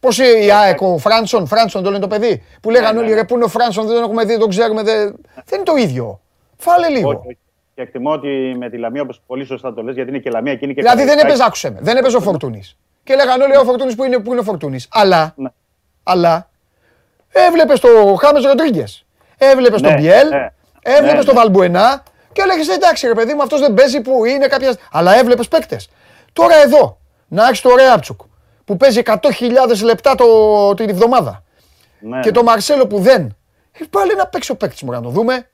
Πώς η ΑΕΚ, ο Φράνσον, Φράνσον το λένε το παιδί. Που λέγανε ναι, όλοι ναι. ρε, πού είναι ο Φράνσον, δεν τον έχουμε δει, δεν τον ξέρουμε. Δεν, δεν είναι το ίδιο. Φάλε λίγο. Όχι, όχι. Και εκτιμώ ότι με τη Λαμία, όπως πολύ σωστά το λες, γιατί είναι και Λαμία και είναι και Δηλαδή δεν Καραϊσκάκη. έπαιζε, άκουσε με, δεν έπαιζε ο Φορτούνης. Και λέγανε όλοι ο Φορτούνης που είναι, που είναι ο Φορτούνης. Αλλά, Ναι. αλλά έβλεπες το Χάμες Ροντρίγκες. Έβλεπες τον Ναι, Μπιέλ, ναι. έβλεπες Ναι, τον ναι. Βαλμπουενά και έλεγες εντάξει ρε παιδί μου, αυτός δεν παίζει που είναι κάποια. Αλλά έβλεπες παίκτες. Τώρα εδώ, να έχεις το Ρέαπτσουκ που παίζει 100.000 λεπτά το, την εβδομάδα Ναι, και ναι. το Μαρσέλο που δεν. Ε, πάλι να παίξει ο παίκτης μου να το δούμε.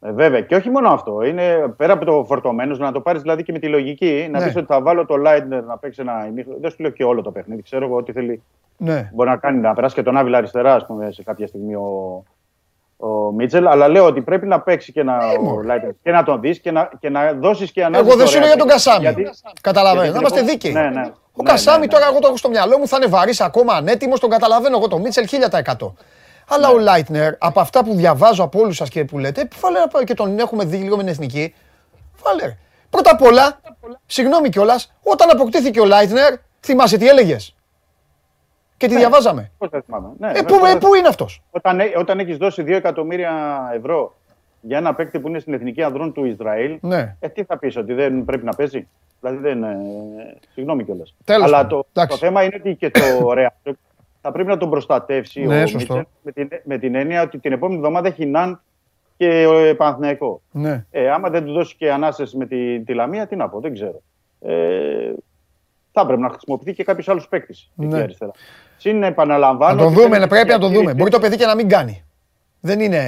Ε, βέβαια. Και όχι μόνο αυτό. Είναι πέρα από το φορτωμένος, να το πάρεις δηλαδή και με τη λογική. Να Ναι. πεις ότι θα βάλω το Λάιτνερ να παίξει ένα ημίχρονο. Δεν σου λέω και όλο το παιχνίδι. Ξέρω εγώ ότι θέλει. Ναι. Μπορεί να κάνει να περάσει και τον Άβυλα αριστερά, ας πούμε, σε κάποια στιγμή ο, ο Μίτσελ. Αλλά λέω ότι πρέπει να παίξει και ένα Ε, ο μωρέ. Λάιτνερ και να τον δεις και να, και να δώσεις και ανάγκη. Εγώ δεν σου λέω για τον Κασάμι. Καταλαβαίνω. γιατί Να είμαστε λοιπόν- δίκαιοι. Ναι, ναι. Ο Ναι, Κασάμι ναι, ναι. τώρα εγώ το έχω στο μυαλό μου, θα είναι βαρύς ακόμα ανέτοιμος, τον καταλαβαίνω εγώ το Μίτσελ 1000%. Αλλά Ναι. ο Λάιτνερ, από αυτά που διαβάζω από όλους σας και που λέτε, βάλε να πάει και τον έχουμε δει λίγο με την εθνική. Βάλε. ρε. Πρώτα απ' όλα, συγγνώμη κιόλας, όταν αποκτήθηκε ο Λάιτνερ, θυμάσαι τι έλεγες; Και τι διαβάζαμε. Πώς θα θυμάμαι. Ναι, Ε, ναι, πού, πώς ε, θα- πού είναι αυτός; Όταν, έ- όταν έχεις δώσει 2 εκατομμύρια ευρώ για ένα παίκτη που είναι στην εθνική ανδρών του Ισραήλ, Ναι. ε, τι θα πεις, ότι δεν πρέπει να παίζει; Δηλαδή δεν. Ε, συγγνώμη κιόλας. Τέλος Αλλά πάντων. το, Εντάξει. το θέμα είναι ότι και το [coughs] Ρεάλ θα πρέπει να τον προστατεύσει Ναι, ο σωστό. Μίτσελ με την, με την έννοια ότι την επόμενη εβδομάδα έχει Ναντ και ο ε, Παναθηναϊκό. Ναι. Ε, άμα δεν του δώσει και ανάσες με τη, τη Λαμία, τι να πω, δεν ξέρω. Ε, θα πρέπει να χρησιμοποιηθεί και κάποιος άλλος παίκτης Ναι. εκεί αριστερά. Συν επαναλαμβάνω. Να τον ότι δούμε, θέλει ναι, πρέπει να τον δούμε. διαχείριση. Μπορεί το παιδί και να μην κάνει. Δεν είναι.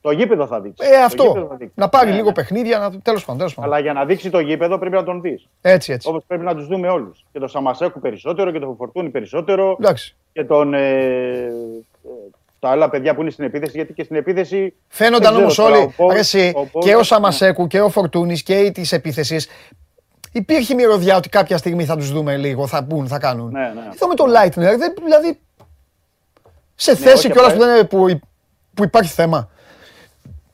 Το γήπεδο θα δείξει. Ε, Το γήπεδο αυτό. θα δείξει. Να πάρει Ναι, λίγο ναι. παιχνίδια. να- Τέλος πάντων. τέλος πάντων. Αλλά για να δείξει το γήπεδο πρέπει να τον δεις. Έτσι, έτσι. Όπως πρέπει να τους δούμε όλους. Και τον Σαμασέκου περισσότερο και τον Φορτούνη περισσότερο. Εντάξει. Και τον. Ε, ε, τα άλλα παιδιά που είναι στην επίθεση. Γιατί και στην επίθεση. Φαίνονταν δεν όμως ξέρω τώρα, όλοι, ο Πол- ρε εσύ, ο Πol- και ο ναι. Σαμασέκου και ο Φορτούνης και της επίθεσης. Υπήρχε μυρωδιά ότι κάποια στιγμή θα τους δούμε λίγο, θα μπουν, θα κάνουν. Ναι, ναι. Εδώ με το Lightner, δεν- δηλαδή. Σε Ναι, θέση όχι, κιόλας απλά- που, δεν- που, που υπάρχει θέμα.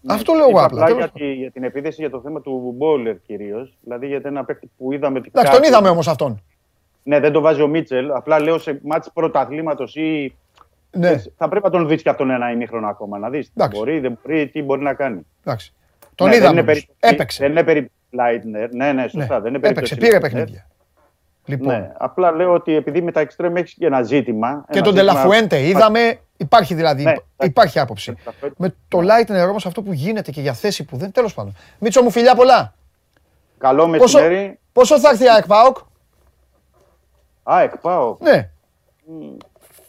Αυτό λέω εγώ Είπα απλά. απλά τέλος για, τη- για την επίθεση για το θέμα του Μπόλερ κυρίως. Δηλαδή για ένα παίκτη που είδαμε. ότι Εντάξει, τον κάτι- είδαμε όμως αυτόν. Ναι, δεν το βάζει ο Μίτσελ. Απλά λέω σε μάτς πρωταθλήματος ή. Ναι, Θα πρέπει να τον δεις και αυτόν ένα ημίχρονο ακόμα. Να δεις. Εντάξει. Μπορεί, δεν μπορεί, τι μπορεί να κάνει. εντάξει. Τον Ναι, δεν είδαμε. είναι όμως. περίπτωση- Έπαιξε. Δεν είναι περίπτωση Lightner. Ναι, ναι, σωστά. Ναι, Δεν είναι Έπαιξε, περίπτωση πήρε Lightner. παιχνίδια. Λοιπόν. Ναι, απλά λέω ότι επειδή με τα εξτρέμ έχεις και ένα ζήτημα. Και ένα τον ζήτημα- Τελαφουέντε είδαμε, υπάρχει δηλαδή, Ναι, υπά- εντάξει. υπάρχει άποψη. Εντάξει. Με το Lightner όμως αυτό που γίνεται και για θέση που δεν, τέλος πάντων. Μίτσο μου φιλιά πολλά. Καλό Πόσο, μεσημέρι. πόσο θα έρθει η ΑΕΚ ΠΑΟΚ, Α, εκπάω. ναι.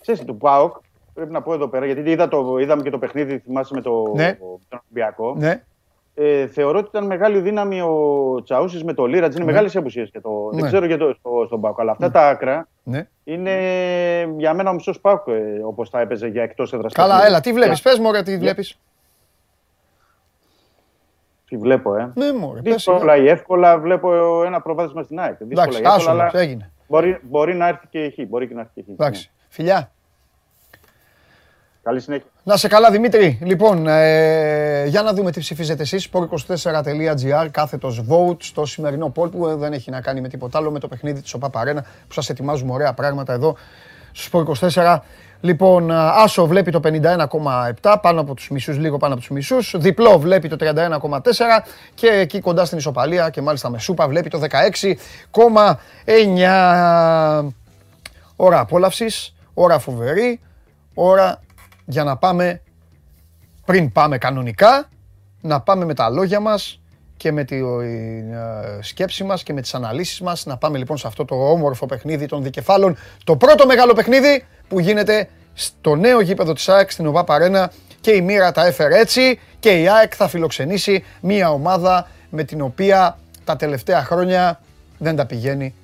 Ξέρεις, του ΠΑΟΚ πρέπει να πω εδώ πέρα, γιατί είδα το, είδαμε και το παιχνίδι, θυμάσαι με το, Ναι. τον Ολυμπιακό. ναι. Ε, θεωρώ ότι ήταν μεγάλη δύναμη ο Τσαούσης με το Λίρατζ. Είναι μεγάλε απουσίε και το. Ναι. Δεν ξέρω για το, στο, στον Πάουκ. Αλλά αυτά τα άκρα ναι. είναι για μένα ο μισός Πάουκ ε, όπως θα έπαιζε για εκτός έδρας. Καλά, έλα, τι βλέπεις; Πες μου, ωραία, τι βλέπεις; Τι βλέπω, ε. Ναι, μωρέ, πες. Δύσκολα ή εύκολα βλέπω ένα προβάδισμα στην ΑΕΚ. Δύσκολα Εντάξει, ή εύκολα, άσο, αλλά έγινε. μπορεί, μπορεί να έρθει και εκεί. Μπορεί και να έρθει και εκεί. Εντάξει. Ναι. Φιλιά. Καλή συνέχεια. Να σε καλά, Δημήτρη. Λοιπόν, ε, για να δούμε τι ψηφίζετε εσείς. sport24.gr, κάθετος vote στο σημερινό poll που ε, δεν έχει να κάνει με τίποτα άλλο, με το παιχνίδι της ΟΠΑ Παρένα που σας ετοιμάζουμε ωραία πράγματα εδώ στο Sport 24. Λοιπόν, α, Άσο βλέπει το 51,7, πάνω από τους μισούς, λίγο πάνω από τους μισούς. Διπλό βλέπει το 31,4 και εκεί κοντά στην ισοπαλία και μάλιστα με σούπα βλέπει το 16,9. Ώρα απόλαυσης, ώρα φοβερή, ώρα για να πάμε πριν πάμε κανονικά, να πάμε με τα λόγια μας και με τη ε, σκέψη μας και με τις αναλύσεις μας. Να πάμε λοιπόν σε αυτό το όμορφο παιχνίδι των δικεφάλων. Το πρώτο μεγάλο παιχνίδι που γίνεται στο νέο γήπεδο της ΑΕΚ στην ΟΒΑ Παρένα και η μοίρα τα έφερε έτσι και η ΑΕΚ θα φιλοξενήσει μια ομάδα με την οποία τα τελευταία χρόνια δεν τα πηγαίνει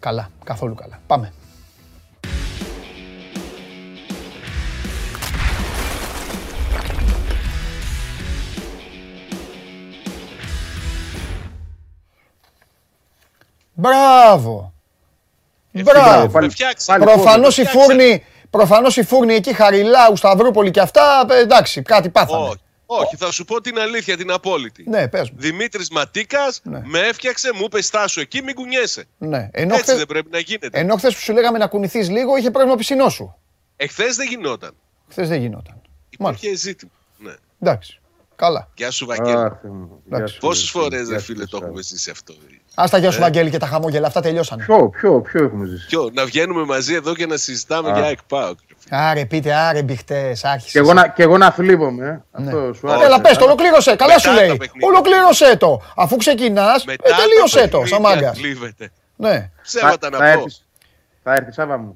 καλά, καθόλου καλά. Πάμε. Μπράβο! Μπράβο! Με φτιάξει. Προφανώς η φούρνη, προφανώς η φούρνη εκεί Χαριλάου, Σταυρούπολη και αυτά, ε, εντάξει, κάτι πάθανε. Όχι. Όχι, θα σου πω την αλήθεια, την απόλυτη. Ναι, πες μου. Δημήτρης Ματίκας Ναι. με έφτιαξε, μου είπε στάσου εκεί, μην κουνιέσαι. Ναι. Ενώ Έτσι χθες, δεν πρέπει να γίνεται. ενώ χθες που σου λέγαμε να κουνηθείς λίγο, είχε πρόβλημα πισινό σου. Εχθές δεν γινόταν. Χθες δεν γινόταν. Υπήρχε ζήτημα. Ναι. Εντάξει. Καλά. Γεια σου, Βαγγέλη. Αχ, Θεέ μου. Γεια Εντάξει. σου, Πόσες Θεέ μου. φορές, Γεια ρε σου, φίλε, το Θεέ μου. έχουμε ζήσει αυτό. Άστα γεια σου Ε. Βαγγέλη και τα χαμόγελα, αυτά τελειώσανε. Ποιο, ποιο, ποιο έχουμε ζήσει; Ποιο, να βγαίνουμε μαζί εδώ και να συζητάμε Α. για εκπάω. Άρε πείτε, άρε μπιχτές, άρχισες. Και εγώ να, και εγώ να θλίβομαι. ε. Αυτό σου άρεσε. Έλα πες το, ολοκλήρωσε, καλά Μετά σου το λέει. παιχνίδι. Ολοκλήρωσέ το. Αφού ξεκινάς, ε, τελείωσέ το, σαν μάγκας. Κλείβεται. Ναι. Ψέματα θα, να θα πω. έρθεις, θα έρθεις, Σάβα μου.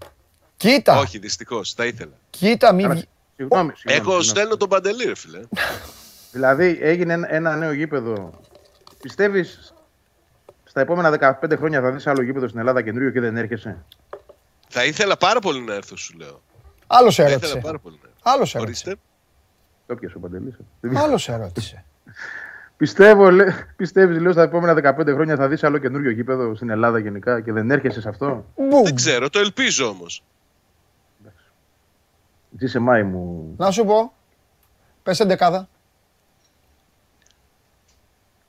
Κοίτα, Όχι, δυστυχώς, τα ήθελα. κοίτα, μη Άρα, βγει- Συγγνώμη, συγγνώμη, Έχω συγγνώμη. στέλνω τον Παντελή, ρε φίλε. Δηλαδή έγινε ένα, ένα νέο γήπεδο. Πιστεύεις στα επόμενα 15 χρόνια θα δεις άλλο γήπεδο στην Ελλάδα καινούριο και δεν έρχεσαι. Θα ήθελα πάρα πολύ να έρθω, σου λέω. άλλος Θα ερώτησε. ήθελα πάρα πολύ να έρθω. Άλλος ερώτησε. Ορίστε. Το πιασε ο Παντελής. Άλλος ερώτησε. [laughs] Πιστεύω, λέ, πιστεύεις, λέω, στα επόμενα 15 χρόνια θα δεις άλλο καινούριο γήπεδο στην Ελλάδα γενικά και δεν έρχεσαι σε αυτό; Μπουμ. Δεν ξέρω, το ελπίζω όμως. Είσαι Μάη μου. Να σου πω, πες εντεκάδα.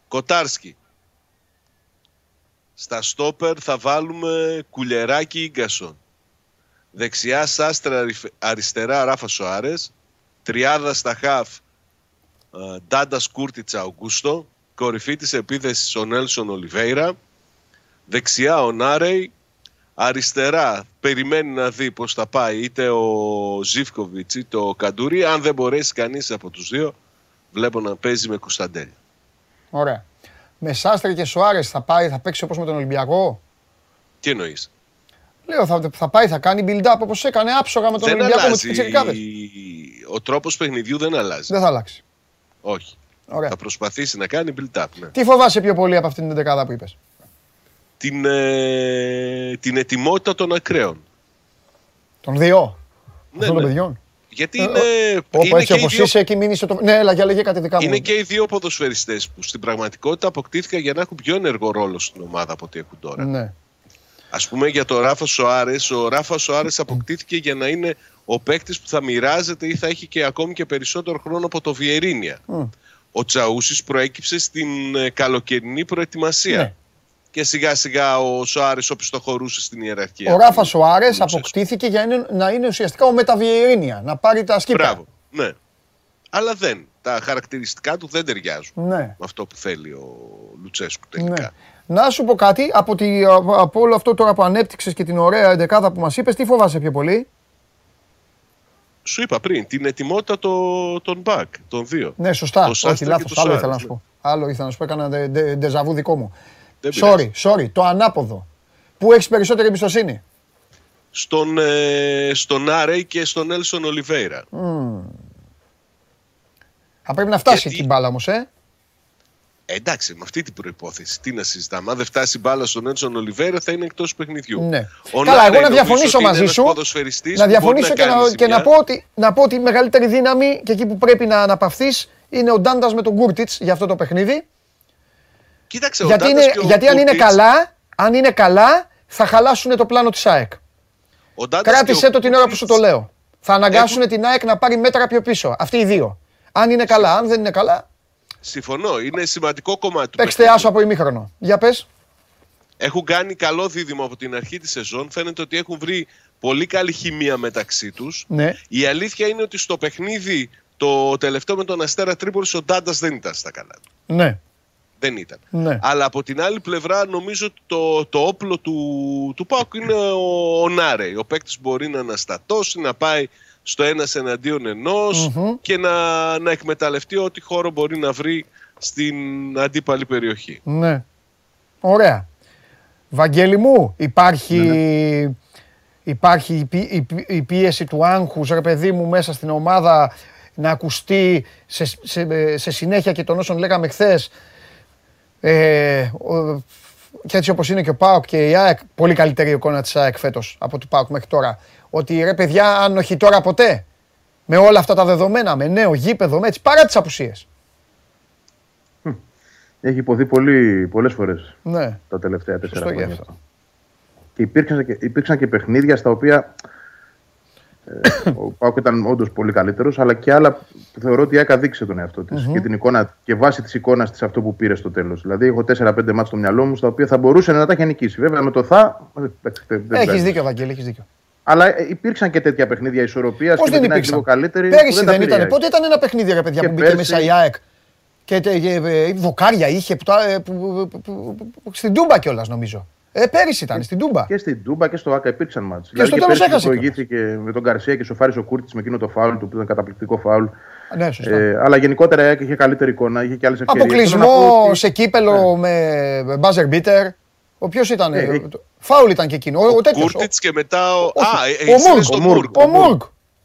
Κοτάρσκι. Στα στόπερ θα βάλουμε Κουλιεράκη Ίνγκασον. Δεξιά Σάστρε αριφ- αριστερά Ράφα Σοάρες. Τριάδα στα χαφ ε, Ντάντας Κούρτιτς Αουγκούστο. Κορυφή της επίθεσης ο Νέλσον Ολιβέιρα. Δεξιά ο Νάρεϊ. Αριστερά περιμένει να δει πώς θα πάει είτε ο Ζίφκοβιτς είτε ο Καντούρι. Αν δεν μπορέσει κανείς από τους δύο βλέπω να παίζει με Κωνσταντέλια. Ωραία. Με Σάστρε και Σοάρες θα πάει, θα παίξει όπως με τον Ολυμπιακό; Τι εννοείς; Λέω, θα, θα πάει, θα κάνει build-up όπως έκανε άψογα με τον Δεν Ολυμπιακό με τους αλλάζει. πιτσιρικάδες. Ο τρόπος παιχνιδιού δεν αλλάζει. Δεν θα αλλάξει. Όχι. Ωραία. Θα προσπαθήσει να κάνει build-up. Ναι. Τι φοβάσαι πιο πολύ από αυτήν την δεκάδα που είπες; Την, ε, την ετοιμότητα των ακραίων. Των δύο. Ναι, Αυτών των ναι. παιδιών. Γιατί Ε, είναι, Όπου είναι, έτσι και οι όπως δύο, είσαι, εκεί μην είσαι το... Ναι, έλα, για λέγε κάτι δικά μου. είναι και οι δύο ποδοσφαιριστές που στην πραγματικότητα αποκτήθηκαν για να έχουν πιο ενεργό ρόλο στην ομάδα από ό,τι έχουν τώρα. Ναι. Ας πούμε για τον Ράφα Σοάρες, ο Ράφα Σοάρες αποκτήθηκε για να είναι ο παίκτης που θα μοιράζεται ή θα έχει και ακόμη και περισσότερο χρόνο από το Βιερίνια. Ο Τσαούσης προέκυψε στην ε, καλοκαιρινή προετοιμασία. Ναι. Και σιγά σιγά ο Σοάρες οπισθοχωρούσε στην ιεραρχία. Ο Ράφα Σοάρε Λουτσέσκου. αποκτήθηκε για είναι- να είναι ουσιαστικά ο Μεταβιερίνια, να πάρει τα σκύπρα. Μπράβο. Ναι. Αλλά δεν. Τα χαρακτηριστικά του δεν ταιριάζουν Ναι. με αυτό που θέλει ο Λουτσέσκου τελικά. Ναι. Να σου πω κάτι, από, τη, από όλο αυτό τώρα που ανέπτυξες και την ωραία εντεκάδα που μας είπες, τι φοβάσαι πιο πολύ; Σου είπα πριν, την ετοιμότητα το- των back, των δύο. Ναι, σωστά. Το Όχι, Σάστρα και λάθος. το Άλλο Σάρες, ήθελα να σου ναι. πω. Άλλο ήθελα να σου πω, έκανα ντε- ντε- ντεζαβού δικό μου. Δεν Sorry, πειράζει. sorry. Το ανάποδο. Πού έχεις περισσότερη εμπιστοσύνη; Στον, ε, στον Άρεϊ και στον Έλσον Ολιβέηρα. Θα πρέπει να φτάσει Γιατί- εκεί η μπάλα όμως, ε. Ε, εντάξει, με αυτή την προπόθεση. Τι να συζητάμε. Αν δεν φτάσει η μπάλα στον Έλσον Ολιβέηρα, θα είναι εκτός παιχνιδιού. Ναι. Ο Καλά, Νάρεϊ εγώ να νομίζω διαφωνήσω ότι είναι μαζί ένας σου. ποδοσφαιριστής Να που μπορεί διαφωνήσω και, κάνει να, και να, ζημιά. πω ότι, να πω ότι η μεγαλύτερη δύναμη και εκεί που πρέπει να αναπαυθείς είναι ο Ντάντας με τον Γκούρτιτ για αυτό το παιχνίδι. Κοίταξε, ο Γιατί, Ντάντας είναι, και ο γιατί αν είναι Κούρτιτς- καλά, αν είναι καλά, θα χαλάσουν το πλάνο της ΑΕΚ. ο Ντάντας Κράτησε και ο το την ώρα που σου το Κούρτιτς- λέω. Θα αναγκάσουν την ΑΕΚ να πάρει μέτρα πιο πίσω. Αυτοί οι δύο. Αν είναι καλά, αν δεν είναι καλά, Συμφωνώ, είναι σημαντικό κομμάτι του παίξτε παιχνιδιού. άσο από ημίχρονο. Για πες. Έχουν κάνει καλό δίδυμο από την αρχή της σεζόν. Φαίνεται ότι έχουν βρει πολύ καλή χημεία μεταξύ τους. Ναι. Η αλήθεια είναι ότι στο παιχνίδι το τελευταίο με τον Αστέρα Τρίπολης ο Ντάντας δεν ήταν στα καλά του. Ναι. Δεν ήταν. Ναι. Αλλά από την άλλη πλευρά νομίζω ότι το, το όπλο του, του Πάουκ είναι ο, ο Νάρεϊ. Ο παίκτης μπορεί να αναστατώσει, να πάει στο ένας εναντίον ενός και να, να εκμεταλλευτεί ό,τι χώρο μπορεί να βρει στην αντίπαλη περιοχή. Ναι. Ωραία. Βαγγέλη μου, υπάρχει, υπάρχει η, πί- η πί- η πίεση του άγχους, ρε παιδί μου, μέσα στην ομάδα να ακουστεί σε, σε, σε συνέχεια και των όσων λέγαμε χθες. Ε, ο- και έτσι όπως είναι και ο ΠΑΟΚ και η ΑΕΚ, πολύ καλύτερη εικόνα της ΑΕΚ φέτος από του ΠΑΟΚ μέχρι τώρα. Ότι ρε παιδιά, αν όχι τώρα ποτέ, με όλα αυτά τα δεδομένα, με νέο γήπεδο, με έτσι, παρά τις απουσίες. Έχει υποθεί πολύ, πολλές φορές Ναι, τα τελευταία τέσσερα Σωστό και χρόνια. αυτό. Και υπήρξαν και, υπήρξαν και παιχνίδια στα οποία ε, ο Πάουκ ήταν όντως πολύ καλύτερος, αλλά και άλλα που θεωρώ ότι η ΑΕΚ αδείξε τον εαυτό της και την εικόνα και βάσει της εικόνας της αυτό που πήρε στο τέλος. Δηλαδή, έχω 4-5 μάτια στο μυαλό μου στα οποία θα μπορούσε να τα έχει νικήσει. Βέβαια, με το θα. ε, εντάξει, δεν- δεν έχεις βγάζει. δίκιο Βαγγέλη, έχεις δίκιο. Αλλά ε, υπήρξαν και τέτοια παιχνίδια ισορροπίας Πώς και με δεν την ΑΕΚ υπήρξαν; λίγο καλύτερη. που Πέρυσι τα δεν πήρε η ήταν. ΑΕΚ. Πότε ήταν ένα παιχνίδι, ρε παιδιά, Και που μπήκε πέρσι- μέσα η ΑΕΚ. Και τε- ε, ε, βοκάρια είχε που, τα- ε, που- που- που- που- στην Τούμπα κιόλας νομίζω. Ε, πέρυσι ήταν, στην Τούμπα. Και στην Τούμπα και στο Άκα υπήρξαν μάτς. στο τέλος έχασε προηγήθηκε με τον Καρσία και σοφάρισε ο Κούρτης με εκείνο το φάουλ του που ήταν καταπληκτικό φάουλ. Ναι, σωστά. Ε, αλλά γενικότερα η ΑΕΚ είχε καλύτερη εικόνα, είχε και άλλες ευκαιρίες. Αποκλεισμό σε κύπελο με buzzer beater. Ο ποιος ήταν, Ναι, ε, ε, το- φάουλ ήταν και εκείνο. Ο, ο τέτοιος, Κούρτιτς και μετά ο... όχι, Α, ο ε, εσύ Μουργκ, λες τον ο Μουργκ, Μουργκ. Ο Μουργκ.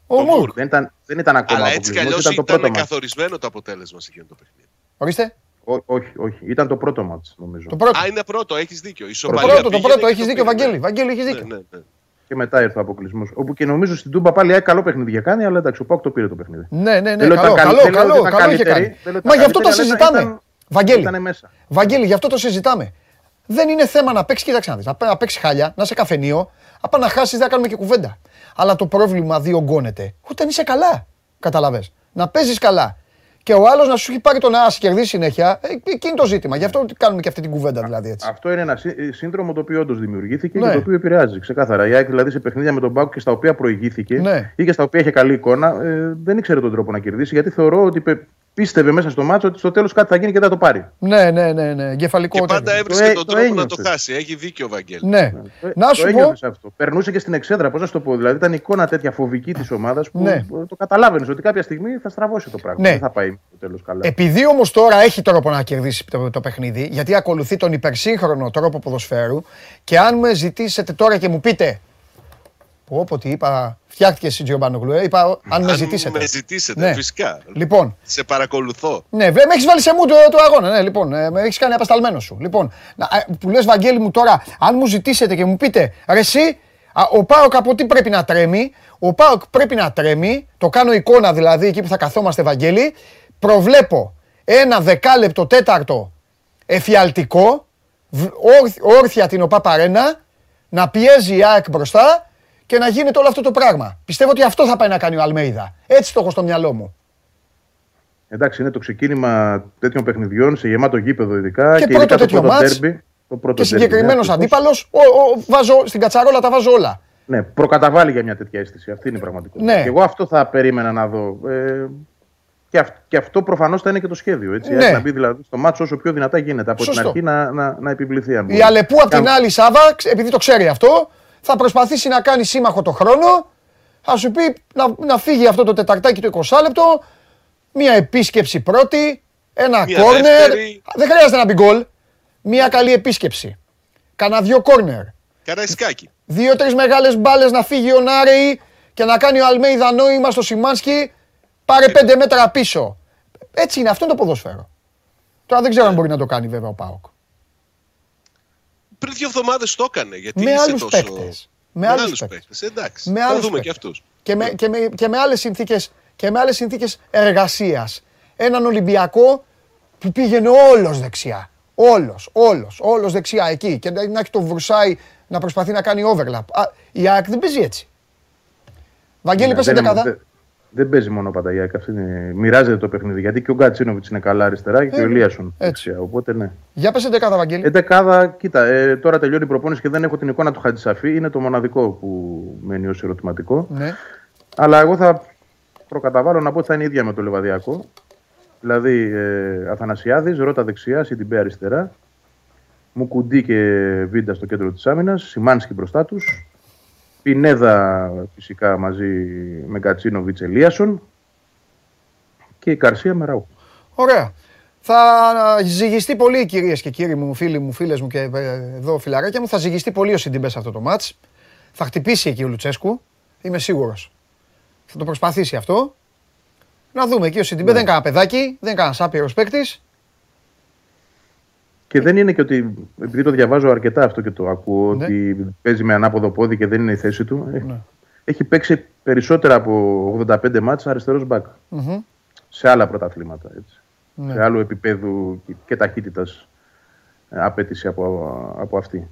Ο Ο Μουργκ. Μουργκ. Δεν ήταν, δεν ήταν ακόμα Αλλά έτσι κι αποκλεισμός, αλλιώς ήταν το ήταν πρώτο μάτς. καθορισμένο το αποτέλεσμα σε εκείνο το παιχνίδι. Ορίστε. Ό- όχι, όχι. Ήταν το πρώτο μάτς, νομίζω. Το πρώτο. Α, είναι πρώτο, έχεις δίκιο. Η Το ισοπαλία πρώτο, το πήγαινε πρώτο. και Έχεις το δίκιο, πήρε. Βαγγέλη. Βαγγέλη, έχεις Ναι, δίκιο. ναι, ναι. Και μετά ήρθε ο αποκλεισμός. Όπου και νομίζω στην Τούμπα πάλι η ΑΕΚ καλό παιχνίδι για κάνει, αλλά εντάξει, ο Πάουκ το πήρε το παιχνίδι. Ναι, ναι, ναι. Δεν λέω Καλό, ήταν καλό, καλή- δεν λέω καλό, ότι ήταν καλό είχε καλύτερη, κάνει. δεν λέω ότι Μα ήταν γι' αυτό το καλύτερη, αλλά συζητάμε. ήταν- Βαγγέλη. Ήτανε μέσα. Βαγγέλη, γι' αυτό το συζητάμε. Δεν είναι θέμα να παίξεις, κοίταξε να δεις, να πα- να παίξεις χάλια, να είσαι καφενείο, απ' να χάσεις, δεν θα κάνουμε και κουβέντα. Αλλά το πρόβλημα διωγγώνεται όταν είσαι καλά. Καταλαβέ. Να παίζεις καλά. Και ο άλλος να σου έχει πάρει το να σε κερδίσει συνέχεια, ε, εκεί είναι το ζήτημα. Γι' αυτό κάνουμε και αυτή την κουβέντα δηλαδή έτσι. Αυτό είναι ένα σύ- σύνδρομο το οποίο όντως δημιουργήθηκε Ναι. και το οποίο επηρεάζει ξεκάθαρα. Η ΑΕΚ δηλαδή σε παιχνίδια με τον Πάουκ και στα οποία προηγήθηκε Ναι. ή και στα οποία είχε καλή εικόνα, ε, δεν ήξερε τον τρόπο να κερδίσει γιατί θεωρώ ότι πε- πίστευε μέσα στο μάτσο ότι στο τέλος κάτι θα γίνει και δεν θα το πάρει. Ναι, ναι, ναι, ναι. Εγκεφαλικό Και πάντα τέτοιο. έβρισκε Το έ- τον το τρόπο να το ένιωθες. χάσει. Έχει δίκιο ο Βαγγέλης. Ναι. Ε, Να το σου πω, ένιωθες αυτό. Περνούσε και στην εξέδρα, πώς να σου το πω. Δηλαδή ήταν εικόνα τέτοια φοβική της ομάδας που Ναι. ε, το καταλάβαινες ότι κάποια στιγμή θα στραβώσει το πράγμα. Ναι. Δεν θα πάει το τέλος καλά. Επειδή όμως τώρα έχει τρόπο να κερδίσει το, το παιχνίδι, γιατί ακολουθεί τον υπερσύγχρονο τρόπο ποδοσφαίρου και αν με ζητήσετε τώρα και μου πείτε. Πω, πω, τι είπα, φτιάχτηκε εσύ Τζιομπάνογλου, ε, είπα, αν με ζητήσετε. Με ζητήσετε, Ναι. φυσικά. Λοιπόν, Σε παρακολουθώ. ναι, με έχεις βάλει σε μου το, το αγώνα. Ναι, λοιπόν, ε, με έχεις κάνει απεσταλμένο σου. Λοιπόν, να, ε, που λες, Βαγγέλη μου τώρα, αν μου ζητήσετε και μου πείτε, ρε, εσύ, α, ο Πάοκ από τι πρέπει να τρέμει, ο Πάοκ πρέπει να τρέμει, το κάνω εικόνα δηλαδή εκεί που θα καθόμαστε, Βαγγέλη, προβλέπω ένα δεκάλεπτο τέταρτο εφιαλτικό, β- όρθ- όρθια την ΟΠΑ Παρένα, να πιέζει η ΑΕΚ μπροστά και να γίνεται όλο αυτό το πράγμα. Πιστεύω ότι αυτό θα πάει να κάνει ο Αλμέιδα. Έτσι το έχω στο μυαλό μου. Εντάξει, είναι το ξεκίνημα τέτοιων παιχνιδιών σε γεμάτο γήπεδο ειδικά. Και Και, πρώτο ειδικά το τέτοιο πρώτο μάτς derby, το πρώτο Και derby, ναι, συγκεκριμένο ακριβώς. αντίπαλος, βάζω στην κατσαρόλα τα βάζω όλα. Ναι, προκαταβάλει για μια τέτοια αίσθηση. Αυτή είναι η πραγματικότητα. Ναι. Και εγώ αυτό θα περίμενα να δω. Ε, και, αυ- και αυτό προφανώς θα είναι και το σχέδιο. Έτσι, Ναι. Να μπει δηλαδή στο μάτσο όσο πιο δυνατά γίνεται. Από Σωστό. την αρχή να, να, να επιβληθεί. Αν Η μπορεί. Αλεπού απ' την Κάν- άλλη Σάβα, ξ- επειδή το ξέρει αυτό, θα προσπαθήσει να κάνει σύμμαχο το χρόνο. Θα σου πει να, να φύγει αυτό το τεταρτάκι το 20 λεπτό, μία επίσκεψη πρώτη, ένα Μία κόρνερ. δεύτερη. Δεν χρειάζεται να μπει γκολ. Μία καλή επίσκεψη. Κάνα δύο κόρνερ. Καραϊσκάκι. Δύο-τρεις μεγάλες μπάλες να φύγει ο Νάρεϊ και να κάνει ο Αλμέιδα νόημα στο Σιμάνσκι. Πάρε πέντε μέτρα πίσω. Έτσι είναι, αυτό είναι το ποδόσφαιρο. Τώρα δεν ξέρω αν μπορεί να το κάνει βέβαια ο Πάοκ. Πριν δύο εβδομάδες το έκανε. Γιατί Με είσαι άλλους τόσο... παίκτες. Με άλλους άλλους παίκτες. παίκτες. Εντάξει. Με θα άλλους δούμε και παίκτες. αυτούς. Και με, και με, και με άλλες συνθήκες, και με άλλες συνθήκες εργασίας. Έναν Ολυμπιακό που πήγαινε όλος δεξιά. Όλος, όλος, όλος δεξιά εκεί. Και να να έχει το Βρουσάι να προσπαθεί να κάνει overlap. Α, η ΑΕΚ δεν παίζει έτσι. Βαγγέλη, Ναι, πες δεν την είναι- δεκάδα. Δεν- Δεν παίζει μόνο Πανταγιάκ. Αυτή είναι... Μοιράζεται το παιχνίδι. Γιατί και ο Γκατσίνοβιτς είναι καλά αριστερά και Ε, ο Ελίασον έτσι. δεξιά. Οπότε ναι. Για πες την δεκάδα, Βαγγέλη. Εντεκάδα, κοίτα, ε, τώρα τελειώνει η προπόνηση και δεν έχω την εικόνα του Χατζησαφή. Είναι το μοναδικό που μένει ως ερωτηματικό. Ναι. Αλλά εγώ θα προκαταβάλω να πω ότι θα είναι ίδια με το Λεβαδιακό. Δηλαδή ε, Αθανασιάδης, Ρώτα δεξιά, Σιντιμπέ αριστερά. Μουκουντή και Βίντα στο κέντρο της άμυνας. Σιμάνσκι μπροστά τους. Πινέδα φυσικά μαζί με Κατσίνοβιτς Ελίασον και η Καρσία με Ραού. Ωραία. Θα ζυγιστεί πολύ, κυρίες και κύριοι μου, φίλοι μου, φίλες μου και ε, εδώ φιλαράκια μου, θα ζυγιστεί πολύ ο Σιντιμπές σε αυτό το μάτς. Θα χτυπήσει εκεί ο Λουτσέσκου, είμαι σίγουρος. Θα το προσπαθήσει αυτό. Να δούμε εκεί ο Σιντιμπέ δεν είναι κανένα παιδάκι, δεν είναι κανένας άπειρος παίκτης. Και δεν είναι και ότι, επειδή το διαβάζω αρκετά αυτό και το ακούω, Ναι. ότι παίζει με ανάποδο πόδι και δεν είναι η θέση του. ε, Ναι. Έχει παίξει περισσότερα από 85 μάτς αριστερός μπακ. Μμμ. Σε άλλα πρωταθλήματα. Έτσι. Ναι. Σε άλλο επίπεδου και- και ταχύτητας ε, απέτηση από, από αυτή.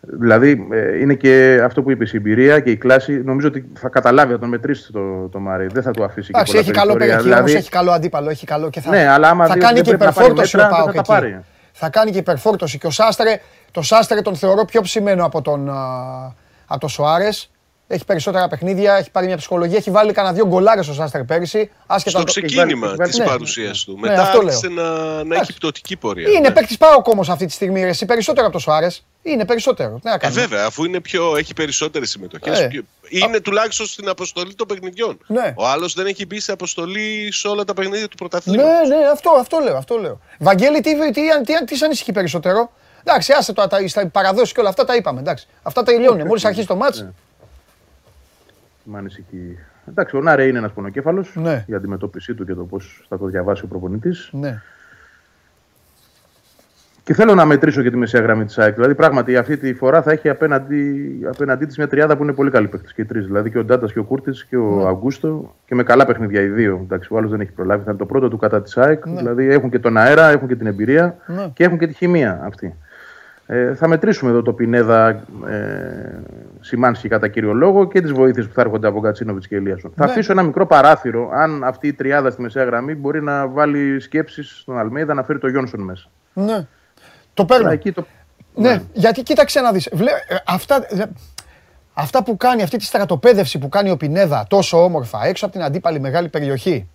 Δηλαδή ε, είναι και αυτό που είπες η εμπειρία και η κλάση. Νομίζω ότι θα καταλάβει, θα τον μετρήσει το, το Μάρι. Δεν θα του αφήσει και Εντάξει, πολλά έχει καλό περιθώρια. παιχνίδι, όμως έχει καλό αντίπαλο, έχει καλό και θα, Ναι, αλλά άμα θα δει- κάνει δεν και πρέπει να πάρει υπερφόρτωση ο μέτρα, δεν Πάοκ θα τα εκεί. πάρει. Θα κάνει και υπερφόρτωση και ο Σάστρε, το Σάστρε τον θεωρώ πιο ψημένο από τον, α, από τον Σοάρες. Έχει περισσότερα παιχνίδια, έχει πάρει μια ψυχολογία, έχει βάλει κανένα δύο γκολάρες ο Σάστρε πέρυσι. Άσχετα Στο αν το- ξεκίνημα έχει βάλει- της ναι. παρουσίας του. Ναι, Μετά αυτό άρχισε να, να έχει πτωτική πορεία. Είναι ναι. παίκτης Πάοκ όμως αυτή τη στιγμή, ρε, εσύ περισσότερο από τον Σοάρες. Είναι περισσότερο. Τι να Ε, κάνουμε. βέβαια, αφού είναι πιο, έχει περισσότερες συμμετοχές. Ε. Είναι τουλάχιστον στην αποστολή των παιχνιδιών. Ναι. Ο άλλος δεν έχει μπει σε αποστολή σε όλα τα παιχνίδια του πρωταθλήματος. Ναι, ναι, αυτό, αυτό λέω, αυτό λέω. Βαγγέλη, τι, τι, τι, τι, σ' ανησυχεί περισσότερο; Εντάξει, άσε το, τα, στα παραδόσεις και όλα αυτά τα είπαμε. Εντάξει. Αυτά τελειώνουν. Μόλις αρχίσει το μάτς, Μ' ανησυχεί. Εντάξει, ο Νάρε είναι ένας πονοκέφαλος Ναι. για αντιμετώπιση του και το πώς θα το διαβάσει ο προπονητής. ναι. Και θέλω να μετρήσω και τη μεσαία γραμμή της ΑΕΚ. Δηλαδή, πράγματι, αυτή τη φορά θα έχει απέναντι, απέναντί της μια τριάδα που είναι πολύ καλή παίχτη. Και οι τρεις. Δηλαδή, και ο Ντάτας και ο Κούρτης και ο Ναι. Αγκούστο. Και με καλά παιχνίδια οι δύο. Εντάξει, ο άλλος δεν έχει προλάβει. Θα είναι το πρώτο του κατά της ΑΕΚ. Ναι. Δηλαδή, έχουν και τον αέρα, έχουν και την εμπειρία Ναι. και έχουν και τη χημεία αυτή. Ε, θα μετρήσουμε εδώ το Πινέδα ε, Σιμάνσκι κατά κύριο λόγο και τις βοήθειες που θα έρχονται από Κατσίνοβιτς και Ελίασον. Θα Ναι. αφήσω ένα μικρό παράθυρο αν αυτή η τριάδα στη μεσαία γραμμή μπορεί να βάλει σκέψεις στον Αλμέιδα να φέρει το Γιόνσον μέσα. ναι. Το παίρνω. Τώρα εκεί το... Ναι, γιατί κοίταξε να δεις. Βλέ, ε, αυτά, ε, αυτά που κάνει, αυτή τη στρατοπέδευση που κάνει ο Πινέδα τόσο όμορφα έξω από την αντίπαλη μεγάλη περιοχή,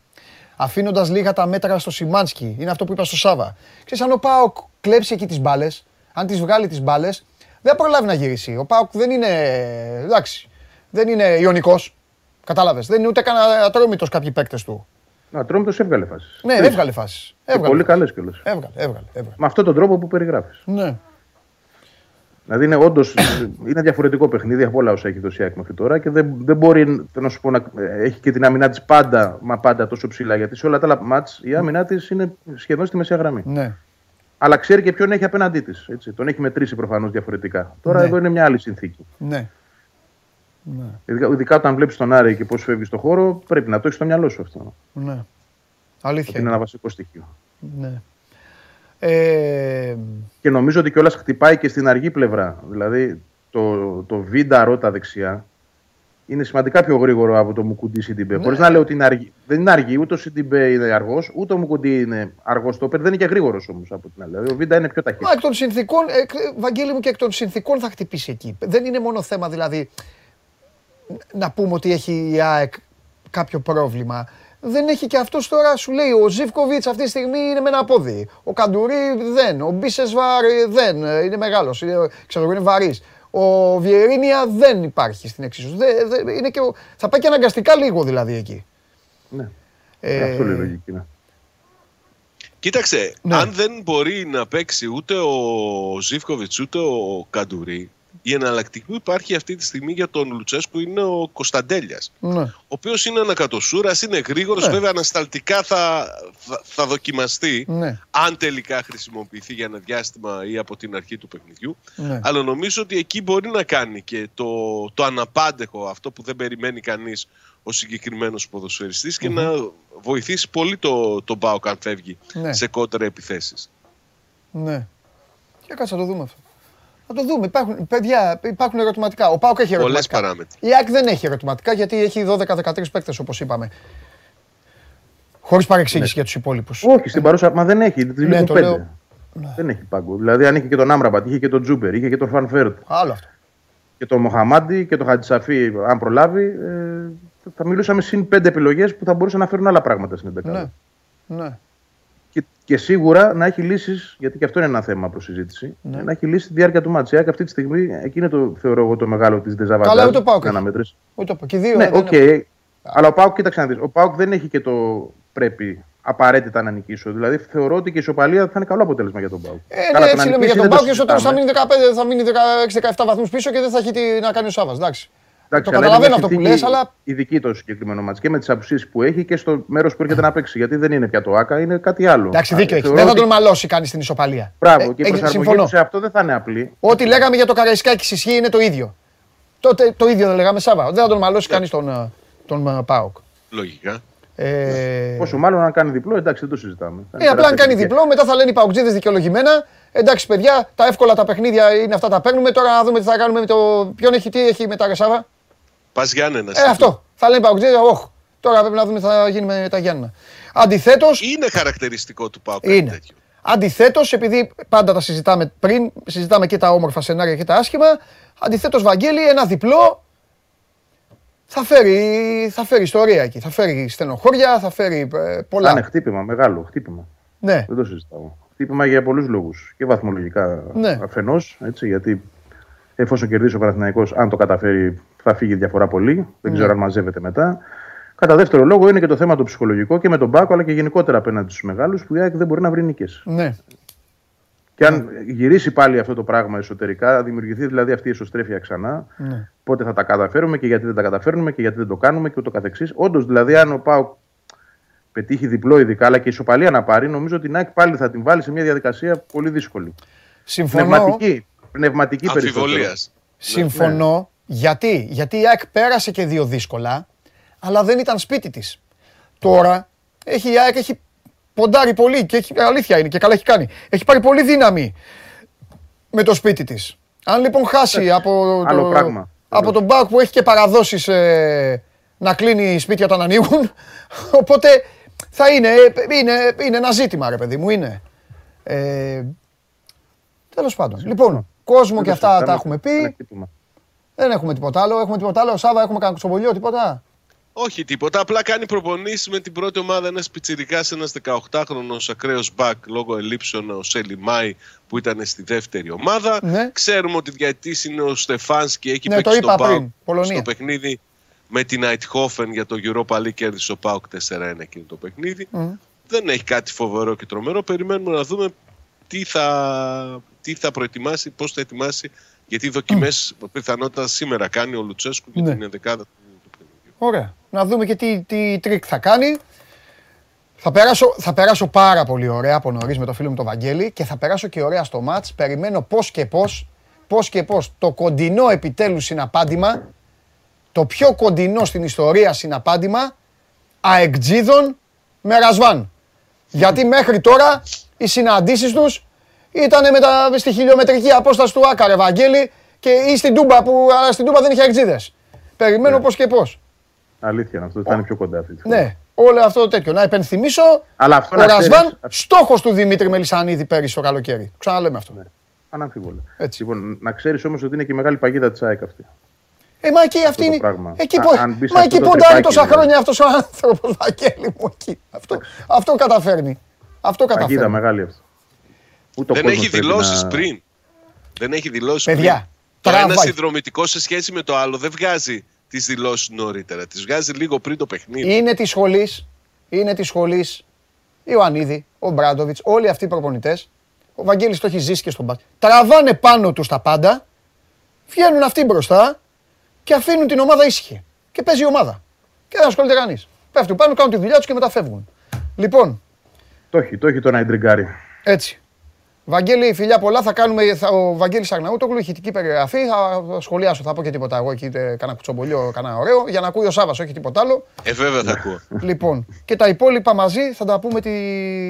αφήνοντας λίγα τα μέτρα στο Σιμάνσκι, είναι αυτό που είπα στο Σάβα. Ξέρεις, αν ο Πάοκ κλέψει εκεί τις μπάλες, αν τις βγάλει τις μπάλες, δεν θα προλάβει να γυρίσει. Ο Πάοκ δεν είναι, εντάξει, δεν είναι ιονικός. Κατάλαβες, δεν είναι ούτε καν ατρόμητος κάποιοι παίκτες του. Να τρώμε το έβγαλε φάσεις. Ναι, έβγαλε φάσεις. Έβγαλε. Πολύ καλές κιόλας. Έβγαλε, έβγαλε, έβγαλε. Με αυτόν τον τρόπο που περιγράφεις. Ναι. Δηλαδή είναι όντως είναι διαφορετικό παιχνίδι από όλα όσα έχει δώσει η ΑΕΚ μέχρι τώρα και δεν, δεν μπορεί θέλω να σου πω, να ε, έχει και την άμυνά της πάντα, μα πάντα τόσο ψηλά. Γιατί σε όλα τα άλλα μάτς η άμυνά της είναι σχεδόν στη μεσαία γραμμή. Ναι. Αλλά ξέρει και ποιον έχει απέναντί της. Τον έχει μετρήσει προφανώς διαφορετικά. Τώρα Ναι. εδώ είναι μια άλλη συνθήκη. Ναι. Ειδικά, ειδικά όταν βλέπεις τον Άρη και πώς φεύγει στο χώρο, πρέπει να το έχεις στο μυαλό σου αυτό. Ναι. Αλήθεια. Είναι ένα βασικό στοιχείο. Ναι. Ε, Και νομίζω ότι κιόλας χτυπάει και στην αργή πλευρά. Δηλαδή το, το Βίντα Ρότα δεξιά είναι σημαντικά πιο γρήγορο από το Μουκουντή Σιντιμπέ. Ναι. Χωρίς να λέω ότι είναι αργή. Δεν είναι αργή, ούτε ο Σιντιμπέ είναι αργός, ούτε ο Μουκουντή είναι αργός στο δεν είναι και γρήγορος όμως από την άλλη. Δηλαδή ο Βίντα είναι πιο ταχύς. μα εκ των συνθήκων, εκ, Βαγγέλη μου, και εκ των συνθήκων θα χτυπήσει εκεί. Δεν είναι μόνο θέμα δηλαδή να πούμε ότι έχει η ΑΕΚ κάποιο πρόβλημα. Δεν έχει και αυτός τώρα, σου λέει ο Ζήφκοβιτς αυτή τη στιγμή είναι με ένα πόδι. Ο Καντουρί δεν. Ο Μπίσεσβαρ δεν. ε, Είναι μεγάλος. Ξέρω εγώ, είναι βαρύς. Ο Βιερίνια δεν υπάρχει στην εξίσωση. Δεν- δεν- είναι και ο- θα πάει και αναγκαστικά λίγο δηλαδή εκεί. Ναι. Ε, Αυτό λέει η λογική. Ναι. Κοίταξε, Ναι. αν δεν μπορεί να παίξει ούτε ο Ζήφκοβιτς ούτε ο Καντουρί, η εναλλακτική που υπάρχει αυτή τη στιγμή για τον Λουτσέσκου είναι ο Κωνσταντέλιας. ναι. Ο οποίος είναι ανακατοσούρας, είναι γρήγορος, Ναι. βέβαια ανασταλτικά θα, θα, θα δοκιμαστεί. Ναι. Αν τελικά χρησιμοποιηθεί για ένα διάστημα ή από την αρχή του παιχνιδιού. Ναι. Αλλά νομίζω ότι εκεί μπορεί να κάνει και το, το αναπάντεχο, αυτό που δεν περιμένει κανείς ο συγκεκριμένος ποδοσφαιριστής και να βοηθήσει πολύ το, το ΠΑΟΚ αν φεύγει Ναι. σε κόντρα επιθέσεις. Ναι. Για κάτσε να το δούμε αυτό. Να το δούμε. Υπάρχουν, παιδιά, υπάρχουν ερωτηματικά. Ο Πάοκ έχει Πολλές ερωτηματικά. παράμετροι. Η ΑΕΚ δεν έχει ερωτηματικά γιατί έχει 12-13 παίκτες όπως είπαμε. Χωρίς παρεξήγηση για τους υπόλοιπους. Όχι, στην παρούσα, μα δεν έχει. Τη Ναι, λείπουν το πέντε. λέω. Δεν έχει πάγκο. Δηλαδή, αν είχε και τον Άμραμπατ, είχε και τον Τζούμπερ, είχε και τον Φαν Βέερτ Άλλο αυτό. και τον Μοχαμάντι και τον Χατζησαφή, αν προλάβει, ε, θα μιλούσαμε συν πέντε επιλογές που θα μπορούσαν να φέρουν άλλα πράγματα στην 11. Ναι. ναι. Και, και σίγουρα να έχει λύσεις, γιατί και αυτό είναι ένα θέμα προς συζήτηση, Ναι. να έχει λύσεις τη διάρκεια του ματς. αυτή τη στιγμή εκεί είναι το θεωρώ εγώ το μεγάλο της Καλά, δεζαβαντάζ. ούτε ο Πάοκ να έχει. αναμετρήσει. Ούτε το- και οι δύο. Ναι, ε, δεν οκ. είναι- Αλλά ο Πάοκ, κοίταξε να δεις, ο Πάοκ δεν έχει και το πρέπει απαραίτητα να νικήσω. Δηλαδή θεωρώ ότι και η ισοπαλία θα είναι καλό αποτέλεσμα για τον Πάοκ. Ε, ναι, έτσι λέμε για τον Πάοκ και στο τέλος θα μείνει 15, θα μείνει 16-17 βαθμούς πίσω και δεν θα έχει τι να κάνει ο Σάβα. Εντάξει. Εντάξει, το αλλά καταλαβαίνω είναι αυτό που μια λες, συνθήκη αλλά Ειδική το συγκεκριμένο μάτς και με τις απουσίες που έχει και στο μέρος που έρχεται να παίξει. Γιατί δεν είναι πια το ΑΚΑ, είναι κάτι άλλο. εντάξει, Α, δίκιο έχεις. θεωρώ Δεν θα ότι- τον μαλώσει κανείς στην ισοπαλία. Μπράβο, Ε, και η ε, προσαρμογή συμφωνώ. τους σε αυτό δεν θα είναι απλή. Ό,τι λέγαμε για το Καραϊσκάκης ισχύει είναι το ίδιο. Τότε το ίδιο δεν λέγαμε Σάβα. Δεν θα τον μαλώσει κανείς τον, ε, τον ε, Πάοκ. Λογικά. Ε, Πόσο μάλλον αν κάνει διπλό, εντάξει, δεν το συζητάμε. Θα Ε, είναι απλά αν τεράστια κάνει επιτυχία. διπλό, μετά θα λένε οι Παουτζίδε δικαιολογημένα. Εντάξει, παιδιά, τα εύκολα τα παιχνίδια είναι αυτά τα παίρνουμε. Τώρα να δούμε τι θα κάνουμε με το. Ποιον έχει, τι έχει μετά, ρε Σάβα. Πας Γιάννενα. Ε, αυτό. Θα λένε οι Παουτζίδε, όχι. Τώρα πρέπει να δούμε τι θα γίνει με τα Γιάννα. Αντιθέτω, Είναι χαρακτηριστικό του Πάου κάτι είναι. τέτοιο. Αντιθέτως, επειδή πάντα τα συζητάμε πριν, συζητάμε και τα όμορφα σενάρια και τα άσχημα. Αντιθέτως, Βαγγέλη, ένα διπλό θα φέρει, θα φέρει ιστορία εκεί. Θα φέρει στενοχώρια, θα φέρει ε, Θα είναι πολλά. χτύπημα, μεγάλο χτύπημα. Ναι, Δεν το συζητάω. Χτύπημα για πολλούς λόγους. Και βαθμολογικά Ναι. αφενός, γιατί εφόσον κερδίσει ο Παναθηναϊκός, αν το καταφέρει, θα φύγει διαφορά πολύ. Ναι. Δεν ξέρω αν μαζεύεται μετά. Κατά δεύτερο λόγο είναι και το θέμα το ψυχολογικό και με τον Μπάκο, αλλά και γενικότερα απέναντι στους μεγάλους που η ΑΕΚ δεν μπορεί να βρει νίκες. ναι. Και αν γυρίσει πάλι αυτό το πράγμα εσωτερικά, δημιουργηθεί δηλαδή αυτή η εσωστρέφεια ξανά, ναι. πότε θα τα καταφέρουμε και γιατί δεν τα καταφέρνουμε και γιατί δεν το κάνουμε και ούτω καθεξής. Όντως δηλαδή αν ο Πάοκ πετύχει διπλό ειδικά αλλά και ισοπαλία να πάρει, νομίζω ότι η ΑΕΚ πάλι θα την βάλει σε μια διαδικασία πολύ δύσκολη. Συμφωνώ. Πνευματική, πνευματική περισσότερο. Αμφιβολία. Συμφωνώ. Γιατί; Γιατί η ΑΕΚ πέρασε και δύο δύσκολα, αλλά δεν ήταν σπίτι της. Τώρα έχει, η ΑΕΚ έχει ποντάρει πολύ και έχει, αλήθεια είναι και καλά έχει κάνει. Έχει πάρει πολύ δύναμη με το σπίτι της. Αν λοιπόν χάσει από, άλλο το, πράγμα. από τον Μπάουκ που έχει και παραδόσεις ε, να κλείνει σπίτια όταν ανοίγουν, [laughs] οπότε θα είναι, είναι, είναι ένα ζήτημα ρε παιδί μου, είναι. Ε, τέλος πάντων. Λοιπόν, κόσμο Δεν και το αυτά τα συζητάμε. έχουμε Είναι πει. Χτύπημα. Δεν έχουμε τίποτα άλλο. Έχουμε τίποτα άλλο. Σάβα, έχουμε κανένα κουτσομπολιό, τίποτα; Όχι τίποτα. Απλά κάνει προπονήσεις με την πρώτη ομάδα ένας πιτσυρικά, ένας 18χρονο ακραίος μπακ λόγω ελλείψεων ο Σελιμάη που ήταν στη δεύτερη ομάδα. Ναι. Ξέρουμε ότι διαιτή είναι ο Στεφάνσκι, έχει Ναι, παίξει το είπα στον πριν. ΠΑΟΚ Πολωνία. στο παιχνίδι με την Αϊντχόφεν για το Europa League κέρδισε ο Πάοκ 4-1 εκείνο το παιχνίδι. Δεν έχει κάτι φοβερό και τρομερό. Περιμένουμε να δούμε τι θα, τι θα προετοιμάσει, πώς θα ετοιμάσει. Γιατί δοκιμές πιθανότητα σήμερα κάνει ο Λουτσέσκου για Ναι. την ενδεκάδα του παιχνιδιού. Ωραία. Να δούμε και τι, τι τρικ θα κάνει. Θα περάσω, θα περάσω πάρα πολύ ωραία από νωρίς με το φίλο μου τον Βαγγέλη και θα περάσω και ωραία στο ματς. Περιμένω πώς και πώς, πώς και πώς το κοντινό επιτέλους συναπάντημα, το πιο κοντινό στην ιστορία συναπάντημα, αεκτζίδων με Ρασβάν. Γιατί μέχρι τώρα οι συναντήσεις τους ήταν με τα, στη χιλιομετρική απόσταση του Άκαρε Βαγγέλη και ή στην Τούμπα που αλλά στην Τούμπα δεν είχε αεκτζίδες. Περιμένω πώς και πώς. Αλήθεια είναι αυτό, θα είναι πιο κοντά αυτή τη φορά. Ναι, όλο αυτό το τέτοιο. Να υπενθυμίσω, Αλλά αυτό ο να ξέρεις- Ρασβάν στόχος του Δημήτρη Μελισανίδη πέρυσι το καλοκαίρι. Το Ξαναλέμε αυτό. Αναμφίβολα. Έτσι. Λοιπόν, να ξέρεις όμως ότι είναι και η μεγάλη παγίδα της ΑΕΚ αυτή. Ε, μα εκεί αυτή το είναι. πράγμα. Εκεί, Α- πο... αν μπεις σε μα αυτό εκεί το ποντάρει τρυπάκι, τόσα δηλαδή. χρόνια αυτός ο άνθρωπος, Βαγγέλη μου εκεί. Αυτό, αυτό καταφέρνει. Αυτό Παγίδα καταφέρνει. μεγάλη αυτή. Ούτε ο Δεν κόσμος έχει πρέπει δηλώσεις να- πριν. Δεν έχει δηλώσεις Παιδιά, πριν. Το ένα τραβάει. συνδρομητικό σε σχέση με το άλλο δεν βγάζει τις δηλώσεις νωρίτερα. Τις βγάζει λίγο πριν το παιχνίδι. Είναι της σχολής. Είναι της σχολής. Ιωαννίδη, ο Μπράντοβιτς, όλοι αυτοί οι προπονητές. Ο Βαγγέλης το έχει ζήσει και στον μπάσκετ. Τραβάνε πάνω τους τα πάντα. Βγαίνουν αυτοί μπροστά και αφήνουν την ομάδα ήσυχη. Και παίζει η ομάδα. Και δεν ασχολείται κανείς. Πέφτουν πάνω, κάνουν τη δουλειά τους και μετά φεύγουν. Λοιπόν, Το έχει, το έχει το να εντριγκάρει. έτσι. Βαγγέλη, φιλιά πολλά. Θα κάνουμε. Θα, ο Βαγγέλης Αγναούτογλου, ηχητική περιγραφή. Θα σχολιάσω, θα πω και τίποτα εγώ εκεί. είτε Κάνα κουτσομπολιό, κάνα ωραίο. Για να ακούει ο Σάβα, όχι τίποτα άλλο. Ε, βέβαια θα ακούω. Λοιπόν, και τα υπόλοιπα μαζί θα τα πούμε τη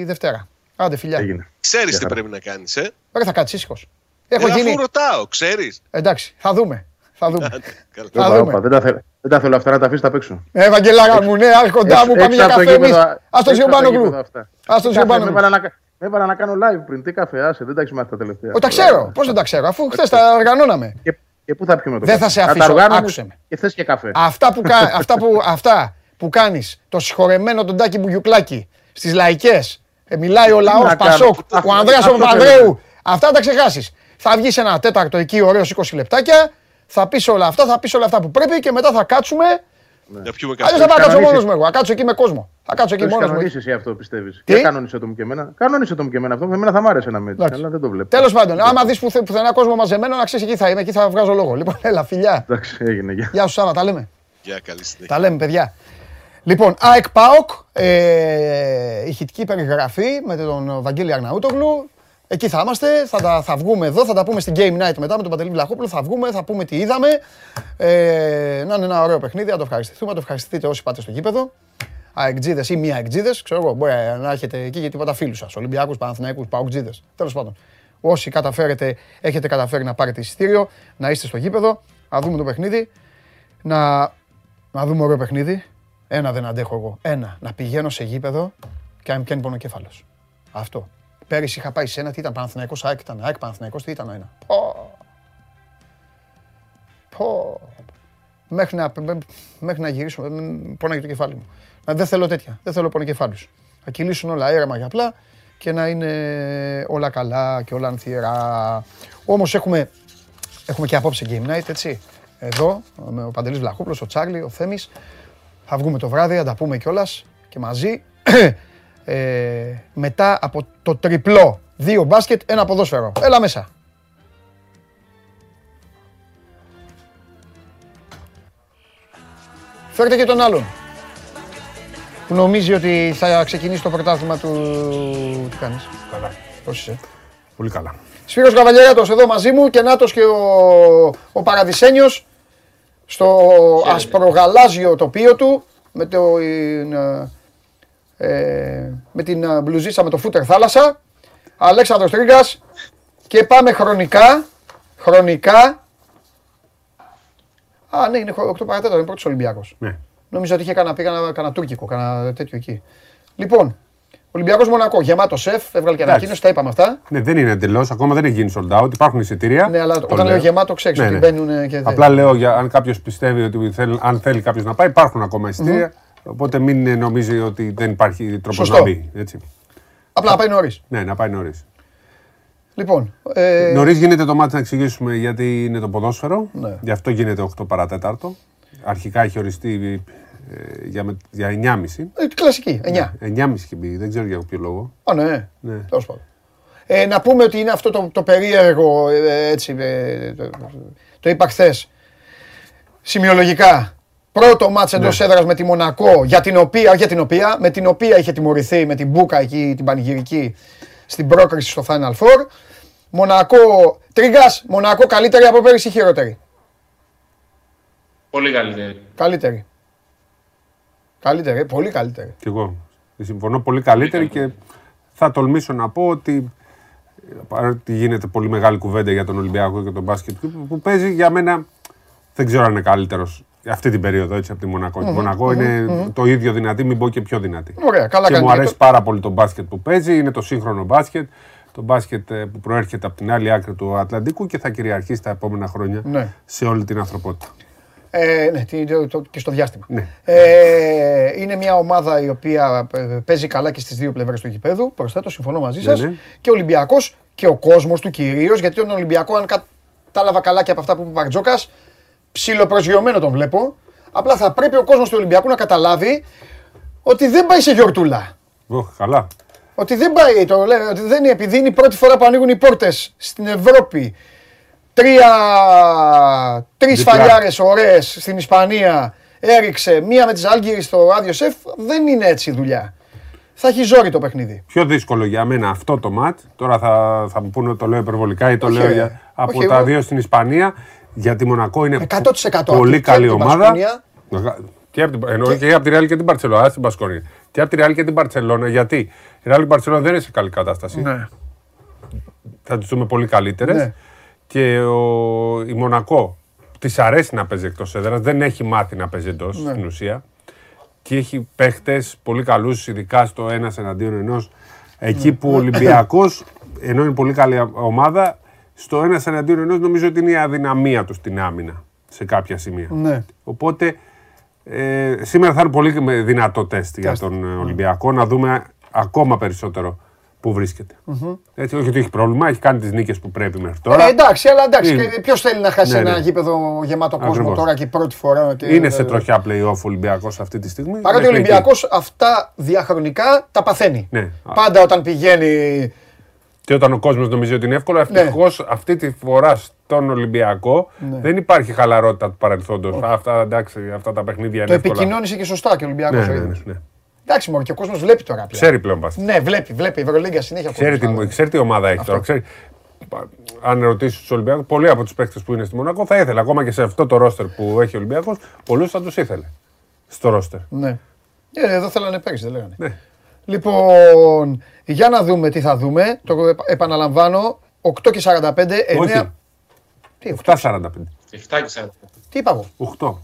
Δευτέρα. Άντε, φιλιά. Έγινε. Ξέρεις Για τι χαρά. πρέπει να κάνεις, ε; Ωραία, θα κάτσεις ήσυχος. Έχω Ε, γίνει. Αφού ρωτάω, ξέρεις. Εντάξει, θα δούμε. Θα δούμε. Καλά. Θα Όπα, δούμε. όπα, δεν, τα θέλω, δεν τα θέλω αυτά να τα αφήσεις απ' έξω. Ε, Βαγγελάρα μου, ναι, άρχοντά Έξω- μου, πάμε έξω για από το καφέ εμείς. γήπεδο- Ας το έξω από το Ζιωμπάνογλου. γήπεδο αυτά. Ας το Καφέ, Ζιωμπάνογλου. Με έβαλα να, με έβαλα να κάνω live πριν. Τι καφέ, άσε, δεν τα έχεις μάθει τα τελευταία. Ω, τα ξέρω. Πώς δεν τα ξέρω, αφού χθες τα οργανώναμε. Και, και πού θα πιούμε το Δεν καφέ; θα σε Να τα αφήσω, οργάνωνες άκουσε με. Και θες και καφέ. Αυτά που, κα- αυτά που, αυτά που κάνεις, το συγχωρεμένο τον Τάκη Μπουγιουκλάκη στις λαϊκές, Ε, μιλάει ο λαός να κάνω. Πασόκ, Αυτό- ο Ανδρέας ο αυτό θέλω. Παπανδρέου. Αυτά τα ξεχάσεις. Θα βγεις ένα τέταρτο εκεί, ωραίος 20 λεπτάκια. Θα πεις όλα αυτά, θα πεις όλα αυτά που πρέπει και μετά θα κάτσουμε. Να πιούμε Αλλιώς καφέ. θα πάω να κάτσω κανονίσει. μόνο μου εγώ. Θα κάτσω εκεί με κόσμο. Θα κάτσω εκεί Το έχει μόνος μου. κανονίσεις εσύ αυτό, πιστεύεις; Τι; Για κανόνισε το μου και εμένα. Κανόνισε το μου και εμένα αυτό. Εμένα θα μ' άρεσε να με έτσι, Εντάξει. αλλά δεν το βλέπω. Τέλος πάντων, άμα δεις πουθε, πουθενά κόσμο μαζεμένο, να ξέρεις εκεί θα είμαι, εκεί θα βγάζω λόγο. Λοιπόν, έλα, φιλιά. Εντάξει, έγινε. Γεια. Γεια σου, Σάβα, τα λέμε. Γεια, καλή συνέχεια. Τα λέμε, παιδιά. Λοιπόν, ΑΕΚ ΠΑΟΚ, ε, ηχητική περιγραφή με τον Βαγγέλη Αρναούτογλου. Εκεί θα είμαστε, θα, τα, θα βγούμε εδώ, θα τα πούμε στην Game Night μετά με τον Παντελή Βλαχόπουλο. Θα βγούμε, θα πούμε τι είδαμε. Ε, να είναι ένα ωραίο παιχνίδι, να το ευχαριστηθούμε, να το ευχαριστηθείτε όσοι πάτε στο γήπεδο. αεκτζίδες ή μη αεκτζίδες. Ξέρω εγώ, μπορεί να έχετε εκεί για τίποτα φίλους σας. Ολυμπιακούς, Παναθηναϊκούς, Παοκτζίδες. Τέλος πάντων. Όσοι καταφέρετε, έχετε καταφέρει να πάρετε εισιτήριο, να είστε στο γήπεδο, να δούμε το παιχνίδι. Να, να δούμε ωραίο παιχνίδι. Ένα δεν αντέχω εγώ. Ένα. Να πηγαίνω σε γήπεδο και να με πιάνει πονοκέφαλος. Αυτό. Πέρυσι είχα πάει σε ένα, τι ήταν Παναθηναϊκός, ΑΕΚ ήταν, ΑΕΚ Παναθηναϊκός, τι ήταν ο ένα. Πω. Πω. Μέχρι να, μέχρι να γυρίσω, ε, πόναγε το κεφάλι μου. Ε, Δεν θέλω τέτοια, δεν θέλω πονοκεφάλους. Θα κυλήσουν όλα έρεμα για απλά και να είναι όλα καλά και όλα ανθιερά. Όμως έχουμε, έχουμε και απόψε Game Night, έτσι. Εδώ, με ο Παντελής Βλαχόπουλος, ο Τσάρλι, ο Θέμης. Θα βγούμε το βράδυ, θα τα πούμε κιόλας και μαζί. [clears throat] Ε, μετά από το τριπλό, δύο μπάσκετ, ένα ποδόσφαιρο. Έλα μέσα. Φέρτε και τον άλλον. Που νομίζει ότι θα ξεκινήσει το πρωτάθλημα του... Τι κάνεις; Καλά. Πώς είσαι; Πολύ καλά. Σπύρος Καβαλιέρατος εδώ μαζί μου και Νάτος και ο, ο Παραδεισένιος στο ασπρογαλάζιο τοπίο του με, το, ε, ε, με την ε, μπλουζίτσα με το φούτερ θάλασσα. Αλέξανδρος Τρίγκας και πάμε χρονικά, χρονικά. Α, ναι, είναι 8 παρατέταρτο, είναι πρώτος Ολυμπιακός. Ναι. Νόμιζα ότι είχε κανένα, πήγα κανένα τουρκικό, κανένα τέτοιο εκεί. Λοιπόν, Ολυμπιακός Μονακό, γεμάτος σεφ, έβγαλε και Εντάξει. ανακοίνωση, τα είπαμε αυτά. Ναι, δεν είναι εντελώς. Ακόμα δεν έχει γίνει sold out. Υπάρχουν εισιτήρια. Ναι, αλλά Το όταν λέω γεμάτο, ξέρεις Ναι, ότι ναι. μπαίνουν και. Απλά λέω για αν κάποιος πιστεύει ότι θέλει, αν θέλει κάποιος να πάει, υπάρχουν ακόμα εισιτήρια. Οπότε μην ε, νομίζει ότι δεν υπάρχει τρόπος Σωστό. να μπει. Έτσι. Απλά να πάει νωρίς. Ναι, να πάει νωρίς. Λοιπόν. Ε, Νωρίς γίνεται το μάτι να εξηγήσουμε γιατί είναι το ποδόσφαιρο. Ναι. Γι' αυτό γίνεται 8 παρατέταρτο. Αρχικά έχει οριστεί ε, για, με- για 9.30. ε, κλασική, 9. 9.30 είχε μπει, δεν ξέρω για ποιο λόγο. Α, ναι. Ναι. Τέλος πάντων. Ε, να πούμε ότι είναι αυτό το, το περίεργο, ε, έτσι, ε, το, το είπα χθες. Σημειολογικά. Πρώτο μάτς εντός Ναι. έδρας με τη Μονακό, για την οποία, όχι για την οποία, με την οποία είχε τιμωρηθεί με την Μπούκα εκεί, την πανηγυρική, στην πρόκριση στο Final Four. Μονακό, Τρίγκας, Μονακό καλύτερη από πέρυσι ή χειρότερη; Πολύ καλύτερη. Καλύτερη. Καλύτερη, πολύ καλύτερη. Κι εγώ. Συμφωνώ πολύ καλύτερη και θα τολμήσω να πω ότι ε, παρότι γίνεται πολύ μεγάλη κουβέντα για τον Ολυμπιακό και τον μπάσκετ που, που παίζει για μένα δεν ξέρω αν είναι καλύτερος αυτή την περίοδο έτσι από τη Μονακό. Η μονακο είναι το ίδιο δυνατή, μην πω και πιο δυνατή. Ωραία, καλά και κάνει. μου Και αρέσει το- πάρα πολύ το μπάσκετ που παίζει, είναι το σύγχρονο μπάσκετ. Το μπάσκετ ε, που προέρχεται από την άλλη άκρη του Ατλαντικού και θα κυριαρχήσει τα επόμενα χρόνια Ναι. σε όλη την ανθρωπότητα. Ε, ναι, τι- το- το- και στο διάστημα. Ναι. Ε, είναι μια ομάδα η οποία ε, παίζει καλά και στις δύο πλευρές του γηπέδου. Προσθέτω, συμφωνώ μαζί σας. Ναι, ναι. Και ο Ολυμπιακός και ο κόσμος του κυρίως. Γιατί τον Ολυμπιακό, αν κατάλαβα καλά και από αυτά που είπε ο Μπαρτζόκας, ψιλοπροσγειωμένο τον βλέπω. Απλά θα πρέπει ο κόσμος του Ολυμπιακού να καταλάβει ότι δεν πάει σε γιορτούλα. Ωχ, καλά. Ότι δεν πάει, το λέω, ότι δεν είναι επειδή είναι η πρώτη φορά που ανοίγουν οι πόρτες στην Ευρώπη. Τρία, τρεις Διπλά. φαλιάρες ωραίες στην Ισπανία έριξε, μία με τις Άλγηρες στο Άδειο Σεφ, δεν είναι έτσι η δουλειά. Θα έχει ζόρι το παιχνίδι. Πιο δύσκολο για μένα αυτό το ματ. Τώρα θα, θα μου πούνε ότι το λέω υπερβολικά ή το Όχι, λέω ρε. για, από Όχι, τα εγώ- δύο στην Ισπανία. Γιατί η Μονακό είναι 100% πολύ από καλή την ομάδα. Μπασκόνια. Και από την, εννοώ και από τη Ρεάλ και την Παρσελόνα. Α την Μπασκόνια. Και από τη Ρεάλ και την Παρσελόνα. Γιατί η Ρεάλ και η Παρσελόνα δεν είναι σε καλή κατάσταση. Ναι. Θα τις δούμε πολύ καλύτερες. Ναι. Και ο, η Μονακό της αρέσει να παίζει εκτός έδρας. Δεν έχει μάθει να παίζει εντός Ναι. στην ουσία. Και έχει παίχτες πολύ καλούς, ειδικά στο ένας εναντίον ενός. Εκεί που ο Ολυμπιακός, ενώ είναι πολύ καλή ομάδα, στο ένας εναντίον ενός νομίζω ότι είναι η αδυναμία τους στην άμυνα σε κάποια σημεία. Ναι. Οπότε ε, σήμερα θα είναι πολύ με- δυνατό τεστ για τον ε, Ολυμπιακό να δούμε ακόμα περισσότερο που βρίσκεται. Έτσι, όχι ότι έχει πρόβλημα, έχει κάνει τις νίκες που πρέπει μέχρι τώρα. Ε, εντάξει, αλλά εντάξει, Είναι. ποιος θέλει να χάσει Ναι, ένα ναι. γήπεδο γεμάτο κόσμο Ακριβώς. τώρα και πρώτη φορά. Και, Είναι σε τροχιά playoff ο Ολυμπιακός αυτή τη στιγμή. Παρότι ο Μέχρι εκεί. Ολυμπιακός αυτά διαχρονικά τα παθαίνει. Ναι. Πάντα όταν πηγαίνει. Και όταν ο κόσμος νομίζει ότι είναι εύκολο, Ναι. ευτυχώς αυτή τη φορά στον Ολυμπιακό Ναι. δεν υπάρχει χαλαρότητα του παρελθόντος. Αυτά, εντάξει, αυτά τα παιχνίδια Το είναι εύκολα. επικοινώνησε και σωστά και ο Ολυμπιακός. Ναι, ναι, ναι, ναι. Εντάξει, μόνο και ο κόσμος βλέπει τώρα πια. Ξέρει πλέον πάση. Ναι, βλέπει, βλέπει. Η Ευρωλίγκα συνέχεια. Ξέρει κόσμος. τι, ξέρει τι ομάδα έχει Αυτό. τώρα. Ξέρει, αν ρωτήσεις τους Ολυμπιακούς, πολλοί από τους παίκτες που είναι στη Μονακό θα ήθελε. Ακόμα και σε αυτό το ρόστερ που έχει ο Ολυμπιακός, πολλούς θα τους ήθελε. Στο ρόστερ. Ναι. Ε, εδώ θέλανε πέρυσι, δεν λέγανε. Ναι. Λοιπόν, για να δούμε τι θα δούμε. Το επα- επαναλαμβάνω, 8 και 45, 9. Όχι. Τι, 8. 7-45. 7 και 40. Τι είπα εγώ; 8.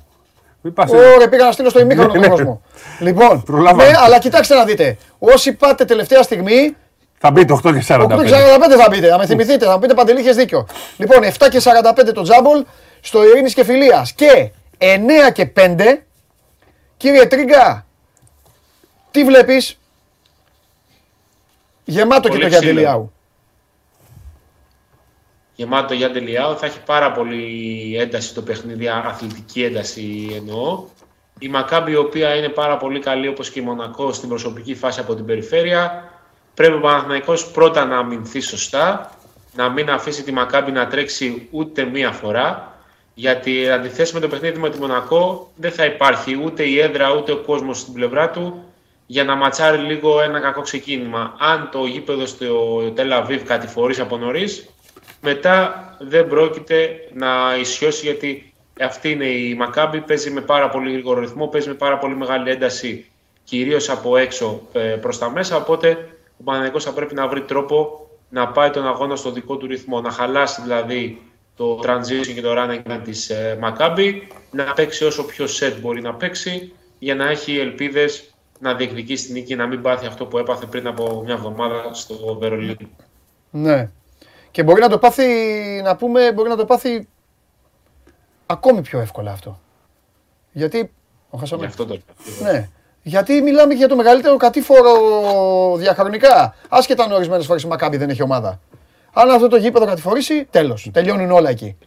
Μην πας Ωραία, πήγα να στείλω στο ημίχρονο Ναι, τον ναι. κόσμο. Λοιπόν, Προλάβαμε. ναι, αλλά κοιτάξτε να δείτε. Όσοι πάτε τελευταία στιγμή, Θα μπει το 8 και 45. 8 και 45 θα μπείτε, να με θυμηθείτε, θα μου πείτε Παντελή, είχες δίκιο. Λοιπόν, 7 και 45 το τζάμπολ στο Ειρήνης και Φιλίας και 9 και 5, κύριε Τρίγκα, τι βλέπεις, γεμάτο και Πολύ το ξύλο. Γιαντελιάου. Γεμάτο το Γιάννη Λιάου. Θα έχει πάρα πολύ ένταση το παιχνίδι, αθλητική ένταση εννοώ. Η Μακάμπη, η οποία είναι πάρα πολύ καλή όπως και η Μονακό στην προσωπική φάση από την περιφέρεια. Πρέπει ο Παναθηναϊκός πρώτα να αμυνθεί σωστά, να μην αφήσει τη Μακάμπη να τρέξει ούτε μία φορά. Γιατί αντιθέσει με το παιχνίδι με τη Μονακό δεν θα υπάρχει ούτε η έδρα ούτε ο κόσμος στην πλευρά του για να ματσάρει λίγο ένα κακό ξεκίνημα. Αν το γήπεδο στο Τελαβίβ κατηφορήσει από νωρίς, μετά δεν πρόκειται να ισιώσει γιατί αυτή είναι η Μακάμπη. Παίζει με πάρα πολύ γρήγορο ρυθμό, παίζει με πάρα πολύ μεγάλη ένταση κυρίως από έξω προς τα μέσα. Οπότε ο Παναγενικό θα πρέπει να βρει τρόπο να πάει τον αγώνα στο δικό του ρυθμό. Να χαλάσει δηλαδή το transition και το running της Μακάμπη, να παίξει όσο πιο set μπορεί να παίξει για να έχει ελπίδες να διεκδικήσει την νίκη, να μην πάθει αυτό που έπαθε πριν από μια εβδομάδα στο Βερολίνο. Ναι. Και μπορεί να το πάθει, να πούμε, μπορεί να το πάθει ακόμη πιο εύκολα αυτό. Γιατί, ο χάσαμε. Γι' αυτό το λέω. Ναι. Γιατί μιλάμε για το μεγαλύτερο κατήφορο διαχρονικά. Άσχετα αν ορισμένες φορές η Μακάμπη δεν έχει ομάδα. Αν αυτό το γήπεδο κατηφορήσει, τέλος. Τελειώνουν όλα εκεί.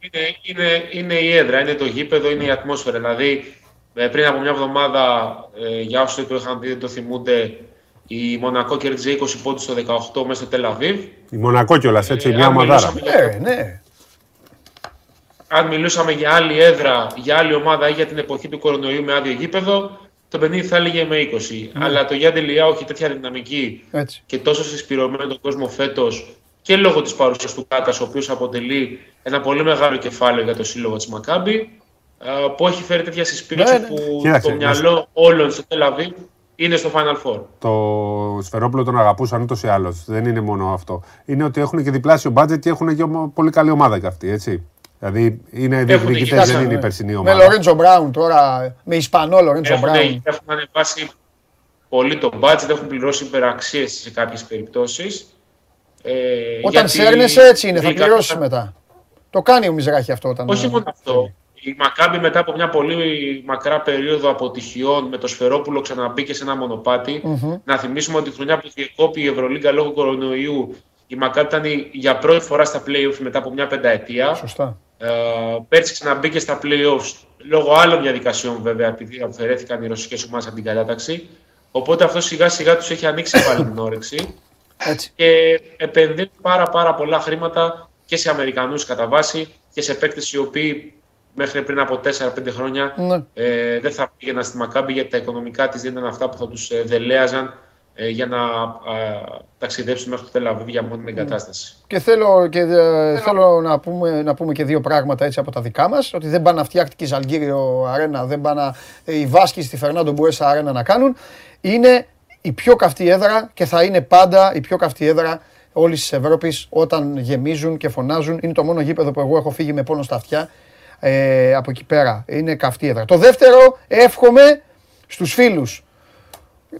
Είναι, είναι, είναι η έδρα, είναι το γήπεδο, είναι η ατμόσφαιρα. Δηλαδή, ε, πριν από μια εβδομάδα, ε, για όσοι το είχαν δει, δεν το θυμούνται, η Μονακό κέρδιζε 20 πόντους στο 18 μέσα στο Τελαβίβ. Η Μονακό κιόλας, έτσι, Ε, μια αν ομαδάρα. μιλούσαμε για- Ναι, ναι. Αν μιλούσαμε για άλλη έδρα, για άλλη ομάδα ή για την εποχή του κορονοϊού με άδειο γήπεδο, το παιχνίδι θα έλεγε με 20. Αλλά το Γιάννη Λιάου έχει τέτοια δυναμική Έτσι. και τόσο συσπηρωμένο τον κόσμο φέτος και λόγω της παρουσίας του Κάτα, ο οποίος αποτελεί ένα πολύ μεγάλο κεφάλαιο για το σύλλογο της Μακάμπη, ε, που έχει φέρει τέτοια συσπήρωση Ναι, ναι. που Κοίταξε, το μυαλό όλων στο Τελαβή είναι στο Final Four. Το Σφερόπουλο τον αγαπούσαν ούτως ή άλλως. Δεν είναι μόνο αυτό. Είναι ότι έχουν και διπλάσιο μπάτζετ και έχουν και ομο- πολύ καλή ομάδα κι αυτοί, έτσι. Δηλαδή είναι διεκδικητές, κοιτάξει, δεν είναι η ναι. περσινή Με ομάδα. Λορέντζο Μπράουν τώρα, με Ισπανό Λορέντζο Έχουν, Μπράουν. έχουν ανεβάσει πολύ το budget, έχουν πληρώσει υπεραξίες σε κάποιες περιπτώσεις. Ε, Όταν γιατί σέρνεσαι έτσι είναι, θα βρήκα- πληρώσεις μετά. Το κάνει ο Μιζράχη αυτό όταν. Όχι μόνο αυτό. Η Μακάμπη μετά από μια πολύ μακρά περίοδο αποτυχιών με το Σφερόπουλο ξαναμπήκε σε ένα μονοπάτι. Μμμ. Να θυμίσουμε ότι τη χρονιά που διεκόπη η Ευρωλίγκα λόγω κορονοϊού η Μακάμπη ήταν η- για πρώτη φορά στα playoffs μετά από μια πενταετία. Σωστά. Ε, πέρσι ξαναμπήκε στα playoffs λόγω άλλων διαδικασιών βέβαια, επειδή αφαιρέθηκαν οι ρωσικές ομάδες από την κατάταξη. Οπότε αυτό σιγά σιγά τους έχει ανοίξει πάλι την [coughs] όρεξη Έτσι. και επενδύουν πάρα, πάρα πολλά χρήματα και σε Αμερικανούς κατά βάση και σε παίκτες οι οποίοι μέχρι πριν από 4-5 χρόνια Ναι. ε, δεν θα πήγαιναν στη Μακάμπη γιατί τα οικονομικά της δεν ήταν αυτά που θα τους ε, δελέαζαν ε, για να ε, ταξιδέψουν μέχρι το Τελαβίβ για μόνιμη εγκατάσταση. Και θέλω, και, ε, θέλω να, πούμε, να πούμε και δύο πράγματα έτσι από τα δικά μας. Ότι δεν πάνε να φτιάχτηκε η Ζαλγκύριο Αρένα, δεν πάνε να- ε, οι Βάσκοι στη Φερνάντο Μπουέσα Αρένα να κάνουν. Είναι η πιο καυτή έδρα και θα είναι πάντα η πιο καυτή έδρα όλης της Ευρώπης όταν γεμίζουν και φωνάζουν. Είναι το μόνο γήπεδο που εγώ έχω φύγει με πόνο στα αυτιά ε, από εκεί πέρα. Είναι καυτή έδρα. Το δεύτερο, εύχομαι στους φίλους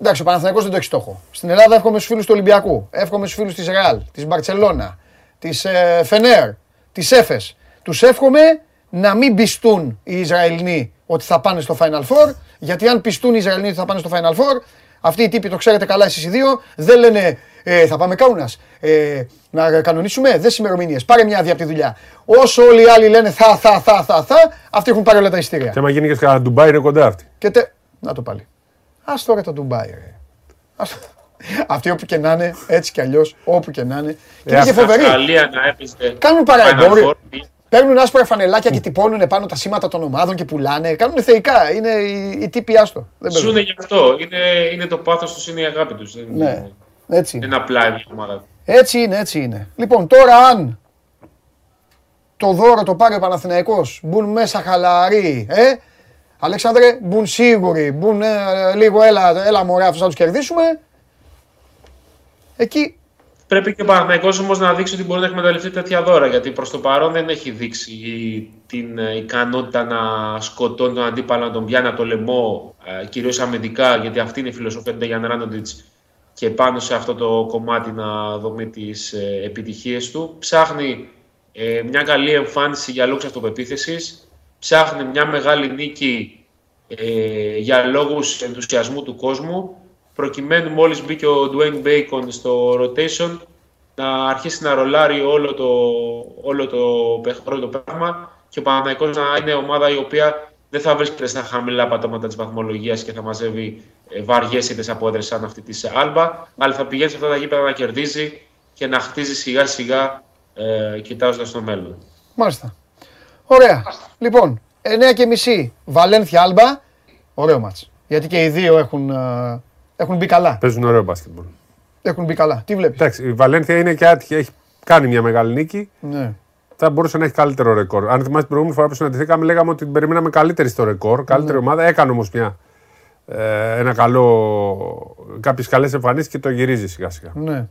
Εντάξει, ο Παναθηναϊκός δεν το έχει στόχο. Στην Ελλάδα εύχομαι στους φίλους του Ολυμπιακού, εύχομαι στους φίλους της Ρεάλ, της Μπαρτσελώνα, της ε, Φενέρ, της Έφες. Τους εύχομαι να μην πιστούν οι Ισραηλοί ότι θα πάνε στο Final Four, γιατί αν πιστούν οι Ισραηλοί ότι θα πάνε στο Final Four, Αυτοί οι τύποι το ξέρετε καλά εσείς οι δύο. Δεν λένε ε, θα πάμε κάουνας. Ε, να κανονίσουμε. Δεν ημερομηνίες. Πάρε μια άδεια από τη δουλειά. Όσο όλοι οι άλλοι λένε θα, θα, θα, θα, θα, αυτοί έχουν πάρει όλα τα ειστήρια. Και άμα γίνει και κανένα Ντουμπάι είναι κοντά αυτή. Και τε... Να το πάλι. Ας τώρα το Ντουμπάι, ρε. Ας... Αυτοί όπου και να είναι, έτσι κι αλλιώς, όπου και να είναι. Και είναι και φοβεροί. Γαλλία να έπαιζε. Κάνουν παραεμπόριο. Final Four. Παίρνουν άσπρα φανελάκια και τυπώνουν πάνω τα σήματα των ομάδων και πουλάνε. Κάνουν θεϊκά. Είναι οι, οι τύποι άστο. Δεν παίζουν. Ζούνε γι' αυτό. Είναι, είναι το πάθος τους, είναι η αγάπη τους. Δεν Ναι, είναι, έτσι δεν είναι. είναι απλά η ομάδα. Έτσι είναι, έτσι είναι. Λοιπόν, τώρα αν το δώρο το πάρει ο Παναθηναϊκός, μπουν μέσα χαλαροί, ε, Αλέξανδρε, μπουν σίγουροι, μπουν ε, λίγο έλα, έλα μωρέ αυτούς να τους κερδίσουμε. Εκεί, Πρέπει και ο Παναθηναϊκός όμως να δείξει ότι μπορεί να εκμεταλλευτεί τέτοια δώρα, γιατί προς το παρόν δεν έχει δείξει την ε, ικανότητα να σκοτώνει τον αντίπαλο, να τον πιάνει από το λαιμό, ε, κυρίως αμυντικά, γιατί αυτή είναι η φιλοσοφία του Ντεγιάν Ράντοντιτς και πάνω σε αυτό το κομμάτι να δομεί τις ε, επιτυχίες του. Ψάχνει ε, μια καλή εμφάνιση για λόγους αυτοπεποίθησης, ψάχνει μια μεγάλη νίκη ε, για λόγους ενθουσιασμού του κόσμου, προκειμένου μόλις μπήκε ο Dwayne Bacon στο rotation να αρχίσει να ρολάρει όλο το, όλο το, παιχ- όλο το πράγμα και ο Παναθηναϊκός να είναι ομάδα η οποία δεν θα βρίσκεται στα χαμηλά πατώματα της βαθμολογίας και θα μαζεύει ε, βαριές ήττες από έδρες σαν αυτή της Άλμπα, αλλά θα πηγαίνεις σε αυτά τα γήπεδα να κερδίζει και να χτίζει σιγά σιγά ε, κοιτάζοντας το μέλλον. μάλιστα. Ωραία. Λοιπόν, 9 και μισή, Βαλένθια Άλμπα, ωραίο μάτς. Γιατί και οι δύο έχουν, ε, έχουν μπει καλά. Παίζουν ωραίο μπάσκετμπολ. Έχουν μπει καλά. Τι βλέπεις; Εντάξει, η Βαλένθια είναι και άτυχη. Έχει κάνει μια μεγάλη νίκη. Ναι. Θα μπορούσε να έχει καλύτερο ρεκόρ. Αν θυμάστε την προηγούμενη φορά που συναντηθήκαμε, λέγαμε ότι την περιμέναμε καλύτερη στο ρεκόρ. Καλύτερη ομάδα. Έκανε όμως μια. Ε, ένα καλό. Κάποιες καλές εμφανίσεις και το γυρίζεις σιγά σιγά. ναι.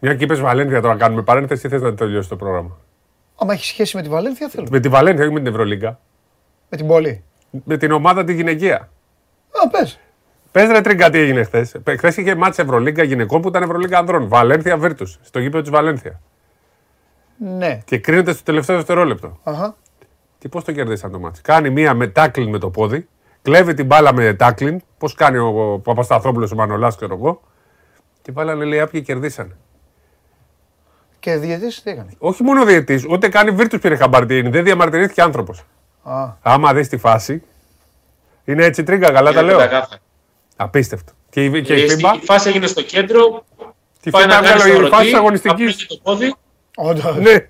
Μια και είπες Βαλένθια τώρα κάνουμε παρένθεση, τι θες να τελειώσει το πρόγραμμα; Άμα έχει σχέση με τη Βαλένθια, θέλω. Με τη Βαλένθια, όχι με την Ευρωλίγκα. Με την πόλη. Με την ομάδα τη γυναικεία. Α, πες. Πες ρε τρίγκα τι έγινε χθες. Χθες είχε μάτσε Ευρωλίγκα γυναικών που ήταν Ευρωλίγκα ανδρών. Βαλένθια Βίρτου. Στο γήπεδο της Βαλένθια. Ναι. Και κρίνεται στο τελευταίο δευτερόλεπτο. Αχα. Και πώς το κερδίσαν το μάτι. Κάνει μία με τάκλιν με το πόδι. Κλέβει την μπάλα με τάκλιν. Πώς κάνει ο Παπασταθόπουλος ο Μανολάς, ξέρω εγώ. Και βάλανε λέει άπια και κερδίσανε. Και διαιτής τι έκανε; Όχι μόνο ο διαιτή, ούτε κάνει Βίρτους πήρε χαμπαρτίνη. Δεν διαμαρτυρήθηκε άνθρωπος. Α, Άμα δεις τη φάση. Είναι έτσι τρίγκα, καλά τα Είναι λέω. πεντακάθαρα. Απίστευτο. Και η, και Ε, η στη- FIBA. η φάση έγινε στο κέντρο, Τη πάει FIBA να κάνει βγάλω η στο φάση ρωτή, αγωνιστικής. απλώνει το πόδι. όντως. Ναι.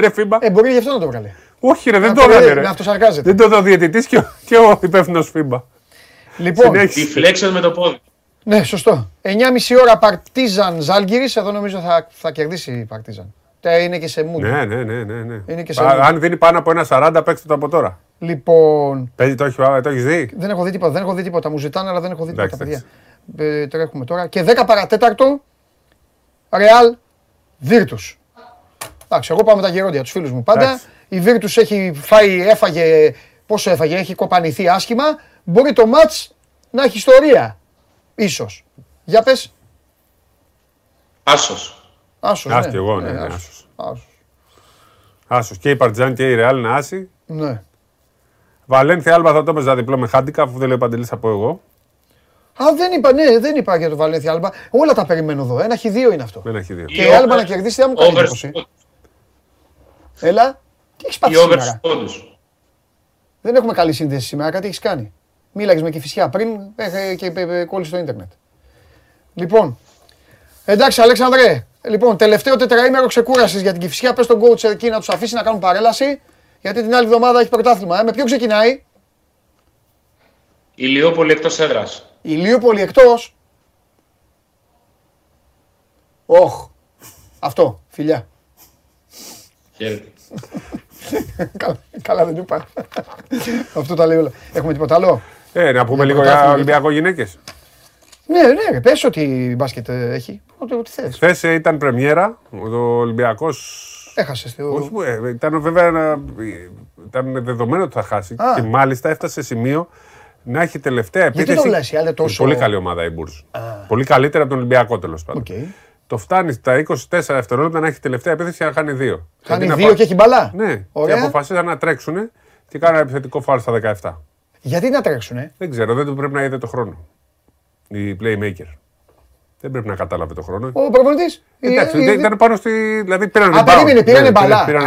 Ρε FIBA. Ε, μπορεί γι' αυτό να το βγάλει. Όχι, ρε, δεν Να το το έδωσε. λέει, ρε. να αυτοσαρκάζεται. Δεν το έδωσε ο διαιτητής και, ο- και ο υπεύθυνος FIBA. Λοιπόν, Συνέχισε. Deflection με το πόδι. ναι, σωστό. 9.30 ώρα Παρτίζαν Ζάλγκυρης. Εδώ νομίζω θα, θα κερδίσει η Παρτίζαν. Τε, Είναι και σε mood. Ναι, ναι, ναι, ναι. ναι. Είναι και σε Α, mood. αν δίνει πάνω από ένα 40, παίξτε το από τώρα. Λοιπόν, Παίζει, το, έχεις, το έχεις δει; δεν έχω δει τίποτα. Δεν έχω δει τίποτα. Μου ζητάνε, αλλά δεν έχω δει τίποτα, Εντάξει, παιδιά. Ε, τρέχουμε τώρα. Και 10 παρατέταρτο, Ρεάλ Βίρτους. Εντάξει, εγώ πάω με τα γερόντια, τους φίλους μου πάντα. Εντάξει. Η Βίρτους έχει φάει, έφαγε, πόσο έφαγε, έχει κοπανηθεί άσχημα. Μπορεί το μάτς να έχει ιστορία. Ίσως. Για πες. Άσος. Άσος, Άσο ναι. και εγώ, ναι, Ναι, ναι, άσος. άσος. Άσος. Άσος. Και η Παρτιζάν και η Ρεάλ είναι άσοι. Ναι. Βαλένθια Άλμπα θα το έπαιζα διπλό με χάντικα, αφού δεν λέει παντελής από εγώ. Α, δεν είπα, ναι, δεν είπα για το Βαλένθια Άλμπα. Όλα τα περιμένω εδώ. Ένα χ2 είναι αυτό. Δεν έχει δύο. Και η Άλμπα να κερδίσει δεν μου κάνει over εντύπωση. στους Έλα. Τι έχεις πάθει Οι over σήμερα; στους πόντους. Δεν έχουμε καλή σύνδεση σήμερα. Κάτι έχεις κάνει. Μίλαγες με Κηφισιά πριν ε, και ε, ε, κόλλησε στο ίντερνετ. Λοιπόν, εντάξει Αλέξανδρε. Λοιπόν, τελευταίο τετραήμερο ξεκούρασης για την Κηφισιά. Πες τον coach εκεί να τους αφήσει να κάνουν παρέλαση. Γιατί την άλλη εβδομάδα έχει πρωτάθλημα. Ε, με ποιο ξεκινάει; Η Λιόπολη εκτός έδρας. Η Λίωπολη εκτός. Όχ. Αυτό. Φιλιά. Χαίρετε. Καλά, καλά δεν είπα. Αυτό τα λέει όλα. Έχουμε τίποτα άλλο; Ε, να πούμε Για λίγο για πρωτάθλημα. Ολυμπιακό γυναίκες. Ναι, ναι, ρε, πες ότι μπάσκετ ε, έχει. Ό,τι, ό,τι θες. Χθες ήταν πρεμιέρα. Ο Ολυμπιακό. Έχασες. το- Όχι, μου, ε, ήταν βέβαια ένα, ήταν δεδομένο ότι θα χάσει. Α. Και μάλιστα έφτασε σε σημείο να έχει τελευταία Γιατί επίθεση. το λες, η άλλη είναι τόσο- Πολύ καλή ομάδα η Μπουρζ. Πολύ καλύτερα από τον Ολυμπιακό τέλος πάντων. Οκ. Το φτάνει στα 24 δευτερόλεπτα να έχει τελευταία επίθεση και να χάνει δύο. Χάνει Γιατί να δύο πα- και έχει μπαλά. Ναι, Ωραία. και αποφασίσαν να τρέξουν και κάνανε επιθετικό φάουλ στα 17. Γιατί να τρέξουνε; Δεν ξέρω, δεν του πρέπει να είδε το χρόνο. η playmaker. Δεν πρέπει να κατάλαβε το χρόνο. Ο προπονητής. Εντάξει, δεν- ήταν πάνω στη. Δηλαδή πήραν Α, περίμενε, πήρανε μπαλά. Πήραν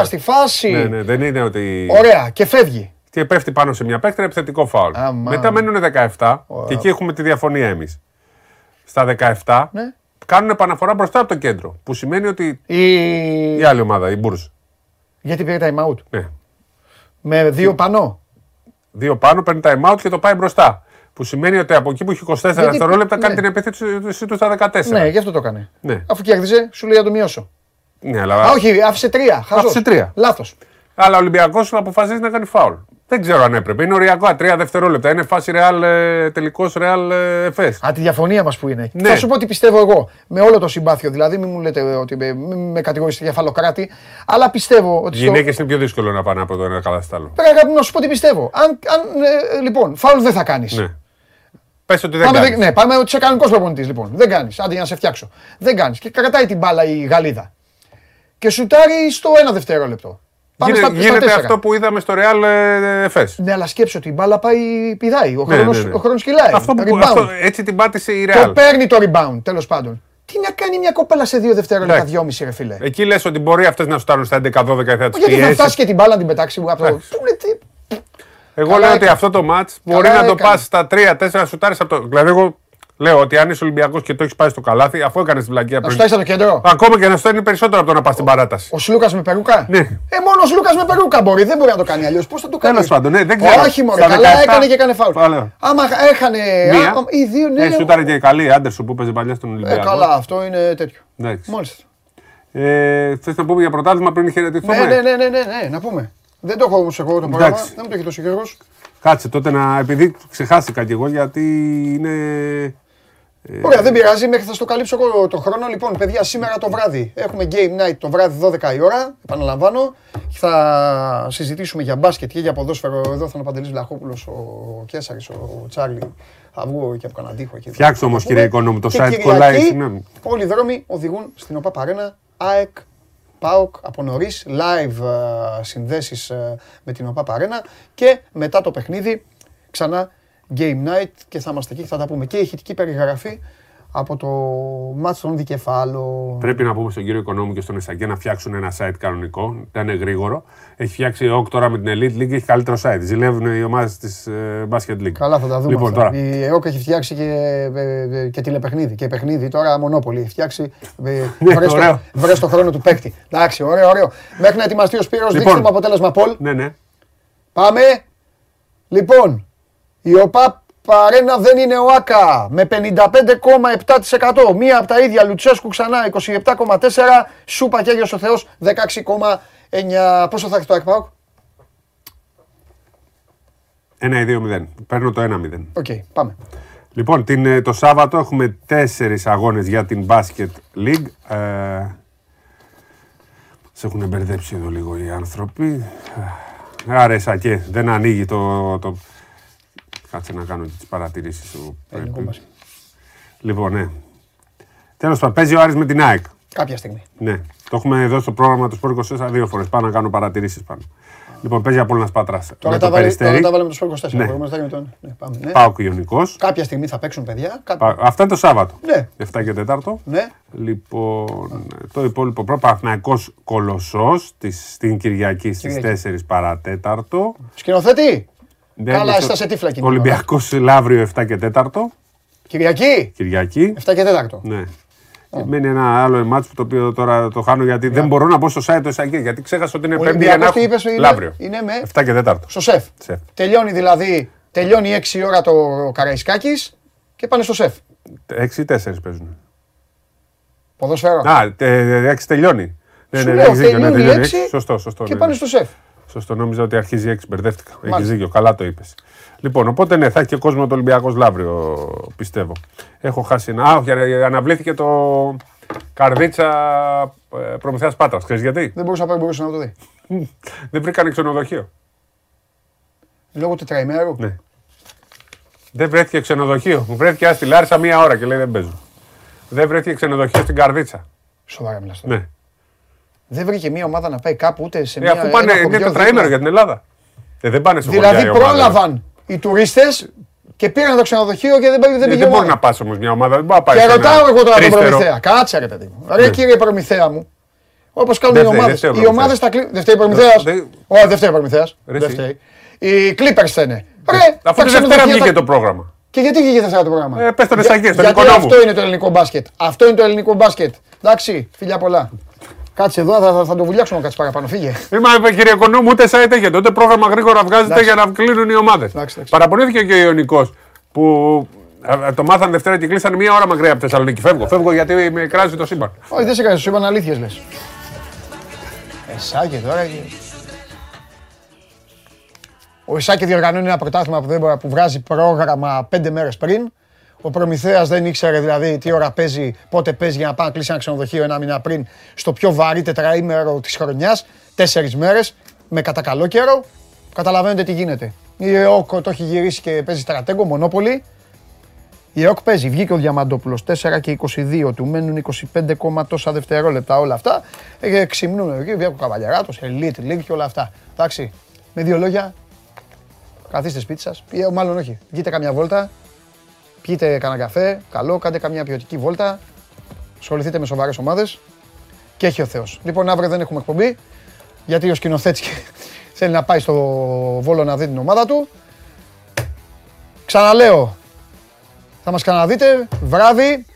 Α, στη φάση. Ναι, ναι, δεν είναι ότι. Ωραία, και φεύγει. Και πέφτει πάνω σε μια παίκτρα επιθετικό φάουλ. Αμάν. Μετά μένουν 17 και εκεί έχουμε τη διαφωνία εμείς. Στα 17 Ναι. Κάνουν επαναφορά μπροστά από το κέντρο. Που σημαίνει ότι Η... η άλλη ομάδα, η Μπούρς. Γιατί πήρε time out; Ναι. Με δύο πανώ. Δύο πάνω, παίρνει time out και το πάει μπροστά. Που σημαίνει ότι από εκεί που έχει 24 Γιατί- δευτερόλεπτα κάνει ναι. την επίθεση του στα 14. Ναι, γι' αυτό το έκανε. Ναι. Αφού κέρδιζε, σου λέει να το μειώσω. Ναι, αλλά... Α, όχι, άφησε τρία. Χαζός. Άφησε τρία. Λάθος. Αλλά ο Ολυμπιακός αποφασίζει να κάνει φάουλ. Δεν ξέρω αν έπρεπε. Είναι οριακό. Τρία δευτερόλεπτα. Είναι φάση ρεάλ, τελικός ρεάλ εφέ. Α, τη διαφωνία μας που είναι. Ναι. Θα σου πω τι πιστεύω εγώ. Με όλο το συμπάθειο. Δηλαδή, μην μου λέτε ότι με, μην με κατηγορήσετε για φαλοκράτη. Αλλά πιστεύω ότι. στο- Γυναίκες είναι πιο δύσκολο να πάνε από το ένα καλά στο άλλο. Πρέπει αγάπη μου, να σου πω τι πιστεύω. Αν, αν, ε, λοιπόν, φάουλ δεν θα κάνεις. Ναι. Πες ότι δεν Πάμε, κάνεις. δεν- ναι, πάμε ότι είσαι κανονικός προπονητής λοιπόν. Δεν κάνεις. Άντε για να σε φτιάξω. Δεν κάνεις. Και κρατάει την μπάλα η Γαλλίδα. Και σουτάρει στο ένα δευτερόλεπτο. Πάμε Γίνε- στα, στα γίνεται τέσσερα. αυτό που είδαμε στο Real εφές. Ναι, αλλά σκέψω ότι η μπάλα πάει, πηδάει. Ο Ναι, χρόνος, ναι, ναι. ο χρόνος κυλάει. Αυτό που, Rebound. αυτό, έτσι την πάτησε η Το Real. παίρνει το rebound, τέλος πάντων. Τι να κάνει μια κοπέλα σε δύο δευτερόλεπτα, Εντάξει. δυόμιση ρε φίλε. Εκεί λες ότι μπορεί αυτές να φτάνουν στα 11-12 και θα τις Γιατί θα φτάσει πιέσει. και την μπάλα να την πετάξει από το. Εντάξει. Πού είναι, τι- Εγώ Καλά λέω ότι έκανε. αυτό το match μπορεί Καλά να το έκανε. πας στα 3-4 σουτάρει από το. Δηλαδή, εγώ λέω ότι αν είσαι Ολυμπιακός και το έχεις πάει στο καλάθι, αφού έκανες την πλακία Να πριν. σου φτάσει από το κέντρο. Ακόμα και να στο είναι περισσότερο από το να πας στην παράταση. Ο Σλούκας με περούκα; Ναι. Ε, μόνο ο Σλούκας με περούκα μπορεί. Δεν μπορεί να το κάνει αλλιώς. Πώς θα το κάνει; Τέλος πάντων, ναι, δεν ξέρω. Όχι, μωρέ, Στα καλά 17 έκανε και έκανε φάουλ. Καλά. Άμα έχανε. Μία. α, οι δύο, ναι. Ε, σου ήταν και καλή η Άντερσον που παίζει παλιά στον Ε, Ολυμπιακό. καλά, αυτό είναι τέτοιο. Εντάξει. Μάλιστα. Ε, Θες να πούμε για πρωτάθλημα πριν χαιρετηθούμε; Ναι, ναι, ναι, ναι, ναι, ναι, να πούμε. Δεν το έχω όμως εγώ το πρόγραμμα. Εντάξει. Δεν μου το έχει δώσει ο Γιώργος. Κάτσε τότε να. Επειδή ξεχάστηκα κι εγώ γιατί είναι. Ε, Ωραία, δεν πειράζει, μέχρι θα στο καλύψω εγώ το χρόνο. Λοιπόν, παιδιά, σήμερα το βράδυ έχουμε game night το βράδυ 12 η ώρα. Επαναλαμβάνω. Θα συζητήσουμε για μπάσκετ και για ποδόσφαιρο. Εδώ θα είναι ο Παντελής Βλαχόπουλος, ο Κέσαρης, ο Τσάρλι. Θα βγω και από κανέναν τοίχο. εκεί. Φτιάξτε όμως, Θα πούμε. κύριε Οικονόμου, το Και site Κυριακή, κολλάει, συγγνώμη. Όλοι οι δρόμοι οδηγούν στην ΟΠΑ Παρένα, ΑΕΚ, ΠΑΟΚ από νωρίς, live ε, συνδέσεις ε, με την ΟΠΑ Παρένα και μετά το παιχνίδι ξανά game night και θα είμαστε εκεί και θα τα πούμε. Και ηχητική περιγραφή από το μάτς των δικεφάλων. Πρέπει να πούμε στον κύριο Οικονόμου και στον Ισακέ να φτιάξουν ένα site κανονικό. Δεν είναι γρήγορο. Έχει φτιάξει ο ΟΚ τώρα με την Elite League, έχει καλύτερο site. Ζηλεύουν οι ομάδες της Basket League. Καλά θα τα δούμε Λοιπόν, αυτά. τώρα. Η ΕΟΚ έχει φτιάξει και, ε, ε, και τηλεπαιχνίδι. Και παιχνίδι τώρα μονόπολη. Έχει φτιάξει. ε, [laughs] βρες, το, ωραίο. βρες το χρόνο του παίκτη. Εντάξει, ωραίο, ωραίο. Μέχρι να ετοιμαστεί ο Σπύρος, Λοιπόν. δείξτε μου αποτέλεσμα Πολ. Ναι, ναι. Πάμε. Λοιπόν, η ΟΠΑΠ Αρένα δεν είναι ΟΑΚΑ με 55,7%. Μία από τα ίδια Λουτσέσκου ξανά 27,4%. Σούπα και Άγιος ο Θεός 16,9%. Πόσο θα έχει το ΑΕΚ ΠΑΟΚ. 1 ή 2-0. Παίρνω το 1-0. Οκ, πάμε. Λοιπόν, την, ε, το Σάββατο έχουμε τέσσερις αγώνες για την Basket League. Ε, σε έχουν μπερδέψει εδώ λίγο οι άνθρωποι. Άρα, Σακέ, δεν ανοίγει το, το... Κάτσε να κάνω και τις παρατηρήσεις σου. Ελληνικό πρέπει. μπάσκετ. Λοιπόν, ναι. Τέλος πάντων, παίζει ο Άρης με την ΑΕΚ. Κάποια στιγμή. Ναι. Το έχουμε εδώ στο πρόγραμμα του Σπορ 24 δύο φορές. Πάω να κάνω παρατηρήσεις πάνω. Λοιπόν, παίζει Απόλλωνας Πάτρας Τώρα με τα, το βάλε, Περιστέρι. τώρα τα βάλε με το Σπορ 24. Ναι. Μπορούμε να τα κάνουμε τώρα. Ναι, πάμε. Ναι. Πάοκ Ιωνικός. Κάποια στιγμή θα παίξουν παιδιά. Κά... Πα- Αυτά είναι το Σάββατο. Ναι. 7 και 4. Ναι. Λοιπόν, το υπόλοιπο πρώτο Παναθηναϊκός Κολοσσός της- στην Κυριακή στις Κυριακή. 4 παρατέταρτο. Σκηνοθέτη. Δεν Καλά, είναι είστε στο- σε τύφλα εκείνη την Ολυμπιακός Λαύριο 7 και 4. Κυριακή; Κυριακή. 7 και 4. Ναι. Και μένει ένα άλλο μάτσο το οποίο τώρα το χάνω γιατί δεν μπορώ να μπω στο site του Ισακή γιατί ξέχασα ότι είναι Ο πέμπτη για να Ολυμπιακός τι έχω είπες, είναι- Λαύριο. είναι με- 7 και 4. Στο σεφ. Σεφ. Τελειώνει δηλαδή, τελειώνει 6 ώρα το Καραϊσκάκης και πάνε στο σεφ. 6 ή 4 παίζουν. Ποδοσφαίρο. Α, 6 τελειώνει. Ναι, Σου ναι, λέω, έχεις δίκιο, ναι, τελειώνει τελειώνει έξι έξι. Σωστό, σωστό. και ναι, πάνε ναι. στο σεφ. Σωστό, νόμιζα ότι αρχίζει 6, μπερδεύτηκα. Έχει Μάλιστα. δίκιο, καλά το είπες. Λοιπόν, οπότε ναι, θα έχει και κόσμο το Ολυμπιακός Λαύριο, πιστεύω. Έχω χάσει ένα. Α, όχι, ε, αναβλήθηκε το Καρδίτσα Προμηθέας Πάτρας. Ξέρεις γιατί; Δεν μπορούσα να πάει, μπορούσε να το δει. Δεν βρήκαν ξενοδοχείο. Λόγω τετραημέρου. Ναι. Δεν βρέθηκε ξενοδοχείο. Μου βρέθηκε άστι Λάρισα μία ώρα και λέει δεν παίζω. Δεν βρέθηκε ξενοδοχείο στην Καρδίτσα. Σοβαρά μιλάς τώρα. Ναι. Δεν βρήκε μια ομάδα να πάει κάπου ούτε σε Ε, μια. αφού πάνε, ένα είναι χωριό τετραήμερο δίπλα. για την Ελλάδα. Ε, δεν πάνε στο Δηλαδή χωριό η ομάδα. πρόλαβαν οι τουρίστες Και πήραν το ξενοδοχείο και δεν, πήγε- δεν Ε, πήγε Δεν μπορεί ομάδα. να πας όμως μια ομάδα. Δεν μπορεί να πάει. Και σε ένα ρωτάω εγώ τώρα τον τρίστερο. Προμηθέα. Κάτσε ρε παιδί μου. Ρε Ναι. κύριε Προμηθέα μου. Όπως κάνουν Δεν οι φταίει, ομάδες. δεν φταίει ο Οι Προμηθέας. ομάδες τα κλείνουν. Δεν φταίει ο Προμηθέας. Δεν- Όχι, δεν φταίει ο Προμηθέας. Ρε Δεν εσύ. φταίει. Οι Clippers φταίνε. Ρε, Αφού τα τη Δευτέρα ξενοδοχεία βγήκε τα- το πρόγραμμα. Και γιατί βγήκε Δευτέρα το πρόγραμμα; Ε, πες τον Για- Εσάκη, στον Γιατί Νικονόμου. αυτό είναι το ελληνικό μπάσκετ. Αυτό είναι το ελληνικό μπάσκετ. Εντάξει, φιλιά πολλά. Κάτσε εδώ, θα, θα, θα το βουλιάξουμε κάτσε παραπάνω. Φύγε. Είμα, είπε κύριε Οικονόμου, ούτε site έχετε, ούτε πρόγραμμα γρήγορα βγάζετε Εντάξει. για να κλείνουν οι ομάδες. εντάξει. Παραπονήθηκε και ο Ιωνικός που ε, το μάθανε Δευτέρα και κλείσανε μία ώρα μακριά από Θεσσαλονίκη. Φεύγω, φεύγω γιατί με κράζει το σύμπαν. Όχι, δεν σε κάνει, σου είπαν αλήθειες λες. Εσάκη τώρα. και- Ο Ισάκη διοργανώνει ένα πρωτάθλημα που, δεν μπορεί, που βγάζει πρόγραμμα πέντε μέρες πριν. Ο Προμηθέας δεν ήξερε δηλαδή τι ώρα παίζει, πότε παίζει για να πάει να κλείσει ένα ξενοδοχείο ένα μήνα πριν στο πιο βαρύ τετραήμερο της χρονιάς. Τέσσερις μέρες με κατά καλό καιρό. Καταλαβαίνετε τι γίνεται. Η ΕΟΚ το έχει γυρίσει και παίζει στρατέγκο, μονόπολη. Η ΕΟΚ παίζει. Βγήκε ο Διαμαντόπουλος 4 και 22 του. Μένουν 25 κόμμα τόσα δευτερόλεπτα όλα αυτά. Ε, ξυμνούν εκεί. Βγήκε ο Καβαλιαράτο, Elite League και όλα αυτά. Εντάξει. Με δύο λόγια, καθίστε σπίτι σας. Μάλλον όχι. Βγείτε καμιά βόλτα. Πιείτε κανένα καφέ. Καλό. Κάντε καμιά ποιοτική βόλτα. Ασχοληθείτε με σοβαρές ομάδες. Και έχει ο Θεός. Λοιπόν, αύριο δεν έχουμε εκπομπή. Γιατί ο σκηνοθέτης [laughs] θέλει να πάει στο Βόλο να δει την ομάδα του. Ξαναλέω, θα μας ξαναδείτε βράδυ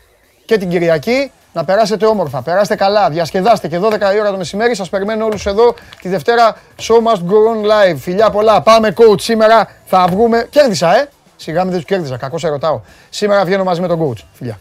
και την Κυριακή. Να περάσετε όμορφα, περάστε καλά, διασκεδάστε και 12 η ώρα το μεσημέρι. Σας περιμένω όλους εδώ τη Δευτέρα. Show must go on live. Φιλιά πολλά, πάμε coach. Σήμερα θα βγούμε. Κέρδισα, ε! Σιγά μην δεν του κέρδισα, κακό σε ρωτάω. Σήμερα βγαίνω μαζί με τον coach. Φιλιά.